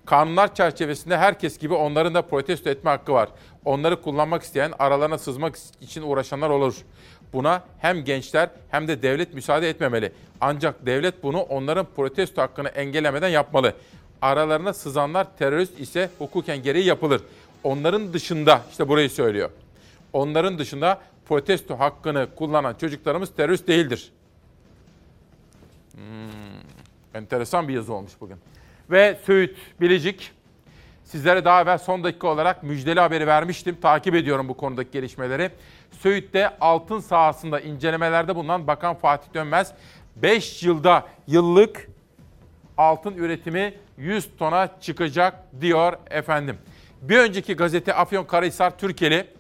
kanunlar çerçevesinde herkes gibi onların da protesto etme hakkı var. Onları kullanmak isteyen aralarına sızmak için uğraşanlar olur. Buna hem gençler hem de devlet müsaade etmemeli. Ancak devlet bunu onların protesto hakkını engellemeden yapmalı. Aralarına sızanlar terörist ise hukuken gereği yapılır. Onların dışında işte burayı söylüyor. Onların dışında protesto hakkını kullanan çocuklarımız terörist değildir. Hmm, enteresan bir yazı olmuş bugün. Ve Söğüt, Bilecik. Sizlere daha evvel son dakika olarak müjdeli haberi vermiştim. Takip ediyorum bu konudaki gelişmeleri. Söğüt'te altın sahasında incelemelerde bulunan Bakan Fatih Dönmez 5 yılda yıllık altın üretimi 100 tona çıkacak diyor efendim. Bir önceki gazete Afyonkarahisar Türkeli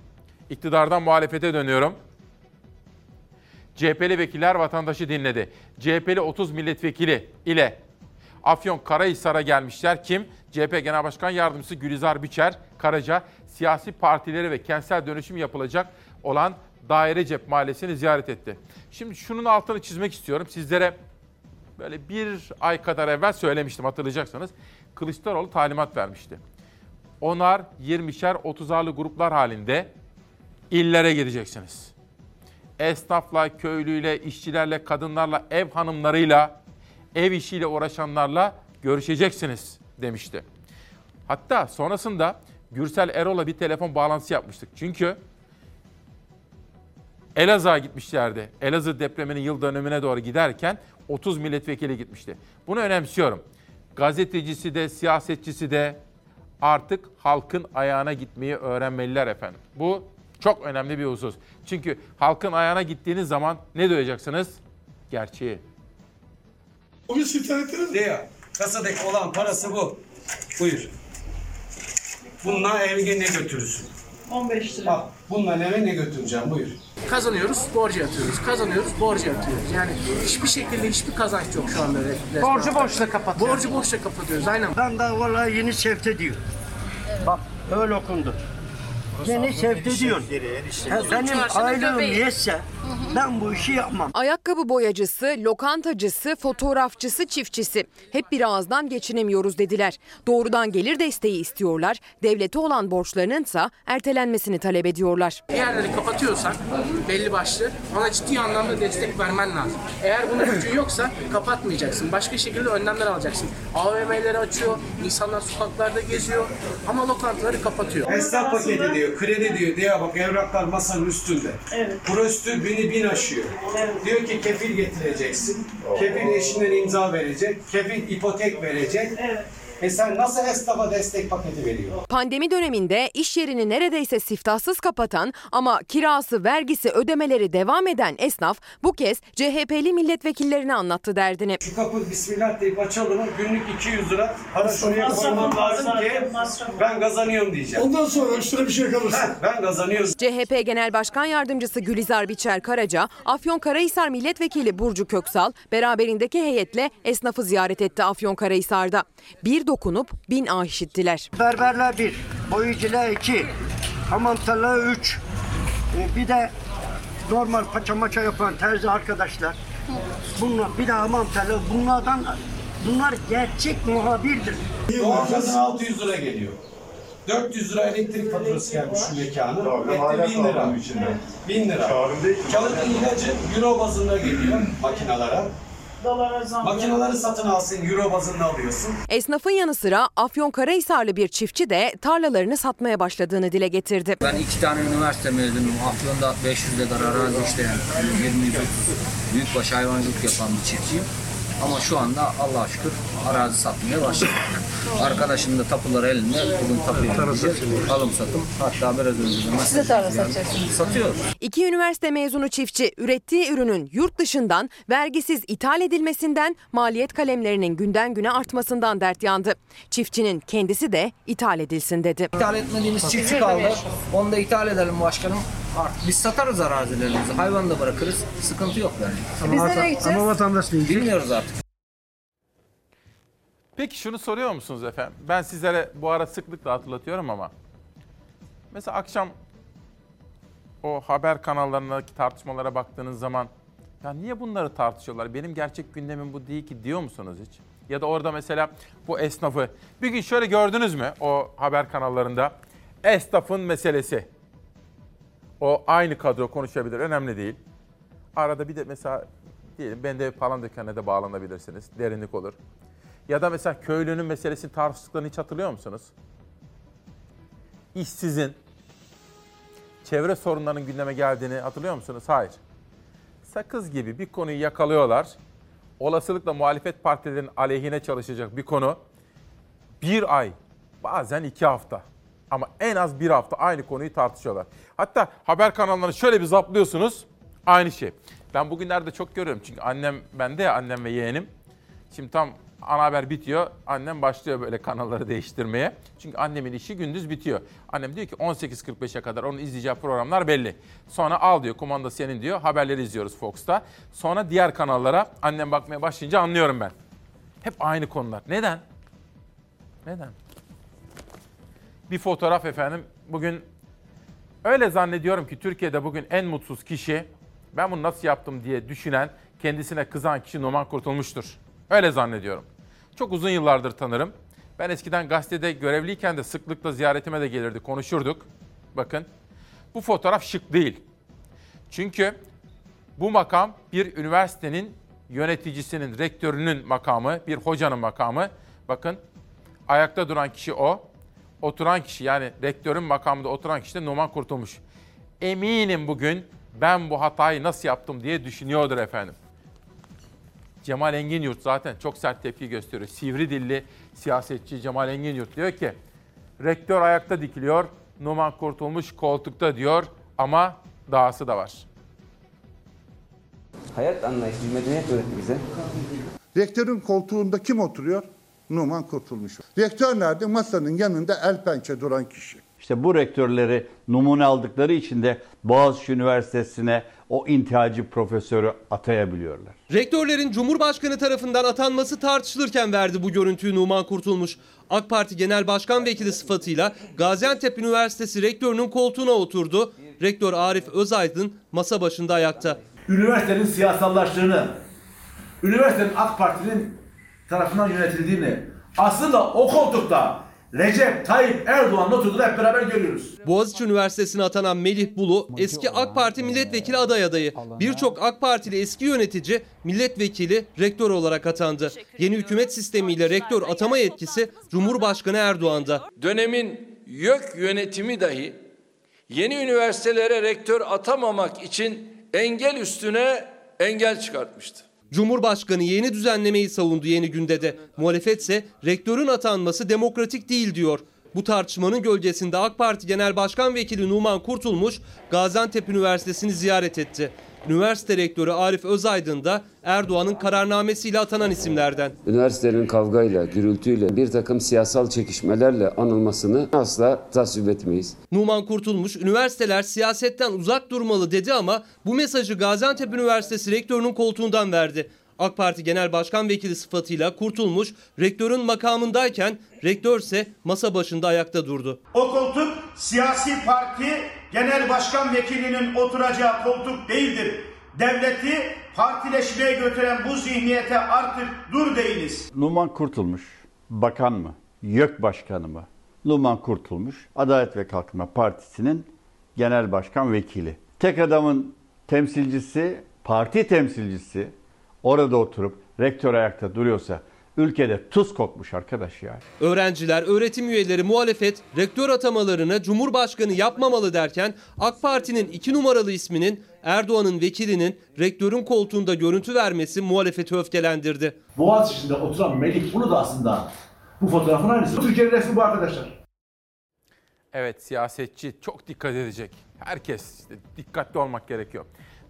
iktidardan muhalefete dönüyorum. CHP'li vekiller vatandaşı dinledi. CHP'li 30 milletvekili ile Afyon Karahisar'a gelmişler. Kim? CHP Genel Başkan Yardımcısı Gülizar Biçer Karaca siyasi partileri ve kentsel dönüşüm yapılacak olan Dairecep Mahallesi'ni ziyaret etti. Şimdi şunun altını çizmek istiyorum. Sizlere böyle bir ay kadar evvel söylemiştim hatırlayacaksınız. Kılıçdaroğlu talimat vermişti. Onar, 20'şer, 30'arlı gruplar halinde illere gideceksiniz. Esnafla, köylüyle, işçilerle, kadınlarla, ev hanımlarıyla, ev işiyle uğraşanlarla görüşeceksiniz demişti. Hatta sonrasında Gürsel Erol'a bir telefon bağlantısı yapmıştık. Çünkü Elazığ'a gitmişlerdi. Elazığ depreminin yıl dönümüne doğru giderken 30 milletvekili gitmişti. Bunu önemsiyorum. Gazetecisi de, siyasetçisi de artık halkın ayağına gitmeyi öğrenmeliler efendim. Bu çok önemli bir husus. Çünkü halkın ayağına gittiğiniz zaman ne duyacaksınız? Gerçeği. Bugün siftah ettiniz mi? Diyor. Kasadaki olan parası bu. Buyur. Bununla evine ne götürürsün? 15 lira. Al. Bununla eve ne götüreceğim? Buyur. Kazanıyoruz, borcu yatıyoruz. Kazanıyoruz, borcu yatıyoruz. Yani hiçbir şekilde hiçbir kazanç yok şu anda. resmen. Borcu borçla kapatıyoruz. Borcu borçla kapatıyoruz, aynen. Ben daha vallahi yeni sevte diyor. Bak öyle okundu. Yeni sevte diyor. Ha, benim ailem yetse ben bu işi yapmam. Ayakkabı boyacısı, lokantacısı, fotoğrafçısı, çiftçisi. Hep bir ağızdan geçinemiyoruz dediler. Doğrudan gelir desteği istiyorlar. Devlete olan borçlarınınsa ertelenmesini talep ediyorlar. Yerleri kapatıyorsan belli başlı ona ciddi anlamda destek vermen lazım. Eğer bunun gücün yoksa kapatmayacaksın. Başka şekilde önlemler alacaksın. AVM'leri açıyor, insanlar sokaklarda geziyor ama lokantaları kapatıyor. Esnaf paketi diyor, kredi diyor. Diye bak evraklar masanın üstünde. Evet. Prostür bini bin aşıyor. Diyor ki kefil getireceksin. Kefil eşinden imza verecek. Kefil ipotek verecek. E sen nasıl esnafa destek paketi veriyorsun? Pandemi döneminde iş yerini neredeyse siftahsız kapatan ama kirası, vergisi, ödemeleri devam eden esnaf bu kez CHP'li milletvekillerine anlattı derdini. Şu kapı bismillah deyip açalım günlük 200 lira para şuraya koymam lazım ki ben kazanıyorum diyeceğim. Ondan sonra üstüne bir şey kalırsa. Ben kazanıyorum. CHP Genel Başkan Yardımcısı Gülizar Biçer Karaca, Afyonkarahisar Milletvekili Burcu Köksal beraberindeki heyetle esnafı ziyaret etti Afyonkarahisar'da. Bir dokunup bin ah işittiler. Berberler 1, boyucular 2, hamamtalar 3, bir de normal paça maça yapan terzi arkadaşlar. Bunlar bir de hamamtalar bunlardan bunlar gerçek muhabirdir. Doğalgazın 600 lira geliyor. 400 lira elektrik faturası gelmiş şu mekanın. Etti 1000 lira. 1000 lira. Kağıdın ilacı euro bazında geliyor makinalara. Makineleri satın alsın euro bazında alıyorsun. Esnafın yanı sıra Afyonkarahisarlı bir çiftçi de tarlalarını satmaya başladığını dile getirdi. Ben iki tane üniversite mezunuyum. Afyon'da 500 dekar arazi işleyen, 20 büyükbaş hayvancılık yapan bir çiftçiyim. Ama şu anda Allah'a şükür arazi satmaya başladım. Arkadaşım da tapuları elinde. Bugün tapuyu gideceğiz. Alım satım. Hatta biraz önce de Siz de tarla satacaksınız. Satıyoruz. İki üniversite mezunu çiftçi ürettiği ürünün yurt dışından vergisiz ithal edilmesinden maliyet kalemlerinin günden güne artmasından dert yandı. Çiftçinin kendisi de ithal edilsin dedi. İthal etmediğimiz çiftçi kaldı. Onu da ithal edelim başkanım. Artık biz satarız arazilerimizi. Hayvanı da bırakırız. Sıkıntı yok yani. Biz nereye gideceğiz? Ama vatandaş Bilmiyoruz artık. Peki şunu soruyor musunuz efendim? Ben sizlere bu ara sıklıkla hatırlatıyorum ama. Mesela akşam o haber kanallarındaki tartışmalara baktığınız zaman ya niye bunları tartışıyorlar? Benim gerçek gündemim bu değil ki diyor musunuz hiç? Ya da orada mesela bu esnafı bir gün şöyle gördünüz mü o haber kanallarında? Esnafın meselesi. O aynı kadro konuşabilir. Önemli değil. Arada bir de mesela diyelim ben de falan dükkanına da bağlanabilirsiniz. Derinlik olur. Ya da mesela köylünün meselesini tartıştıklarını hiç hatırlıyor musunuz? İşsizin, çevre sorunlarının gündeme geldiğini hatırlıyor musunuz? Hayır. Sakız gibi bir konuyu yakalıyorlar. Olasılıkla muhalefet partilerinin aleyhine çalışacak bir konu. Bir ay, bazen iki hafta ama en az bir hafta aynı konuyu tartışıyorlar. Hatta haber kanallarını şöyle bir zaplıyorsunuz, aynı şey. Ben bugünlerde çok görüyorum çünkü annem bende ya annem ve yeğenim. Şimdi tam ana haber bitiyor. Annem başlıyor böyle kanalları değiştirmeye. Çünkü annemin işi gündüz bitiyor. Annem diyor ki 18.45'e kadar onun izleyeceği programlar belli. Sonra al diyor kumanda senin diyor. Haberleri izliyoruz Fox'ta. Sonra diğer kanallara annem bakmaya başlayınca anlıyorum ben. Hep aynı konular. Neden? Neden? Bir fotoğraf efendim. Bugün öyle zannediyorum ki Türkiye'de bugün en mutsuz kişi ben bunu nasıl yaptım diye düşünen, kendisine kızan kişi Numan Kurtulmuş'tur. Öyle zannediyorum. Çok uzun yıllardır tanırım. Ben eskiden gazetede görevliyken de sıklıkla ziyaretime de gelirdi, konuşurduk. Bakın, bu fotoğraf şık değil. Çünkü bu makam bir üniversitenin yöneticisinin, rektörünün makamı, bir hocanın makamı. Bakın, ayakta duran kişi o. Oturan kişi yani rektörün makamında oturan kişi de Numan Kurtulmuş. Eminim bugün ben bu hatayı nasıl yaptım diye düşünüyordur efendim. Cemal Engin Yurt zaten çok sert tepki gösteriyor. Sivri dilli siyasetçi Cemal Engin Yurt diyor ki rektör ayakta dikiliyor, Numan Kurtulmuş koltukta diyor ama dahası da var. Hayat anlayışı medeniyet öğretti bize. Rektörün koltuğunda kim oturuyor? Numan Kurtulmuş. Rektör nerede? Masanın yanında el pençe duran kişi. İşte bu rektörleri numune aldıkları için de Boğaziçi Üniversitesi'ne o intihacı profesörü atayabiliyorlar. Rektörlerin Cumhurbaşkanı tarafından atanması tartışılırken verdi bu görüntüyü Numan Kurtulmuş. AK Parti Genel Başkan Vekili sıfatıyla Gaziantep Üniversitesi rektörünün koltuğuna oturdu. Rektör Arif Özaydın masa başında ayakta. Üniversitenin siyasallaştığını, üniversitenin AK Parti'nin tarafından yönetildiğini, aslında o koltukta Recep Tayyip Erdoğan'ın oturduğunu hep beraber görüyoruz. Boğaziçi Üniversitesi'ne atanan Melih Bulu eski AK Parti milletvekili aday adayı. Birçok AK Partili eski yönetici milletvekili rektör olarak atandı. Yeni hükümet sistemiyle rektör atama yetkisi Cumhurbaşkanı Erdoğan'da. Dönemin YÖK yönetimi dahi yeni üniversitelere rektör atamamak için engel üstüne engel çıkartmıştı. Cumhurbaşkanı yeni düzenlemeyi savundu yeni günde de. Muhalefetse rektörün atanması demokratik değil diyor. Bu tartışmanın gölgesinde AK Parti Genel Başkan Vekili Numan Kurtulmuş Gaziantep Üniversitesi'ni ziyaret etti. Üniversite rektörü Arif Özaydın da Erdoğan'ın kararnamesiyle atanan isimlerden. Üniversitenin kavgayla, gürültüyle, bir takım siyasal çekişmelerle anılmasını asla tasvip etmeyiz. Numan Kurtulmuş, üniversiteler siyasetten uzak durmalı dedi ama bu mesajı Gaziantep Üniversitesi rektörünün koltuğundan verdi. AK Parti Genel Başkan Vekili sıfatıyla Kurtulmuş, rektörün makamındayken rektör ise masa başında ayakta durdu. O koltuk siyasi parti genel başkan vekilinin oturacağı koltuk değildir. Devleti partileşmeye götüren bu zihniyete artık dur değiliz. Numan Kurtulmuş bakan mı? YÖK başkanı mı? Numan Kurtulmuş Adalet ve Kalkınma Partisi'nin genel başkan vekili. Tek adamın temsilcisi, parti temsilcisi orada oturup rektör ayakta duruyorsa ülkede tuz kokmuş arkadaş ya. Öğrenciler, öğretim üyeleri, muhalefet rektör atamalarını Cumhurbaşkanı yapmamalı derken AK Parti'nin iki numaralı isminin Erdoğan'ın vekilinin rektörün koltuğunda görüntü vermesi muhalefeti öfkelendirdi. Boğaziçi'nde oturan Melih Bulu da aslında bu fotoğrafın aynısı. Türkiye'nin resmi bu arkadaşlar. Evet siyasetçi çok dikkat edecek. Herkes işte dikkatli olmak gerekiyor.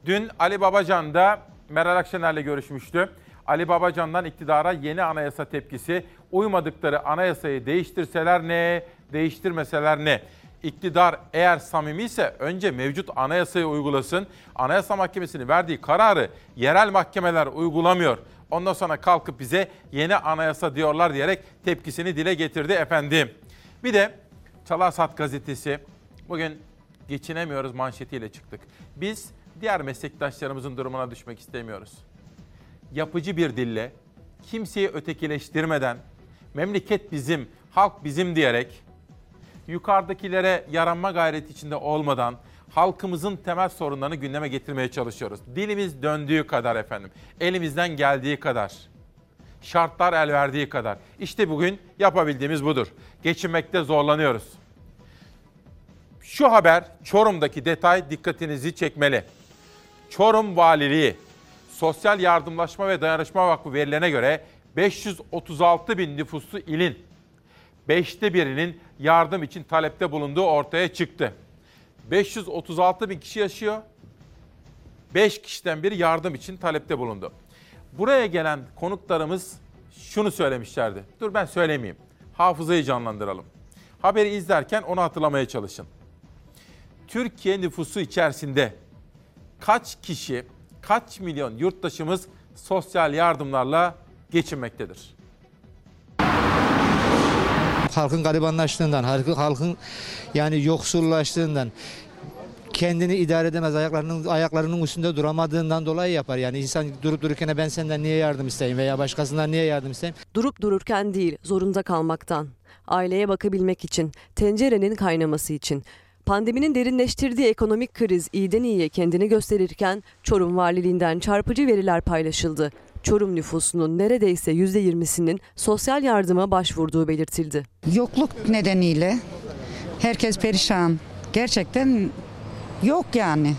Dün Ali Babacan da Meral Akşener'le görüşmüştü. Ali Babacan'dan iktidara yeni anayasa tepkisi. Uymadıkları anayasayı değiştirseler ne, değiştirmeseler ne? İktidar eğer samimiyse önce mevcut anayasayı uygulasın. Anayasa Mahkemesi'nin verdiği kararı yerel mahkemeler uygulamıyor. Ondan sonra kalkıp bize yeni anayasa diyorlar diyerek tepkisini dile getirdi efendim. Bir de Çalarsat gazetesi bugün Geçinemiyoruz manşetiyle çıktık. Biz diğer meslektaşlarımızın durumuna düşmek istemiyoruz. Yapıcı bir dille, kimseyi ötekileştirmeden, memleket bizim, halk bizim diyerek, yukarıdakilere yaranma gayreti içinde olmadan halkımızın temel sorunlarını gündeme getirmeye çalışıyoruz. Dilimiz döndüğü kadar efendim, elimizden geldiği kadar, şartlar el verdiği kadar. İşte bugün yapabildiğimiz budur. Geçinmekte zorlanıyoruz. Şu haber Çorum'daki detay dikkatinizi çekmeli. Çorum Valiliği Sosyal Yardımlaşma ve Dayanışma Vakfı verilerine göre 536 bin nüfuslu ilin beşte birinin yardım için talepte bulunduğu ortaya çıktı. 536 bin kişi yaşıyor. 5 kişiden biri yardım için talepte bulundu. Buraya gelen konuklarımız şunu söylemişlerdi. Dur ben söylemeyeyim. Hafızayı canlandıralım. Haberi izlerken onu hatırlamaya çalışın. Türkiye nüfusu içerisinde kaç kişi, kaç milyon yurttaşımız sosyal yardımlarla geçinmektedir? halkın garibanlaştığından, halkın, halkın yani yoksullaştığından kendini idare edemez ayaklarının ayaklarının üstünde duramadığından dolayı yapar. Yani insan durup dururken ben senden niye yardım isteyeyim veya başkasından niye yardım isteyeyim? Durup dururken değil, zorunda kalmaktan. Aileye bakabilmek için, tencerenin kaynaması için. Pandeminin derinleştirdiği ekonomik kriz iyiden iyiye kendini gösterirken Çorum Valiliğinden çarpıcı veriler paylaşıldı. Çorum nüfusunun neredeyse %20'sinin sosyal yardıma başvurduğu belirtildi. Yokluk nedeniyle herkes perişan. Gerçekten yok yani.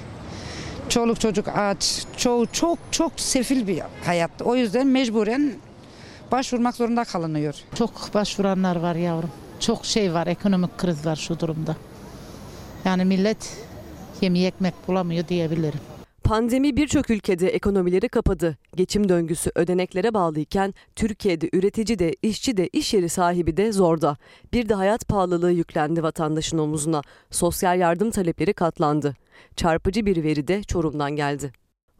Çoluk çocuk aç, çoğu çok çok sefil bir hayat. O yüzden mecburen başvurmak zorunda kalınıyor. Çok başvuranlar var yavrum. Çok şey var, ekonomik kriz var şu durumda. Yani millet yemeği ekmek bulamıyor diyebilirim. Pandemi birçok ülkede ekonomileri kapadı. Geçim döngüsü ödeneklere bağlıyken Türkiye'de üretici de, işçi de, iş yeri sahibi de zorda. Bir de hayat pahalılığı yüklendi vatandaşın omuzuna. Sosyal yardım talepleri katlandı. Çarpıcı bir veri de Çorum'dan geldi.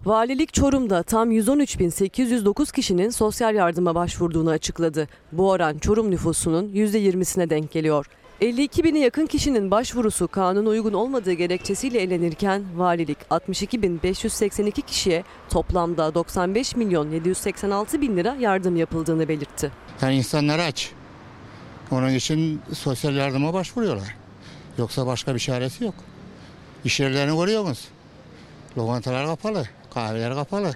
Valilik Çorum'da tam 113.809 kişinin sosyal yardıma başvurduğunu açıkladı. Bu oran Çorum nüfusunun %20'sine denk geliyor. 52 bine yakın kişinin başvurusu kanuna uygun olmadığı gerekçesiyle elenirken valilik 62.582 kişiye toplamda 95 milyon 786 bin lira yardım yapıldığını belirtti. Yani insanlar aç. Onun için sosyal yardıma başvuruyorlar. Yoksa başka bir çaresi yok. İş yerlerini görüyorsunuz. Lokantalar kapalı, kahveler kapalı.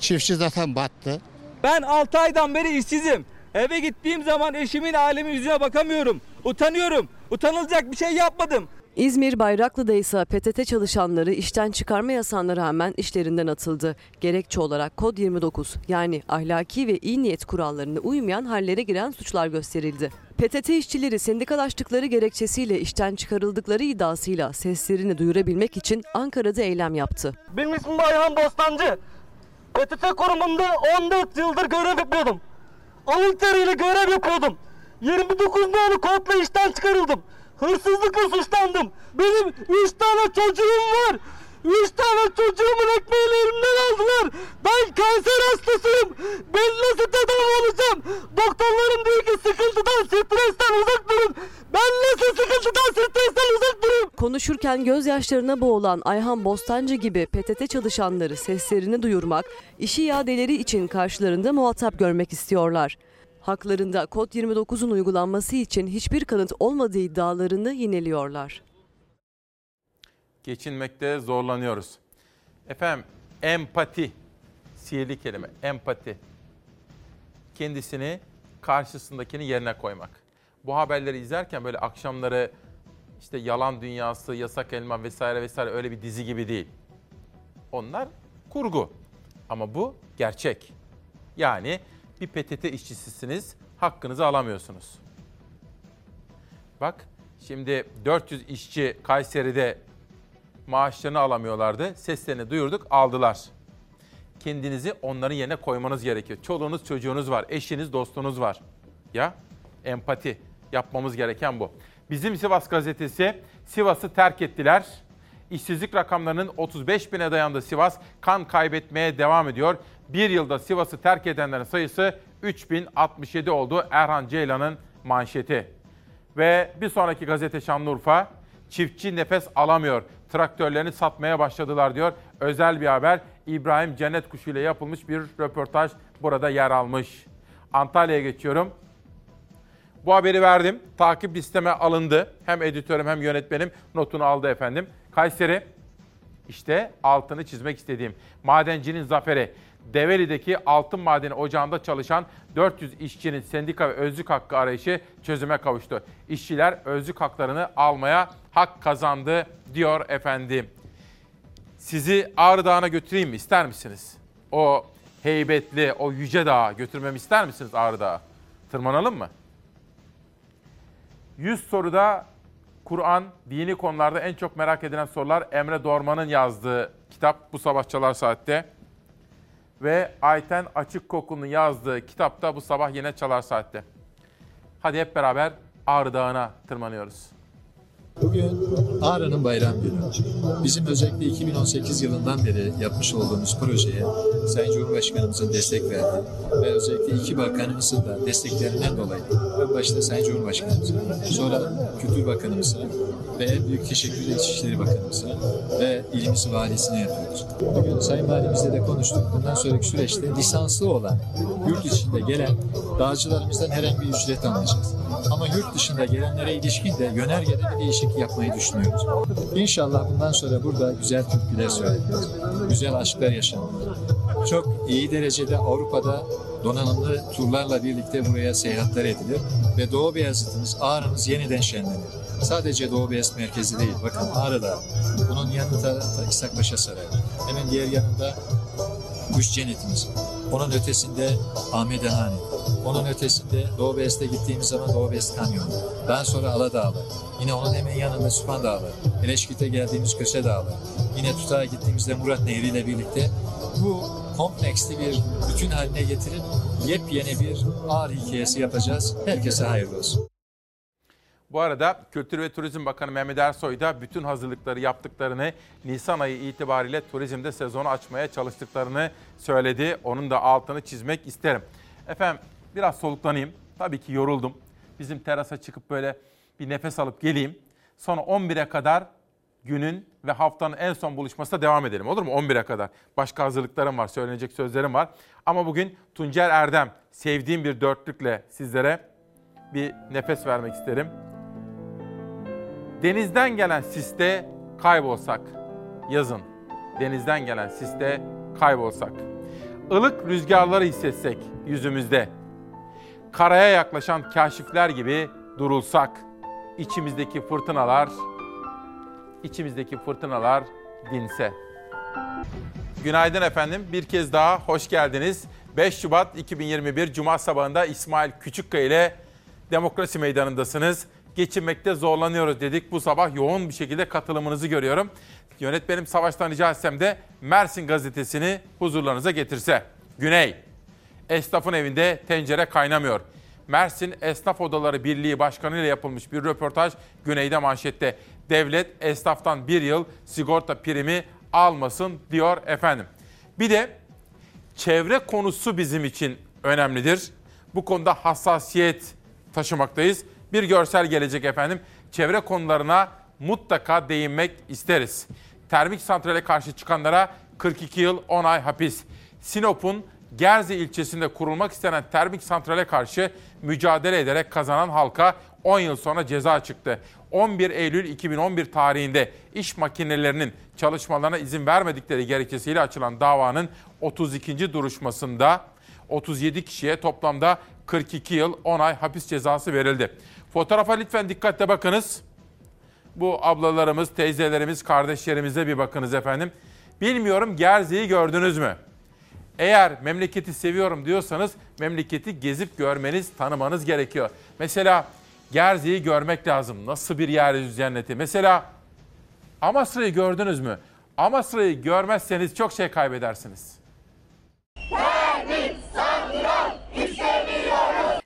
Çiftçi zaten battı. Ben 6 aydan beri işsizim. Eve gittiğim zaman eşimin ailemin yüzüne bakamıyorum. Utanıyorum. Utanılacak bir şey yapmadım. İzmir Bayraklı'da ise PTT çalışanları işten çıkarma yasağına rağmen işlerinden atıldı. Gerekçe olarak Kod 29 yani ahlaki ve iyi niyet kurallarına uymayan hallere giren suçlar gösterildi. PTT işçileri sendikalaştıkları gerekçesiyle işten çıkarıldıkları iddiasıyla seslerini duyurabilmek için Ankara'da eylem yaptı. Benim ismim Ayhan Bostancı. PTT kurumunda 14 yıldır görev yapıyordum. Alın teriyle görev yapıyordum. 29 nolu kodla işten çıkarıldım. Hırsızlıkla suçlandım. Benim 3 tane çocuğum var. 3 tane çocuğumun ekmeğini elimden aldılar. Ben kanser hastasıyım. Ben nasıl tedavi olacağım? Doktorlarım diyor ki sıkıntıdan, stresten uzak durun. Ben nasıl sıkıntıdan, stresten uzak durayım? Konuşurken gözyaşlarına boğulan Ayhan Bostancı gibi PTT çalışanları seslerini duyurmak, işi iadeleri için karşılarında muhatap görmek istiyorlar. Haklarında Kod 29'un uygulanması için hiçbir kanıt olmadığı iddialarını yineliyorlar. Geçinmekte zorlanıyoruz. Efendim empati, sihirli kelime, empati. Kendisini karşısındakinin yerine koymak. Bu haberleri izlerken böyle akşamları işte yalan dünyası, yasak elma vesaire vesaire öyle bir dizi gibi değil. Onlar kurgu. Ama bu gerçek. Yani bir PTT işçisisiniz, hakkınızı alamıyorsunuz. Bak şimdi 400 işçi Kayseri'de maaşlarını alamıyorlardı. Seslerini duyurduk, aldılar. Kendinizi onların yerine koymanız gerekiyor. Çoluğunuz, çocuğunuz var, eşiniz, dostunuz var. Ya empati yapmamız gereken bu. Bizim Sivas gazetesi Sivas'ı terk ettiler. İşsizlik rakamlarının 35 bine dayandığı Sivas kan kaybetmeye devam ediyor. Bir yılda Sivas'ı terk edenlerin sayısı 3067 oldu. Erhan Ceylan'ın manşeti. Ve bir sonraki gazete Şanlıurfa. Çiftçi nefes alamıyor. Traktörlerini satmaya başladılar diyor. Özel bir haber. İbrahim Cennet Kuşu ile yapılmış bir röportaj burada yer almış. Antalya'ya geçiyorum. Bu haberi verdim. Takip listeme alındı. Hem editörüm hem yönetmenim notunu aldı efendim. Kayseri işte altını çizmek istediğim madencinin zaferi. Develi'deki altın madeni ocağında çalışan 400 işçinin sendika ve özlük hakkı arayışı çözüme kavuştu. İşçiler özlük haklarını almaya hak kazandı diyor efendim. Sizi Ağrı Dağı'na götüreyim mi ister misiniz? O heybetli, o yüce dağa götürmemi ister misiniz Ağrı Dağı? Tırmanalım mı? 100 soruda Kur'an, dini konularda en çok merak edilen sorular Emre Dorman'ın yazdığı kitap bu sabah çalar saatte. Ve Ayten Açık Koku'nun yazdığı kitapta bu sabah yine çalar saatte. Hadi hep beraber Ağrı Dağı'na tırmanıyoruz. Bugün Ağrı'nın bayram günü. Bizim özellikle 2018 yılından beri yapmış olduğumuz projeye Sayın Cumhurbaşkanımızın destek verdiği ve özellikle iki bakanımızın da desteklerinden dolayı en başta Sayın Cumhurbaşkanımıza, sonra Kültür Bakanımıza ve en büyük teşekkür de İçişleri Bakanımıza ve ilimizin valisine yapıyoruz. Bugün Sayın Valimizle de konuştuk. Bundan sonraki süreçte lisanslı olan, yurt içinde gelen dağcılarımızdan herhangi bir ücret almayacağız. Ama yurt dışında gelenlere ilişkin de yönergede bir değişiklik yapmayı düşünüyoruz. İnşallah bundan sonra burada güzel türküler söyleyeceğiz. Güzel aşklar yaşanmalı. Çok iyi derecede Avrupa'da donanımlı turlarla birlikte buraya seyahatler edilir ve Doğu Beyazıt'ımız, Ağrı'mız yeniden şenlenir. Sadece Doğu Beyazıt merkezi değil, bakın Ağrı'da, bunun yanında da İshak Paşa Sarayı, hemen diğer yanında Kuş Cennetimiz, onun ötesinde Ahmet Hane, onun ötesinde Doğu Beyazıt'a gittiğimiz zaman Doğu Beyazıt Kanyonu, daha sonra Aladağlar, yine onun hemen yanında Süphan Dağları, Eleşkit'e geldiğimiz Köse Dağları, yine Tutağ'a gittiğimizde Murat Nehri ile birlikte bu kompleksli bir bütün haline getirip yepyeni bir ağır hikayesi yapacağız. Herkese hayırlı olsun. Bu arada Kültür ve Turizm Bakanı Mehmet Ersoy da bütün hazırlıkları yaptıklarını, Nisan ayı itibariyle turizmde sezonu açmaya çalıştıklarını söyledi. Onun da altını çizmek isterim. Efendim biraz soluklanayım. Tabii ki yoruldum. Bizim terasa çıkıp böyle bir nefes alıp geleyim. Sonra 11'e kadar günün ve haftanın en son buluşmasına devam edelim. Olur mu? 11'e kadar. Başka hazırlıklarım var, söylenecek sözlerim var. Ama bugün Tuncer Erdem, sevdiğim bir dörtlükle sizlere bir nefes vermek isterim. Denizden gelen siste kaybolsak, yazın. Denizden gelen siste kaybolsak. Ilık rüzgarları hissetsek yüzümüzde. Karaya yaklaşan kaşifler gibi durulsak. içimizdeki fırtınalar, içimizdeki fırtınalar dinse. Günaydın efendim. Bir kez daha hoş geldiniz. 5 Şubat 2021 Cuma sabahında İsmail Küçükkaya ile Demokrasi Meydanı'ndasınız. Geçinmekte zorlanıyoruz dedik. Bu sabah yoğun bir şekilde katılımınızı görüyorum. Yönetmenim Savaş'tan rica etsem de Mersin gazetesini huzurlarınıza getirse. Güney. Esnafın evinde tencere kaynamıyor. Mersin Esnaf Odaları Birliği Başkanı ile yapılmış bir röportaj Güney'de manşette. Devlet esnaftan bir yıl sigorta primi almasın diyor efendim. Bir de çevre konusu bizim için önemlidir. Bu konuda hassasiyet taşımaktayız. Bir görsel gelecek efendim. Çevre konularına mutlaka değinmek isteriz. Termik santrale karşı çıkanlara 42 yıl 10 ay hapis. Sinop'un Gerze ilçesinde kurulmak istenen termik santrale karşı mücadele ederek kazanan halka 10 yıl sonra ceza çıktı. 11 Eylül 2011 tarihinde iş makinelerinin çalışmalarına izin vermedikleri gerekçesiyle açılan davanın 32. duruşmasında 37 kişiye toplamda 42 yıl 10 ay hapis cezası verildi. Fotoğrafa lütfen dikkatle bakınız. Bu ablalarımız, teyzelerimiz, kardeşlerimize bir bakınız efendim. Bilmiyorum Gerze'yi gördünüz mü? Eğer memleketi seviyorum diyorsanız memleketi gezip görmeniz, tanımanız gerekiyor. Mesela Gerze'yi görmek lazım. Nasıl bir yeryüzü cenneti? Mesela Amasra'yı gördünüz mü? Amasra'yı görmezseniz çok şey kaybedersiniz.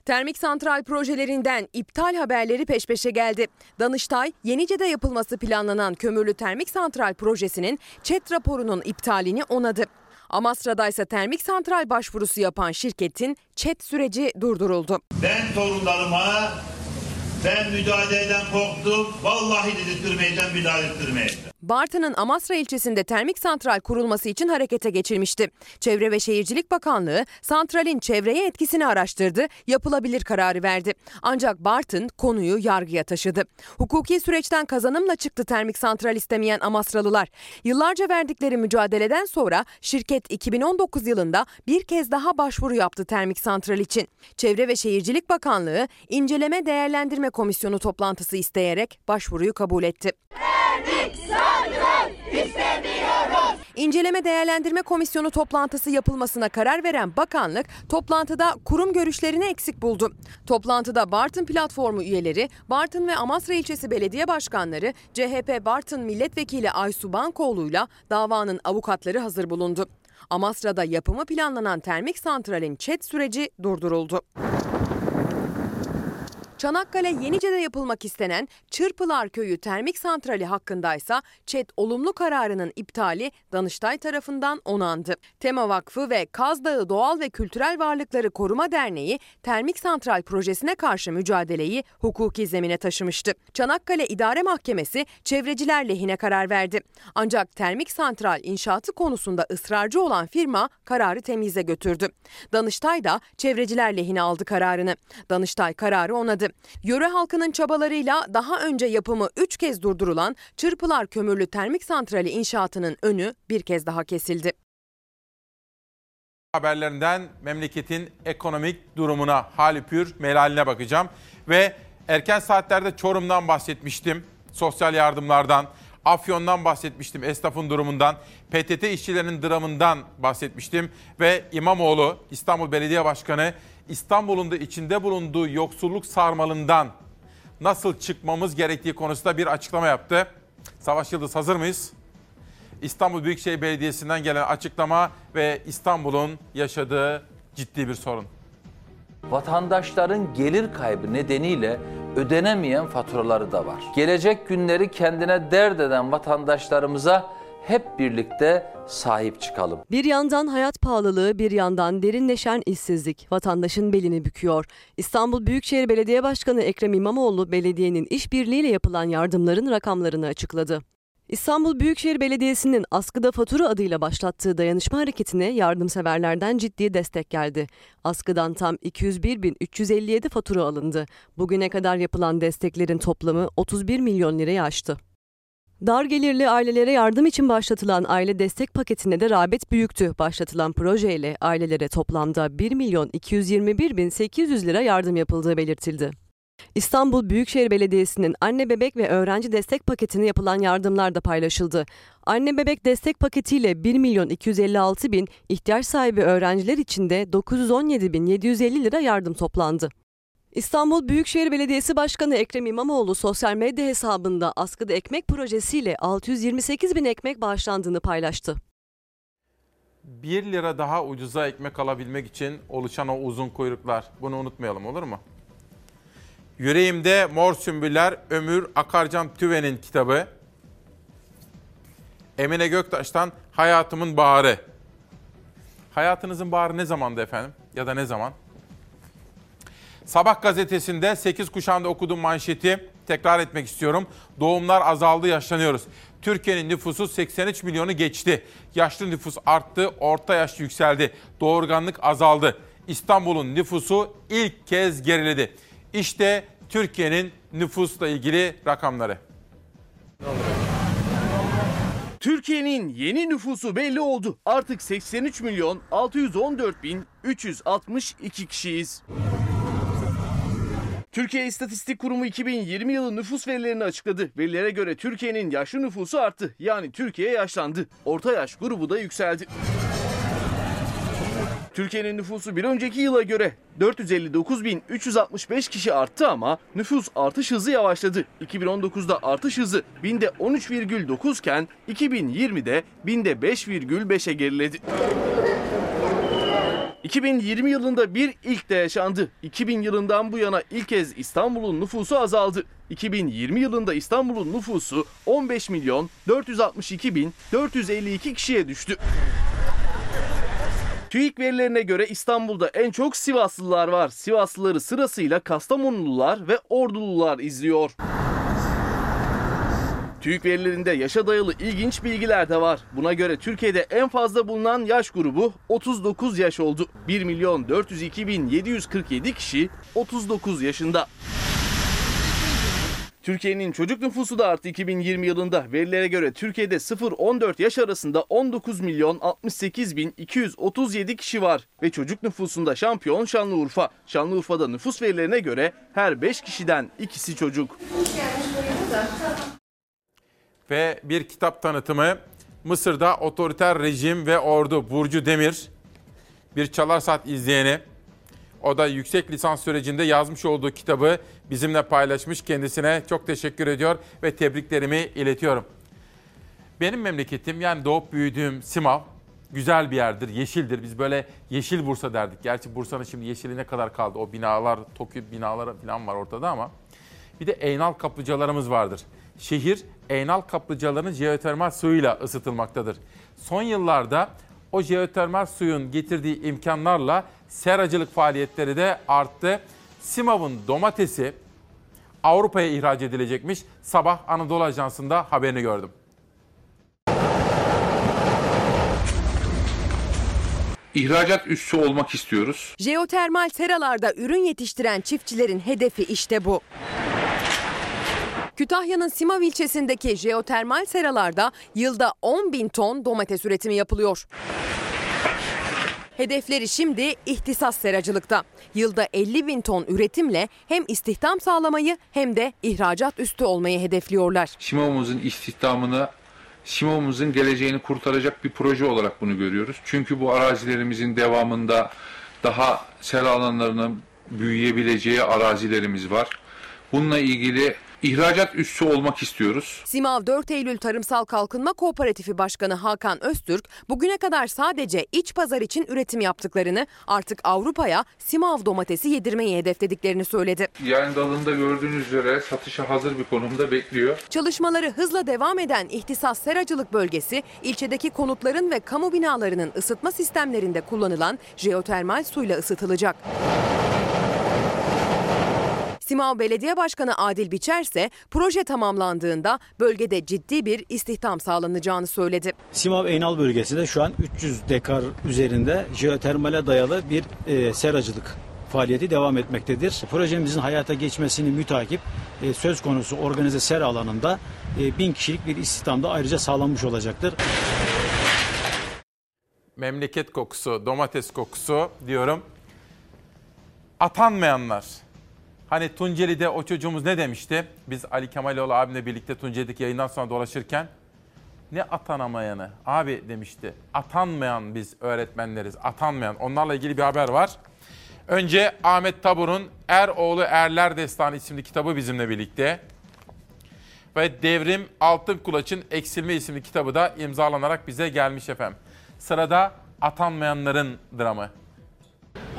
Termik santral projelerinden iptal haberleri peş peşe geldi. Danıştay, Yenice'de yapılması planlanan kömürlü termik santral projesinin ÇED raporunun iptalini onadı. Amasra'da ise termik santral başvurusu yapan şirketin ÇED süreci durduruldu. Ben torunlarıma Ben müdahaleden korktum. Vallahi dedirttirmeyeceğim, müdahale ettirmeyeceğim. Bartın'ın Amasra ilçesinde termik santral kurulması için harekete geçilmişti. Çevre ve Şehircilik Bakanlığı santralin çevreye etkisini araştırdı, yapılabilir kararı verdi. Ancak Bartın konuyu yargıya taşıdı. Hukuki süreçten kazanımla çıktı termik santral istemeyen Amasralılar. Yıllarca verdikleri mücadeleden sonra şirket 2019 yılında bir kez daha başvuru yaptı termik santral için. Çevre ve Şehircilik Bakanlığı inceleme değerlendirme komisyonu toplantısı isteyerek başvuruyu kabul etti. İnceleme Değerlendirme Komisyonu toplantısı yapılmasına karar veren bakanlık toplantıda kurum görüşlerini eksik buldu. Toplantıda Bartın platformu üyeleri, Bartın ve Amasra ilçesi belediye başkanları, CHP Bartın milletvekili Aysu Bankoğlu'yla davanın avukatları hazır bulundu. Amasra'da yapımı planlanan termik santralin çet süreci durduruldu. Çanakkale Yenice'de yapılmak istenen Çırpılar Köyü termik santrali hakkındaysa ÇED olumlu kararının iptali Danıştay tarafından onandı. Tema Vakfı ve Kaz Dağı Doğal ve Kültürel Varlıkları Koruma Derneği termik santral projesine karşı mücadeleyi hukuki zemine taşımıştı. Çanakkale İdare Mahkemesi çevreciler lehine karar verdi. Ancak termik santral inşaatı konusunda ısrarcı olan firma kararı temize götürdü. Danıştay da çevreciler lehine aldı kararını. Danıştay kararı onadı. Yöre halkının çabalarıyla daha önce yapımı 3 kez durdurulan Çırpılar Kömürlü Termik Santrali inşaatının önü bir kez daha kesildi. haberlerinden memleketin ekonomik durumuna, hali pür melaline bakacağım. Ve erken saatlerde Çorum'dan bahsetmiştim, sosyal yardımlardan, Afyon'dan bahsetmiştim, esnafın durumundan, PTT işçilerinin dramından bahsetmiştim. Ve İmamoğlu, İstanbul Belediye Başkanı, İstanbul'un da içinde bulunduğu yoksulluk sarmalından nasıl çıkmamız gerektiği konusunda bir açıklama yaptı. Savaş Yıldız hazır mıyız? İstanbul Büyükşehir Belediyesi'nden gelen açıklama ve İstanbul'un yaşadığı ciddi bir sorun. Vatandaşların gelir kaybı nedeniyle ödenemeyen faturaları da var. Gelecek günleri kendine dert eden vatandaşlarımıza hep birlikte sahip çıkalım. Bir yandan hayat pahalılığı, bir yandan derinleşen işsizlik vatandaşın belini büküyor. İstanbul Büyükşehir Belediye Başkanı Ekrem İmamoğlu belediyenin işbirliğiyle yapılan yardımların rakamlarını açıkladı. İstanbul Büyükşehir Belediyesi'nin askıda fatura adıyla başlattığı dayanışma hareketine yardımseverlerden ciddi destek geldi. Askıdan tam 201.357 fatura alındı. Bugüne kadar yapılan desteklerin toplamı 31 milyon lirayı aştı. Dar gelirli ailelere yardım için başlatılan aile destek paketine de rağbet büyüktü. Başlatılan projeyle ailelere toplamda 1 milyon 221 bin 800 lira yardım yapıldığı belirtildi. İstanbul Büyükşehir Belediyesi'nin anne bebek ve öğrenci destek paketine yapılan yardımlar da paylaşıldı. Anne bebek destek paketiyle 1 milyon 256 bin, ihtiyaç sahibi öğrenciler için de 917 bin 750 lira yardım toplandı. İstanbul Büyükşehir Belediyesi Başkanı Ekrem İmamoğlu sosyal medya hesabında askıda ekmek projesiyle 628 bin ekmek bağışlandığını paylaştı. 1 lira daha ucuza ekmek alabilmek için oluşan o uzun kuyruklar. Bunu unutmayalım olur mu? Yüreğimde Mor Sümbüller Ömür Akarcan Tüven'in kitabı. Emine Göktaş'tan Hayatımın Baharı. Hayatınızın baharı ne zamandı efendim? Ya da ne zaman? Sabah gazetesinde 8 kuşağında okuduğum manşeti tekrar etmek istiyorum. Doğumlar azaldı, yaşlanıyoruz. Türkiye'nin nüfusu 83 milyonu geçti. Yaşlı nüfus arttı, orta yaş yükseldi. Doğurganlık azaldı. İstanbul'un nüfusu ilk kez geriledi. İşte Türkiye'nin nüfusla ilgili rakamları. Türkiye'nin yeni nüfusu belli oldu. Artık 83 milyon 614 bin 362 kişiyiz. Türkiye İstatistik Kurumu 2020 yılı nüfus verilerini açıkladı. Verilere göre Türkiye'nin yaşlı nüfusu arttı. Yani Türkiye yaşlandı. Orta yaş grubu da yükseldi. Türkiye'nin nüfusu bir önceki yıla göre 459.365 kişi arttı ama nüfus artış hızı yavaşladı. 2019'da artış hızı binde 13,9 iken 2020'de binde 5,5'e geriledi. 2020 yılında bir ilk de yaşandı. 2000 yılından bu yana ilk kez İstanbul'un nüfusu azaldı. 2020 yılında İstanbul'un nüfusu 15 milyon 462 bin 452 kişiye düştü. TÜİK verilerine göre İstanbul'da en çok Sivaslılar var. Sivaslıları sırasıyla Kastamonulular ve Ordulular izliyor. TÜİK verilerinde yaşa dayalı ilginç bilgiler de var. Buna göre Türkiye'de en fazla bulunan yaş grubu 39 yaş oldu. 1 milyon 402 bin 747 kişi 39 yaşında. Türkiye'nin çocuk nüfusu da arttı 2020 yılında. Verilere göre Türkiye'de 0-14 yaş arasında 19 milyon 68 bin 237 kişi var. Ve çocuk nüfusunda şampiyon Şanlıurfa. Şanlıurfa'da nüfus verilerine göre her 5 kişiden ikisi çocuk. Ve bir kitap tanıtımı. Mısır'da otoriter rejim ve ordu Burcu Demir. Bir çalar saat izleyeni. O da yüksek lisans sürecinde yazmış olduğu kitabı bizimle paylaşmış. Kendisine çok teşekkür ediyor ve tebriklerimi iletiyorum. Benim memleketim yani doğup büyüdüğüm Simav güzel bir yerdir, yeşildir. Biz böyle yeşil Bursa derdik. Gerçi Bursa'nın şimdi yeşili ne kadar kaldı? O binalar, Tokyo binaları falan var ortada ama. Bir de Eynal kaplıcalarımız vardır. Şehir Eynal kaplıcalarının jeotermal suyuyla ısıtılmaktadır. Son yıllarda o jeotermal suyun getirdiği imkanlarla seracılık faaliyetleri de arttı. Simav'ın domatesi Avrupa'ya ihraç edilecekmiş. Sabah Anadolu Ajansı'nda haberini gördüm. İhracat üssü olmak istiyoruz. Jeotermal seralarda ürün yetiştiren çiftçilerin hedefi işte bu. Kütahya'nın Simav ilçesindeki jeotermal seralarda yılda 10 bin ton domates üretimi yapılıyor. Hedefleri şimdi ihtisas seracılıkta. Yılda 50 bin ton üretimle hem istihdam sağlamayı hem de ihracat üstü olmayı hedefliyorlar. Simav'ımızın istihdamını, Simav'ımızın geleceğini kurtaracak bir proje olarak bunu görüyoruz. Çünkü bu arazilerimizin devamında daha sera alanlarının büyüyebileceği arazilerimiz var. Bununla ilgili ihracat üssü olmak istiyoruz. Simav 4 Eylül Tarımsal Kalkınma Kooperatifi Başkanı Hakan Öztürk bugüne kadar sadece iç pazar için üretim yaptıklarını artık Avrupa'ya Simav domatesi yedirmeyi hedeflediklerini söyledi. Yani dalında gördüğünüz üzere satışa hazır bir konumda bekliyor. Çalışmaları hızla devam eden İhtisas Seracılık Bölgesi, ilçedeki konutların ve kamu binalarının ısıtma sistemlerinde kullanılan jeotermal suyla ısıtılacak. Simav Belediye Başkanı Adil Biçer ise proje tamamlandığında bölgede ciddi bir istihdam sağlanacağını söyledi. Simav Eynal bölgesinde şu an 300 dekar üzerinde jeotermale dayalı bir e, seracılık faaliyeti devam etmektedir. Projemizin hayata geçmesini mütakip e, söz konusu organize sera alanında e, bin kişilik bir istihdamda ayrıca sağlanmış olacaktır. Memleket kokusu, domates kokusu diyorum. Atanmayanlar. Hani Tunceli'de o çocuğumuz ne demişti? Biz Ali Kemaloğlu abimle birlikte Tunceli'deki yayından sonra dolaşırken ne atanamayanı abi demişti. Atanmayan biz öğretmenleriz. Atanmayan. Onlarla ilgili bir haber var. Önce Ahmet Tabur'un Eroğlu Erler Destanı isimli kitabı bizimle birlikte. Ve Devrim Altın Kulaç'ın Eksilme isimli kitabı da imzalanarak bize gelmiş efendim. Sırada atanmayanların dramı.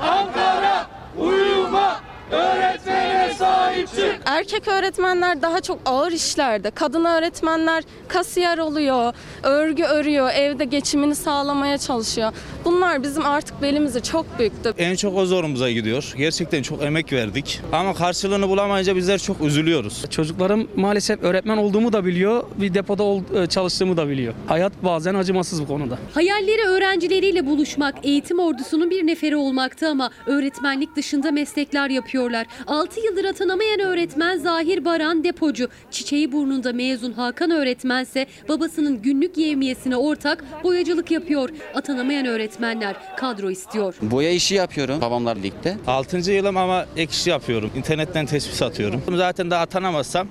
Ankara uyuma Öğretmenim! Sahip çık. Erkek öğretmenler daha çok ağır işlerde, kadın öğretmenler kasiyer oluyor, örgü örüyor, evde geçimini sağlamaya çalışıyor. Bunlar bizim artık belimizi çok büktü. En çok o zorumuza gidiyor. Gerçekten çok emek verdik. Ama karşılığını bulamayınca bizler çok üzülüyoruz. Çocuklarım maalesef öğretmen olduğumu da biliyor, bir depoda ol- e, çalıştığımı da biliyor. Hayat bazen acımasız bu konuda. Hayalleri öğrencileriyle buluşmak, eğitim ordusunun bir neferi olmaktı ama öğretmenlik dışında meslekler yapıyorlar. 6 yıldır atanamayan öğretmen Zahir Baran depocu. Çiçeği burnunda mezun Hakan öğretmense babasının günlük yevmiyesine ortak boyacılık yapıyor. Atanamayan öğretmenler kadro istiyor. Boya işi yapıyorum babamlar ligde. 6. yılım ama ek iş yapıyorum. İnternetten tespih satıyorum. Zaten daha atanamazsam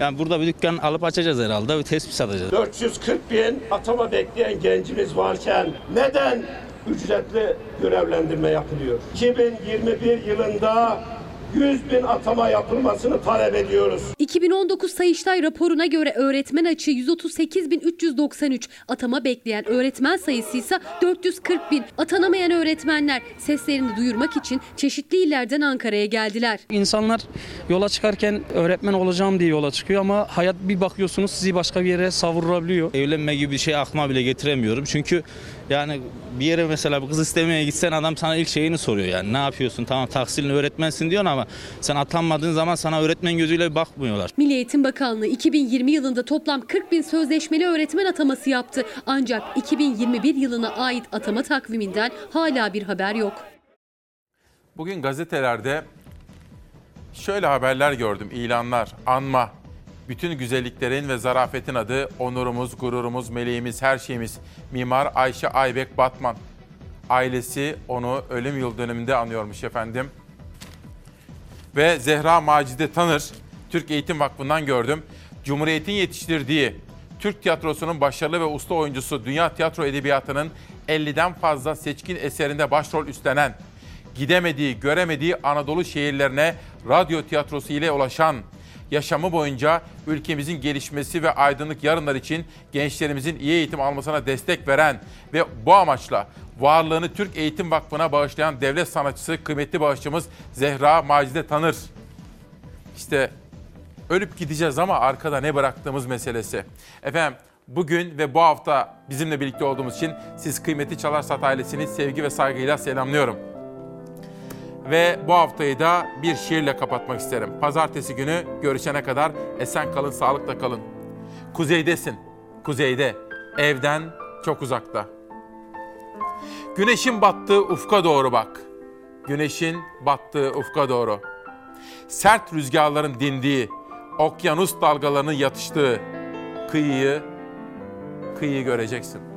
yani burada bir dükkan alıp açacağız herhalde. Bir tespih satacağız. 440 bin atama bekleyen gencimiz varken neden ücretli görevlendirme yapılıyor? 2021 yılında 100 bin atama yapılmasını talep ediyoruz. 2019 Sayıştay raporuna göre öğretmen açığı 138.393, atama bekleyen öğretmen sayısı ise 440 bin. Atanamayan öğretmenler seslerini duyurmak için çeşitli illerden Ankara'ya geldiler. İnsanlar yola çıkarken öğretmen olacağım diye yola çıkıyor ama hayat bir bakıyorsunuz sizi başka bir yere savurabiliyor. Evlenme gibi bir şey aklıma bile getiremiyorum. Çünkü Yani bir yere mesela bir kız istemeye gitsen adam sana ilk şeyini soruyor yani. Ne yapıyorsun? Tamam tahsilini öğretmensin diyorsun ama sen atanmadığın zaman sana öğretmen gözüyle bakmıyorlar. Milli Eğitim Bakanlığı 2020 yılında toplam 40 bin sözleşmeli öğretmen ataması yaptı. Ancak 2021 yılına ait atama takviminden hala bir haber yok. Bugün gazetelerde şöyle haberler gördüm, ilanlar, anma. Bütün güzelliklerin ve zarafetin adı onurumuz, gururumuz, meleğimiz, her şeyimiz. Mimar Ayşe Aybek Batman. Ailesi onu ölüm yıl dönümünde anıyormuş efendim. Ve Zehra Macide Tanır, Türk Eğitim Vakfı'ndan gördüm. Cumhuriyet'in yetiştirdiği Türk tiyatrosunun başarılı ve usta oyuncusu, dünya tiyatro edebiyatının 50'den fazla seçkin eserinde başrol üstlenen, gidemediği, göremediği Anadolu şehirlerine radyo tiyatrosu ile ulaşan, yaşamı boyunca ülkemizin gelişmesi ve aydınlık yarınlar için gençlerimizin iyi eğitim almasına destek veren ve bu amaçla varlığını Türk Eğitim Vakfı'na bağışlayan devlet sanatçısı kıymetli bağışçımız Zehra Macide Tanır. İşte ölüp gideceğiz ama arkada ne bıraktığımız meselesi. Efendim bugün ve bu hafta bizimle birlikte olduğumuz için siz kıymetli Çalarsat ailesini sevgi ve saygıyla selamlıyorum. Ve bu haftayı da bir şiirle kapatmak isterim. Pazartesi günü görüşene kadar esen kalın, sağlıkla kalın. Kuzeydesin, kuzeyde, evden çok uzakta. Güneşin battığı ufka doğru bak. Güneşin battığı ufka doğru. Sert rüzgarların dindiği, okyanus dalgalarının yatıştığı kıyıyı, kıyıyı göreceksin.''